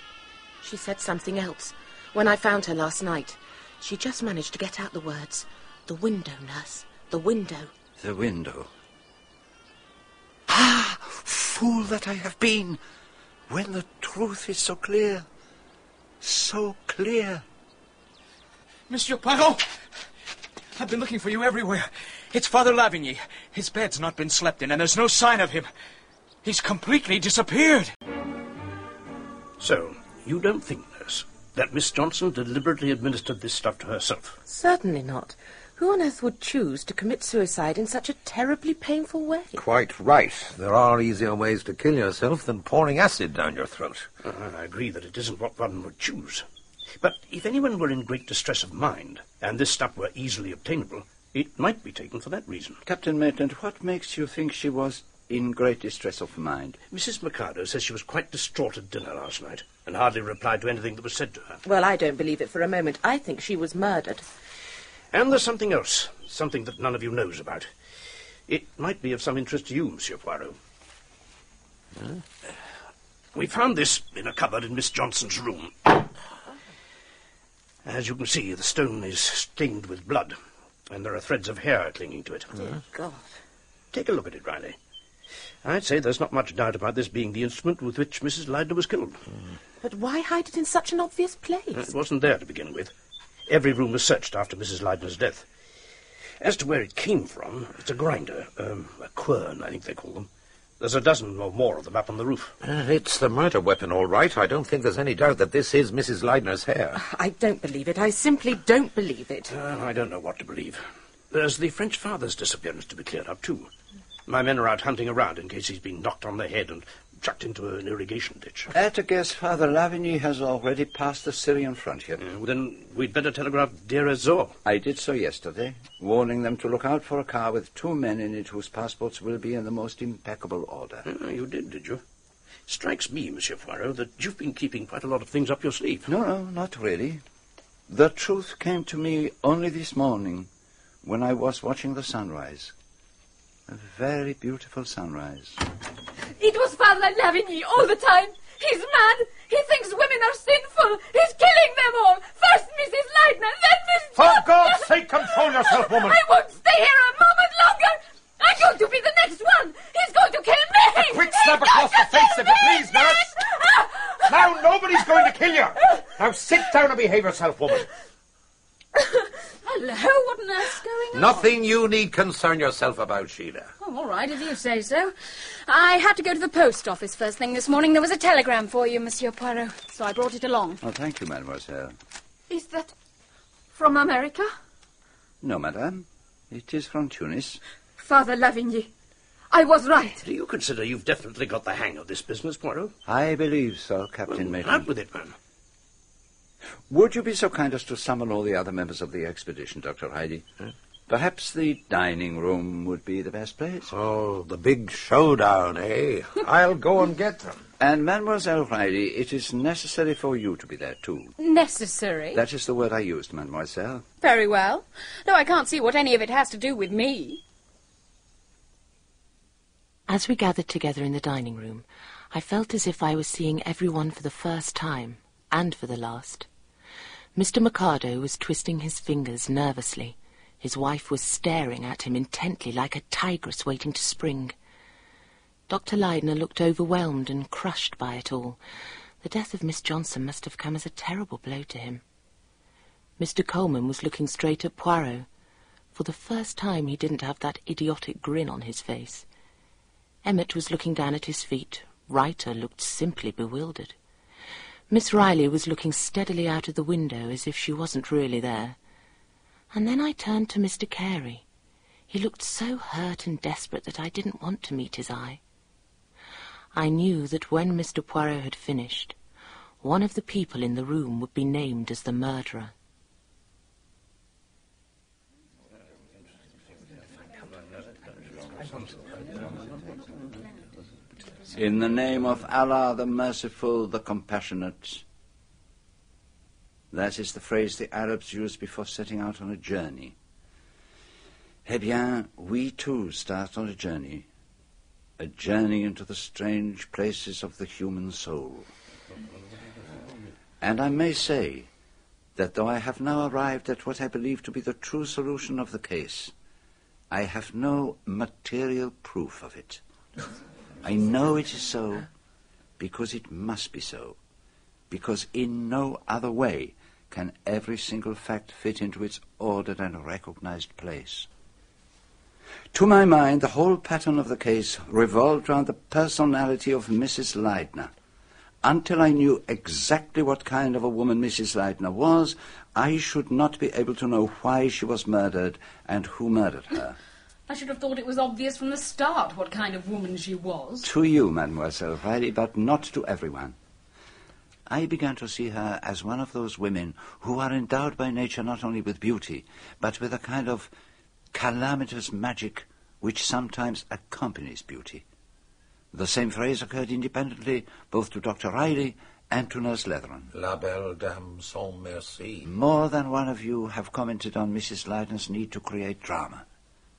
She said something else. When I found her last night, she just managed to get out the words, the window, nurse, the window. The window. Ah, fool that I have been, when the truth is so clear. So clear. Monsieur Poirot! I've been looking for you everywhere. It's Father Lavigny. His bed's not been slept in, and there's no sign of him. He's completely disappeared. So, you don't think, nurse, that Miss Johnson deliberately administered this stuff to herself? Certainly not. Who on earth would choose to commit suicide in such a terribly painful way? Quite right. There are easier ways to kill yourself than pouring acid down your throat. Uh, I agree that it isn't what one would choose. But if anyone were in great distress of mind, and this stuff were easily obtainable, it might be taken for that reason. Captain Maitland, what makes you think she was in great distress of mind? Mrs. Mercado says she was quite distraught at dinner last night, and hardly replied to anything that was said to her. Well, I don't believe it for a moment. I think she was murdered. And there's something else, something that none of you knows about. It might be of some interest to you, Monsieur Poirot. Huh? We found this in a cupboard in Miss Johnson's room. As you can see, the stone is stained with blood, and there are threads of hair clinging to it. Dear God. Take a look at it, Reilly. I'd say there's not much doubt about this being the instrument with which Mrs. Leidner was killed. But why hide it in such an obvious place? It wasn't there to begin with. Every room was searched after Mrs. Leidner's death. As to where it came from, it's a grinder, um, a quern, I think they call them. There's a dozen or more of them up on the roof. Uh, it's the murder weapon, all right. I don't think there's any doubt that this is Mrs. Leidner's hair. I don't believe it. I simply don't believe it. Uh, I don't know what to believe. There's the French father's disappearance to be cleared up, too. My men are out hunting around in case he's been knocked on the head and chucked into an irrigation ditch. At a guess, Father Lavigny has already passed the Syrian frontier. Uh, then we'd better telegraph Deir ez-Zor. I did so yesterday, warning them to look out for a car with two men in it whose passports will be in the most impeccable order. Uh, you did, did you? Strikes me, Monsieur Poirot, that you've been keeping quite a lot of things up your sleeve. No, no, not really. The truth came to me only this morning when I was watching the sunrise. A very beautiful sunrise. It was Father Lavigny all the time. He's mad. He thinks women are sinful. He's killing them all. First Mrs. Leidner, then Miss For God's sake, control yourself, woman. I won't stay here a moment longer. I'm going to be the next one. He's going to kill me. A quick slap across the face, if you please, nurse. Now nobody's going to kill you. Now sit down and behave yourself, woman. Hello, what on earth's going on? Nothing you need concern yourself about, Sheila. Oh, all right, if you say so. I had to go to the post office first thing this morning. There was a telegram for you, Monsieur Poirot, so I brought it along. Oh, thank you, mademoiselle. Is that from America? No, madame. It is from Tunis. Father Lavigny, I was right. Do you consider you've definitely got the hang of this business, Poirot? I believe so, Captain Well, Maitland. out with it, man. Would you be so kind as to summon all the other members of the expedition, Dr. Heidi? Perhaps the dining room would be the best place. Oh, the big showdown, eh? I'll go and get them. And Mademoiselle Reilly, it is necessary for you to be there too. Necessary? That is the word I used, Mademoiselle. Very well. Though I can't see what any of it has to do with me. As we gathered together in the dining room, I felt as if I was seeing everyone for the first time, and for the last. Mr. Mercado was twisting his fingers nervously. His wife was staring at him intently like a tigress waiting to spring. Dr. Leidner looked overwhelmed and crushed by it all. The death of Miss Johnson must have come as a terrible blow to him. Mr. Coleman was looking straight at Poirot. For the first time he didn't have that idiotic grin on his face. Emmott was looking down at his feet. Reiter looked simply bewildered. Miss Reilly was looking steadily out of the window as if she wasn't really there. And then I turned to Mr. Carey. He looked so hurt and desperate that I didn't want to meet his eye. I knew that when Mr. Poirot had finished, one of the people in the room would be named as the murderer. In the name of Allah, the merciful, the compassionate. That is the phrase the Arabs use before setting out on a journey. Eh bien, we too start on a journey, a journey into the strange places of the human soul. And I may say that though I have now arrived at what I believe to be the true solution of the case, I have no material proof of it. I know it is so because it must be so, because in no other way can every single fact fit into its ordered and recognized place. To my mind, the whole pattern of the case revolved round the personality of Mrs. Leidner. Until I knew exactly what kind of a woman Mrs. Leidner was, I should not be able to know why she was murdered and who murdered her. I should have thought it was obvious from the start what kind of woman she was. To you, Mademoiselle Reilly, but not to everyone. I began to see her as one of those women who are endowed by nature not only with beauty, but with a kind of calamitous magic which sometimes accompanies beauty. The same phrase occurred independently both to Dr. Reilly and to Nurse Leatheran. La belle dame sans merci. More than one of you have commented on Mrs. Leidner's need to create drama.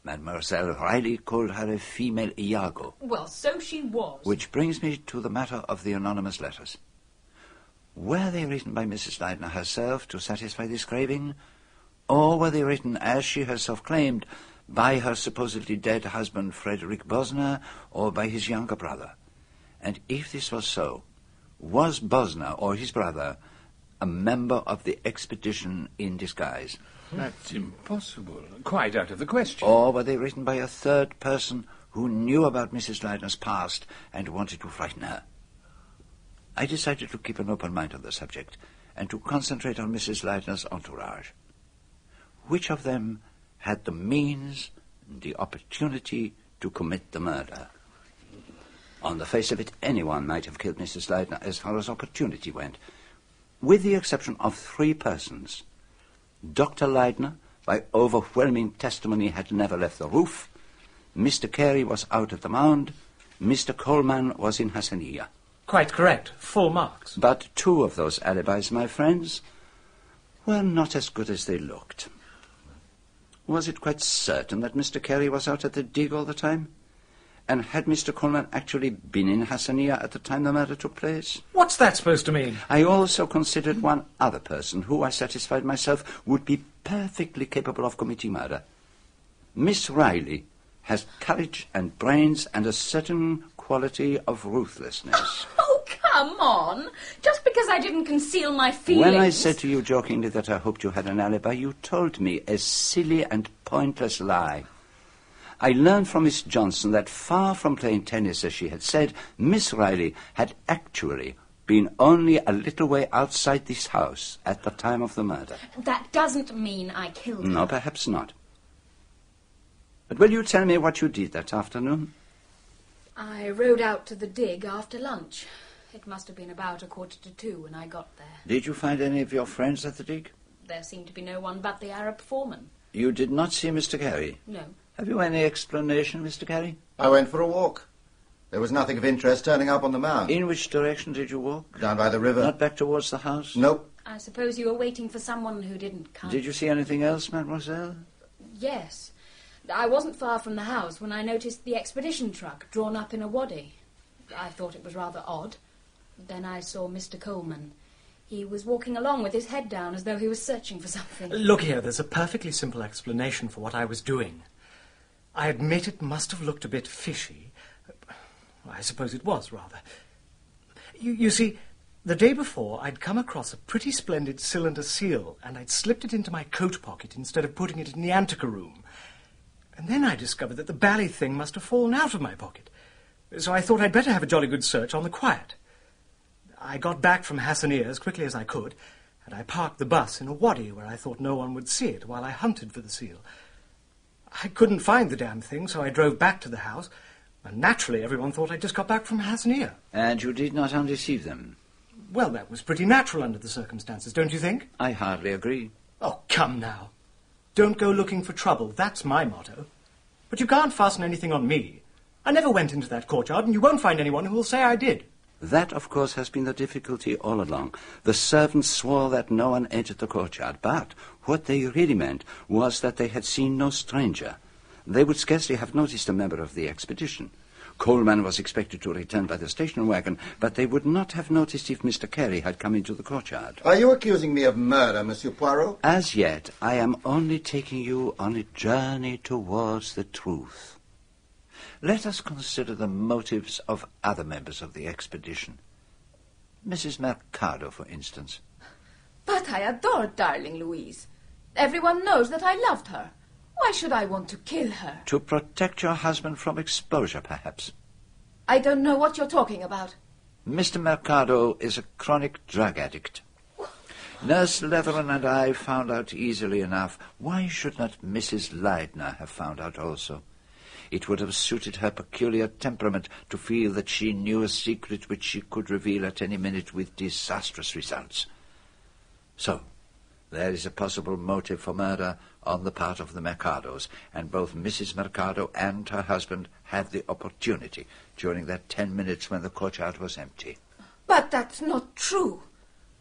Mademoiselle Reilly called her a female Iago. Well, so she was. Which brings me to the matter of the anonymous letters. Were they written by Mrs. Leidner herself to satisfy this craving, or were they written, as she herself claimed, by her supposedly dead husband Frederick Bosner, or by his younger brother? And if this was so, was Bosner or his brother a member of the expedition in disguise? That's impossible. Quite out of the question. Or were they written by a third person who knew about Mrs. Leidner's past and wanted to frighten her? I decided to keep an open mind on the subject and to concentrate on Mrs. Leidner's entourage. Which of them had the means, and the opportunity to commit the murder? On the face of it, anyone might have killed Mrs. Leidner as far as opportunity went, with the exception of three persons. Dr. Leidner, by overwhelming testimony, had never left the roof. Mr. Carey was out at the mound. Mr. Coleman was in Hassanieh. Quite correct. Full marks. But two of those alibis, my friends, were not as good as they looked. Was it quite certain that Mr. Carey was out at the dig all the time? And had Mr. Coleman actually been in Hassanieh at the time the murder took place? What's that supposed to mean? I also considered one other person who I satisfied myself would be perfectly capable of committing murder. Miss Reilly has courage and brains and a certain quality of ruthlessness. Oh, come on. Just because I didn't conceal my feelings. When I said to you jokingly that I hoped you had an alibi, you told me a silly and pointless lie. I learned from Miss Johnson that far from playing tennis, as she had said, Miss Reilly had actually been only a little way outside this house at the time of the murder. That doesn't mean I killed her. No, perhaps not. But will you tell me what you did that afternoon? I rode out to the dig after lunch. It must have been about a quarter to two when I got there. Did you find any of your friends at the dig? There seemed to be no one but the Arab foreman. You did not see Mr. Carey? No. Have you any explanation, Mr. Carey? I went for a walk. There was nothing of interest turning up on the mound. In which direction did you walk? Down by the river. Not back towards the house? Nope. I suppose you were waiting for someone who didn't come. Did you see anything else, mademoiselle? Yes. I wasn't far from the house when I noticed the expedition truck drawn up in a wadi. I thought it was rather odd. Then I saw Mr. Coleman. He was walking along with his head down as though he was searching for something. Look here, there's a perfectly simple explanation for what I was doing. I admit it must have looked a bit fishy. I suppose it was, rather. You, you see, the day before, I'd come across a pretty splendid cylinder seal, and I'd slipped it into my coat pocket instead of putting it in the antiquary room. And then I discovered that the bally thing must have fallen out of my pocket. So I thought I'd better have a jolly good search on the quiet. I got back from Hassanieh as quickly as I could, and I parked the bus in a wadi where I thought no one would see it while I hunted for the seal. I couldn't find the damn thing, so I drove back to the house, and naturally everyone thought I'd just got back from Hassanieh. And you did not undeceive them? Well, that was pretty natural under the circumstances, don't you think? I hardly agree. Oh, come now. Don't go looking for trouble. That's my motto. But you can't fasten anything on me. I never went into that courtyard, and you won't find anyone who will say I did. That, of course, has been the difficulty all along. The servants swore that no one entered the courtyard, but what they really meant was that they had seen no stranger. They would scarcely have noticed a member of the expedition. Coleman was expected to return by the station wagon, but they would not have noticed if Mr. Carey had come into the courtyard. Are you accusing me of murder, Monsieur Poirot? As yet, I am only taking you on a journey towards the truth. Let us consider the motives of other members of the expedition. Mrs. Mercado, for instance. But I adore darling Louise. Everyone knows that I loved her. Why should I want to kill her? To protect your husband from exposure, perhaps. I don't know what you're talking about. Mr. Mercado is a chronic drug addict. Nurse Leatheran and I found out easily enough. Why should not Mrs. Leidner have found out also? It would have suited her peculiar temperament to feel that she knew a secret which she could reveal at any minute with disastrous results. So, there is a possible motive for murder on the part of the Mercados, and both Mrs. Mercado and her husband had the opportunity during that ten minutes when the courtyard was empty. But that's not true.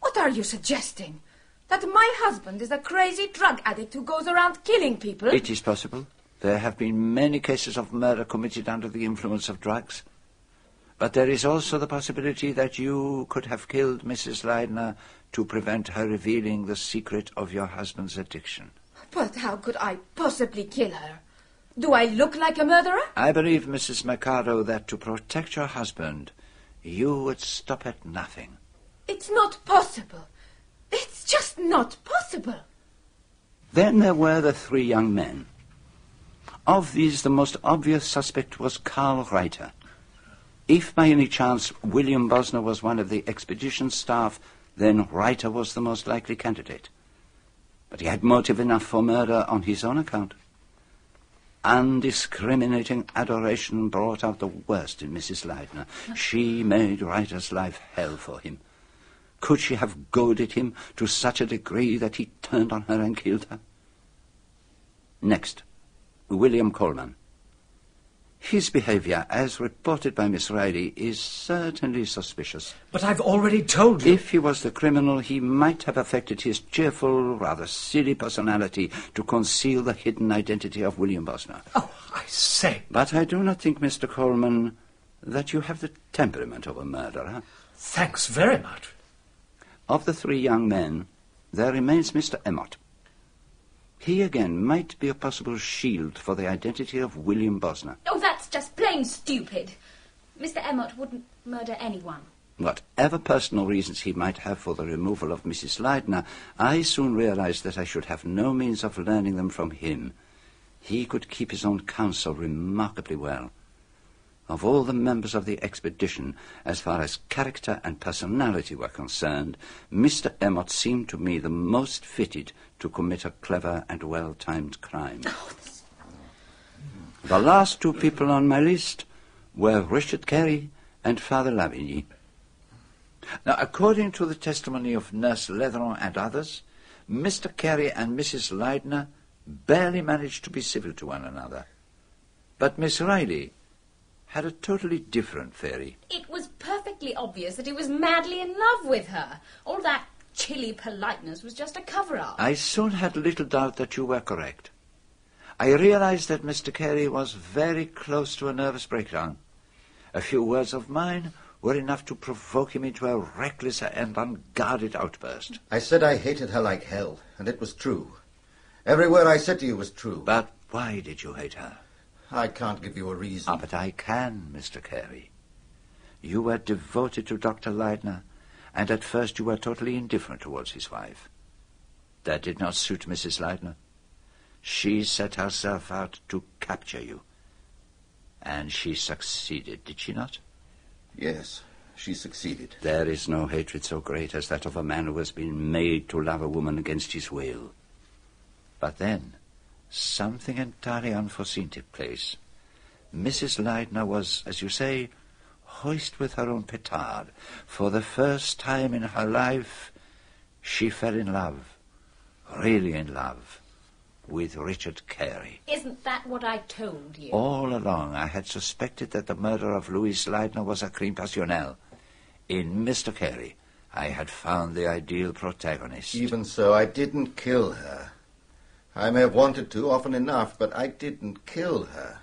What are you suggesting? That my husband is a crazy drug addict who goes around killing people? It is possible. There have been many cases of murder committed under the influence of drugs. But there is also the possibility that you could have killed Mrs. Leidner to prevent her revealing the secret of your husband's addiction. But how could I possibly kill her? Do I look like a murderer? I believe, Mrs. Mercado, that to protect your husband, you would stop at nothing. It's not possible. It's just not possible. Then there were the three young men. Of these, the most obvious suspect was Carl Reiter. If by any chance William Bosner was one of the expedition staff, then Reiter was the most likely candidate. But he had motive enough for murder on his own account. Undiscriminating adoration brought out the worst in Mrs. Leidner. She made Reiter's life hell for him. Could she have goaded him to such a degree that he turned on her and killed her? Next, William Coleman. His behavior, as reported by Miss Reilly, is certainly suspicious. But I've already told you. If he was the criminal, he might have affected his cheerful, rather silly personality to conceal the hidden identity of William Bosner. Oh, I say. But I do not think, Mr. Coleman, that you have the temperament of a murderer. Thanks very much. Of the three young men, there remains Mr. Emmott. He again might be a possible shield for the identity of William Bosner. Oh, that's just plain stupid. Mr. Emmott wouldn't murder anyone. Whatever personal reasons he might have for the removal of Mrs. Leidner, I soon realized that I should have no means of learning them from him. He could keep his own counsel remarkably well. Of all the members of the expedition, as far as character and personality were concerned, Mr. Emmott seemed to me the most fitted to commit a clever and well-timed crime. Oh, the last two people on my list were Richard Carey and Father Lavigny. Now, according to the testimony of Nurse Leatheran and others, Mr. Carey and Mrs. Leidner barely managed to be civil to one another. But Miss Reilly had a totally different theory. It was perfectly obvious that he was madly in love with her. All that chilly politeness was just a cover-up. I soon had little doubt that you were correct. I realized that Mr. Carey was very close to a nervous breakdown. A few words of mine were enough to provoke him into a reckless and unguarded outburst. I said I hated her like hell, and it was true. Every word I said to you was true. But why did you hate her? I can't give you a reason. Ah, but I can, Mr. Carey. You were devoted to Dr. Leidner, and at first you were totally indifferent towards his wife. That did not suit Mrs. Leidner. She set herself out to capture you. And she succeeded, did she not? Yes, she succeeded. There is no hatred so great as that of a man who has been made to love a woman against his will. But then, something entirely unforeseen took place. Mrs. Leidner was, as you say, hoist with her own petard. For the first time in her life, she fell in love, really in love, with Richard Carey. Isn't that what I told you? All along, I had suspected that the murder of Louise Leidner was a crime passionnel. In Mr. Carey, I had found the ideal protagonist. Even so, I didn't kill her. I may have wanted to often enough, but I didn't kill her.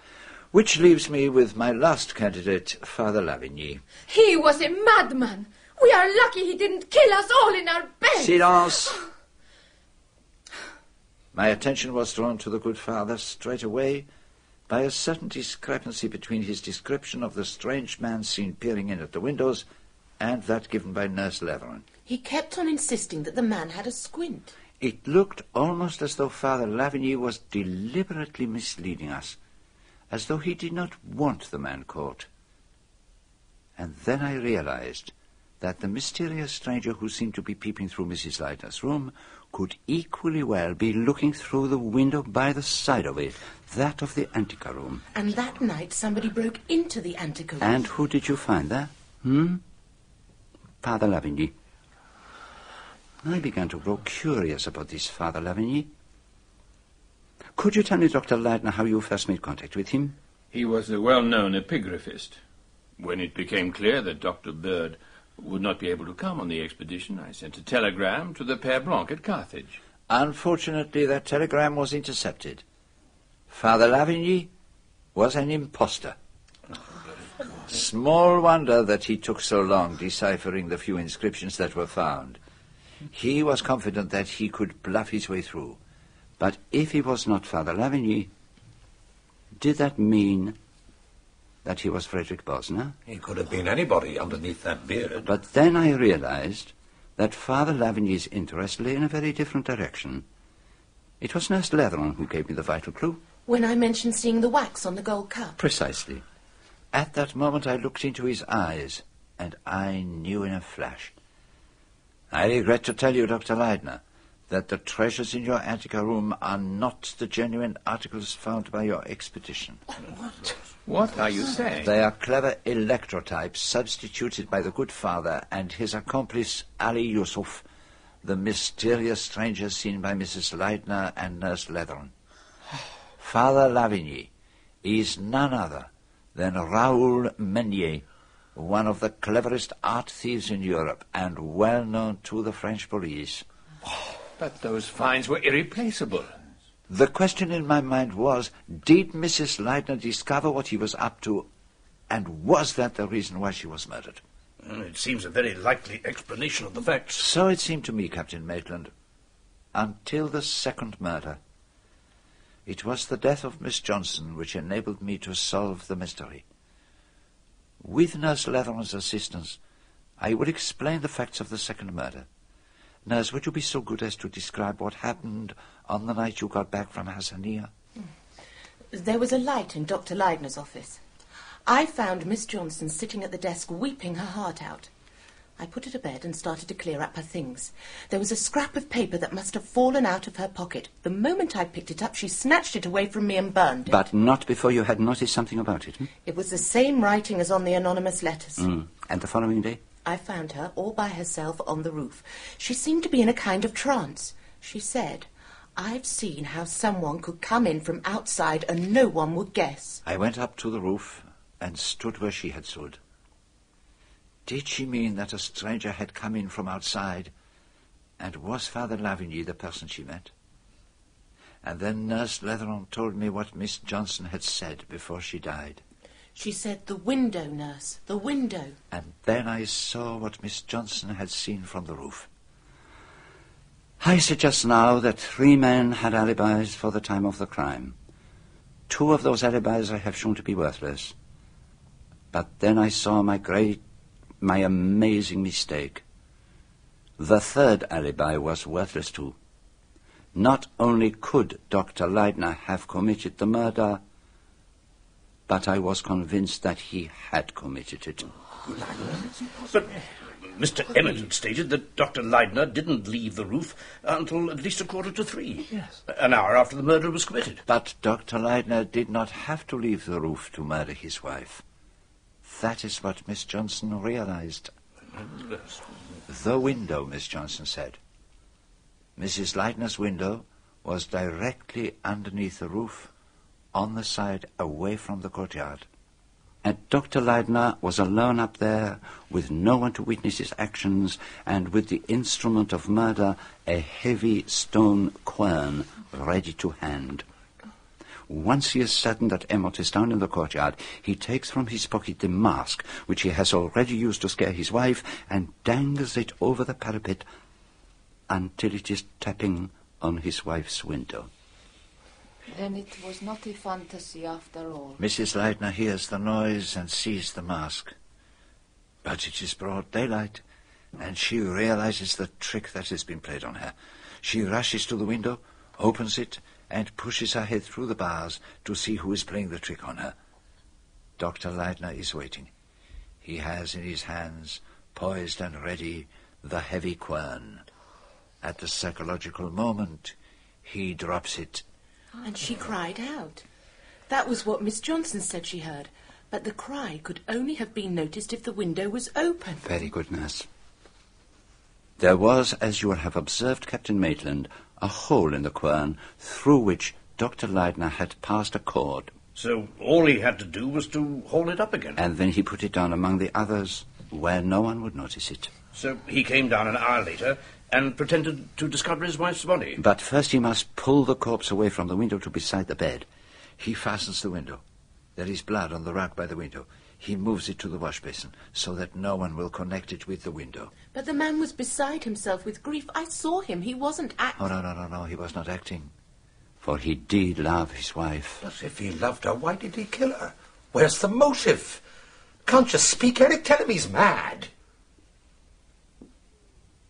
Which leaves me with my last candidate, Father Lavigny. He was a madman. We are lucky he didn't kill us all in our beds. Silence! My attention was drawn to the good father straight away by a certain discrepancy between his description of the strange man seen peering in at the windows and that given by Nurse Leatheran. He kept on insisting that the man had a squint. It looked almost as though Father Lavigny was deliberately misleading us, as though he did not want the man caught. And then I realized that the mysterious stranger who seemed to be peeping through Mrs. Leidner's room could equally well be looking through the window by the side of it, that of the anteroom. And that night somebody broke into the anteroom. And who did you find there? Hmm? Father Lavigny. I began to grow curious about this Father Lavigny. Could you tell me, Dr. Leidner, how you first made contact with him? He was a well-known epigraphist. When it became clear that Dr. Bird would not be able to come on the expedition, I sent a telegram to the Père Blanc at Carthage. Unfortunately, that telegram was intercepted. Father Lavigny was an impostor. Oh, Small wonder that he took so long deciphering the few inscriptions that were found. He was confident that he could bluff his way through. But if he was not Father Lavigny, did that mean that he was Frederick Bosner? He could have been anybody underneath that beard. But then I realized that Father Lavigny's interest lay in a very different direction. It was Nurse Leatheran who gave me the vital clue. When I mentioned seeing the wax on the gold cup. Precisely. At that moment I looked into his eyes, and I knew in a flash. I regret to tell you, Dr. Leidner, that the treasures in your antika room are not the genuine articles found by your expedition. What? What are you saying? They are clever electrotypes substituted by the good father and his accomplice Ali Yusuf, the mysterious stranger seen by Mrs. Leidner and Nurse Leatheran. Father Lavigny is none other than Raoul Meunier, one of the cleverest art thieves in Europe and well known to the French police. But those finds were irreplaceable. The question in my mind was, did Mrs. Leidner discover what he was up to, and was that the reason why she was murdered? Mm, it seems a very likely explanation of the facts. So it seemed to me, Captain Maitland, until the second murder. It was the death of Miss Johnson which enabled me to solve the mystery. With Nurse Leatheran's assistance, I will explain the facts of the second murder. Nurse, would you be so good as to describe what happened on the night you got back from Hassanieh? Mm. There was a light in Dr. Leidner's office. I found Miss Johnson sitting at the desk weeping her heart out. I put her to bed and started to clear up her things. There was a scrap of paper that must have fallen out of her pocket. The moment I picked it up, she snatched it away from me and burned it. But not before you had noticed something about it. Hmm? It was the same writing as on the anonymous letters. Mm. And the following day? I found her all by herself on the roof. She seemed to be in a kind of trance. She said, I've seen how someone could come in from outside and no one would guess. I went up to the roof and stood where she had stood. Did she mean that a stranger had come in from outside? And was Father Lavigny the person she met? And then Nurse Leatheran told me what Miss Johnson had said before she died. She said, the window, nurse, the window. And then I saw what Miss Johnson had seen from the roof. I suggest now that three men had alibis for the time of the crime. Two of those alibis I have shown to be worthless. But then I saw my great, my amazing mistake. The third alibi was worthless too. Not only could Dr. Leidner have committed the murder, but I was convinced that he had committed it. But Mr. Emmott had stated that Dr. Leidner didn't leave the roof until at least a quarter to three. Yes. An hour after the murder was committed. But Dr. Leidner did not have to leave the roof to murder his wife. That is what Miss Johnson realized. The window, Miss Johnson said. Mrs. Leidner's window was directly underneath the roof, on the side away from the courtyard. And Dr. Leidner was alone up there, with no one to witness his actions, and with the instrument of murder, a heavy stone quern, ready to hand. Once he is certain that Emmott is down in the courtyard, he takes from his pocket the mask which he has already used to scare his wife and dangles it over the parapet until it is tapping on his wife's window. Then it was not a fantasy after all. Mrs. Leidner hears the noise and sees the mask. But it is broad daylight, and she realizes the trick that has been played on her. She rushes to the window, opens it, and pushes her head through the bars to see who is playing the trick on her. Dr. Leidner is waiting. He has in his hands, poised and ready, the heavy quern. At the psychological moment, he drops it. And she cried out. That was what Miss Johnson said she heard. But the cry could only have been noticed if the window was open. Very good, nurse. There was, as you will have observed, Captain Maitland, a hole in the quern through which Dr. Leidner had passed a cord. So all he had to do was to haul it up again. And then he put it down among the others where no one would notice it. So he came down an hour later and pretended to discover his wife's body. But first he must pull the corpse away from the window to beside the bed. He fastens the window. There is blood on the rug by the window. He moves it to the wash basin so that no one will connect it with the window. But the man was beside himself with grief. I saw him. He wasn't acting. Oh, no, no, no, no. He was not acting. For he did love his wife. But if he loved her, why did he kill her? Where's the motive? Can't you speak, Eric? Tell him he's mad.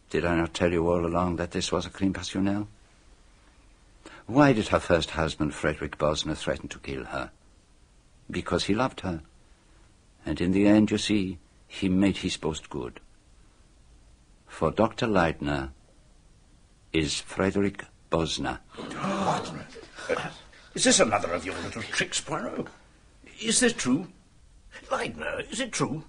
Did I not tell you all along that this was a crime passionnel? Why did her first husband, Frederick Bosner, threaten to kill her? Because he loved her. And in the end, you see, he made his boast good. For Dr. Leidner is Frederick Bosner. What? Uh, is this another of your little tricks, Poirot? Is this true? Leidner, is it true?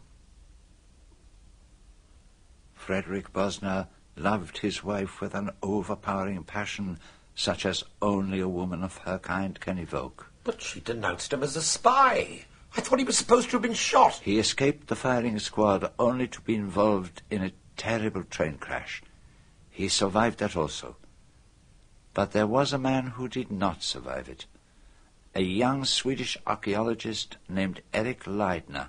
Frederick Bosner loved his wife with an overpowering passion such as only a woman of her kind can evoke. But she denounced him as a spy. I thought he was supposed to have been shot. He escaped the firing squad only to be involved in a terrible train crash. He survived that also. But there was a man who did not survive it. A young Swedish archaeologist named Eric Leidner,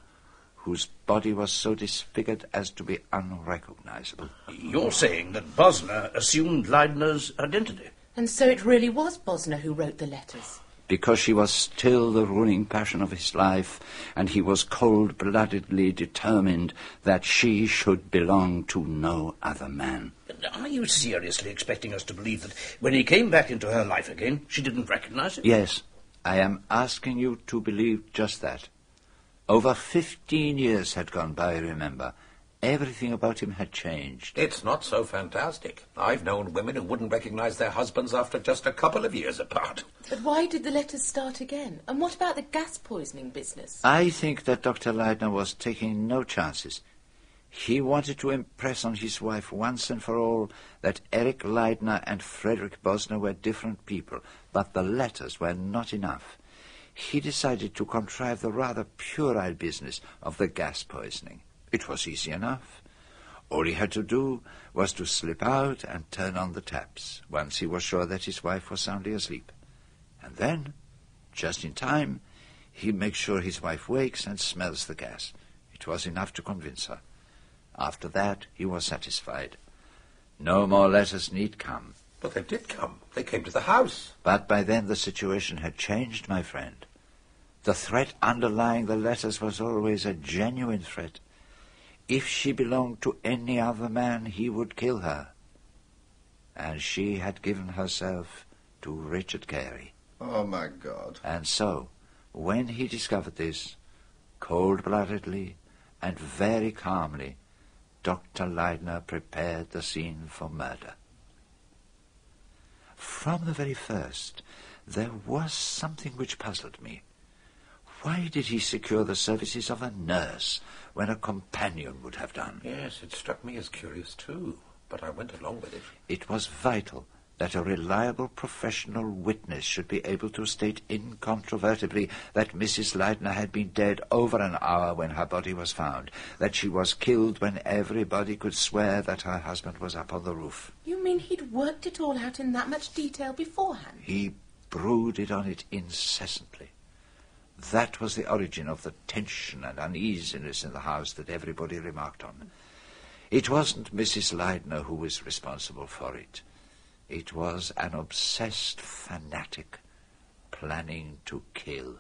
whose body was so disfigured as to be unrecognizable. You're saying that Bosner assumed Leidner's identity? And so it really was Bosner who wrote the letters? Because she was still the ruling passion of his life, and he was cold-bloodedly determined that she should belong to no other man. Are you seriously expecting us to believe that when he came back into her life again, she didn't recognize him? Yes, I am asking you to believe just that. Over fifteen years had gone by, remember. Everything about him had changed. It's not so fantastic. I've known women who wouldn't recognize their husbands after just a couple of years apart. But why did the letters start again? And what about the gas poisoning business? I think that Dr. Leidner was taking no chances. He wanted to impress on his wife once and for all that Eric Leidner and Frederick Bosner were different people, but the letters were not enough. he decided to contrive the rather puerile business of the gas poisoning. It was easy enough. All he had to do was to slip out and turn on the taps once he was sure that his wife was soundly asleep. And then, just in time, he makes sure his wife wakes and smells the gas. It was enough to convince her. After that, he was satisfied. No more letters need come. But they did come. They came to the house. But by then the situation had changed, my friend. The threat underlying the letters was always a genuine threat. If she belonged to any other man, he would kill her. And she had given herself to Richard Carey. Oh, my God. And so, when he discovered this, cold-bloodedly and very calmly, Dr. Leidner prepared the scene for murder. From the very first, there was something which puzzled me. Why did he secure the services of a nurse when a companion would have done? Yes, it struck me as curious too, but I went along with it. It was vital that a reliable professional witness should be able to state incontrovertibly that Mrs. Leidner had been dead over an hour when her body was found, that she was killed when everybody could swear that her husband was up on the roof. You mean he'd worked it all out in that much detail beforehand? He brooded on it incessantly. That was the origin of the tension and uneasiness in the house that everybody remarked on. It wasn't Mrs. Leidner who was responsible for it. It was an obsessed fanatic planning to kill.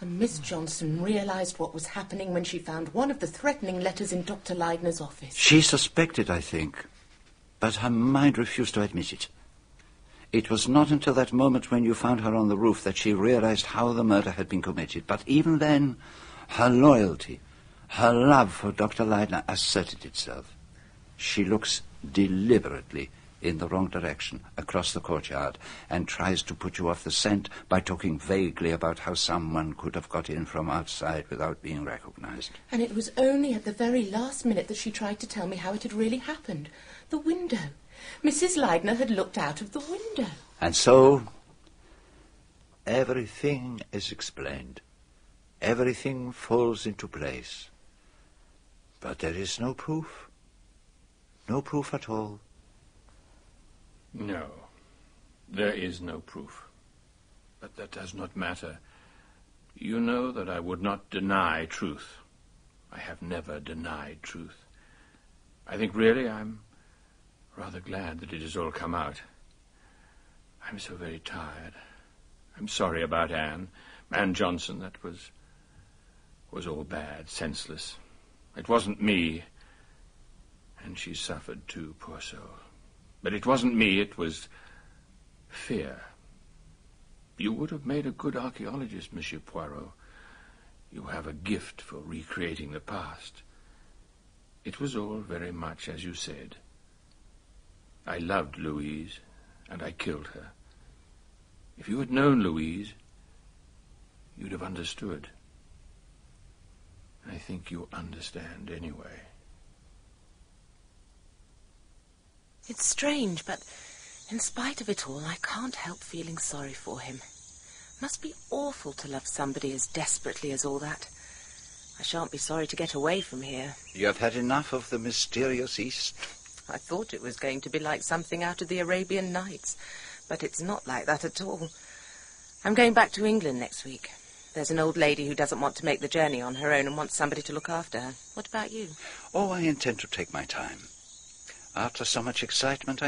And Miss Johnson realized what was happening when she found one of the threatening letters in Dr. Leidner's office. She suspected, I think, but her mind refused to admit it. It was not until that moment when you found her on the roof that she realized how the murder had been committed. But even then, her loyalty, her love for Dr. Leidner asserted itself. She looks deliberately in the wrong direction across the courtyard and tries to put you off the scent by talking vaguely about how someone could have got in from outside without being recognized. And it was only at the very last minute that she tried to tell me how it had really happened. The window. Mrs. Leidner had looked out of the window. And so, everything is explained. Everything falls into place. But there is no proof. No proof at all. No, there is no proof. But that does not matter. You know that I would not deny truth. I have never denied truth. I think really I'm rather glad that it has all come out. I'm so very tired. I'm sorry about Anne. Anne Johnson, that was was all bad, senseless. It wasn't me. And she suffered too, poor soul. But it wasn't me, it was fear. You would have made a good archaeologist, Monsieur Poirot. You have a gift for recreating the past. It was all very much as you said. I loved Louise, and I killed her. If you had known Louise, you'd have understood. I think you understand anyway. It's strange, but in spite of it all, I can't help feeling sorry for him. Must be awful to love somebody as desperately as all that. I shan't be sorry to get away from here. You have had enough of the mysterious East? I thought it was going to be like something out of the Arabian Nights, but it's not like that at all. I'm going back to England next week. There's an old lady who doesn't want to make the journey on her own and wants somebody to look after her. What about you? Oh, I intend to take my time. After so much excitement, I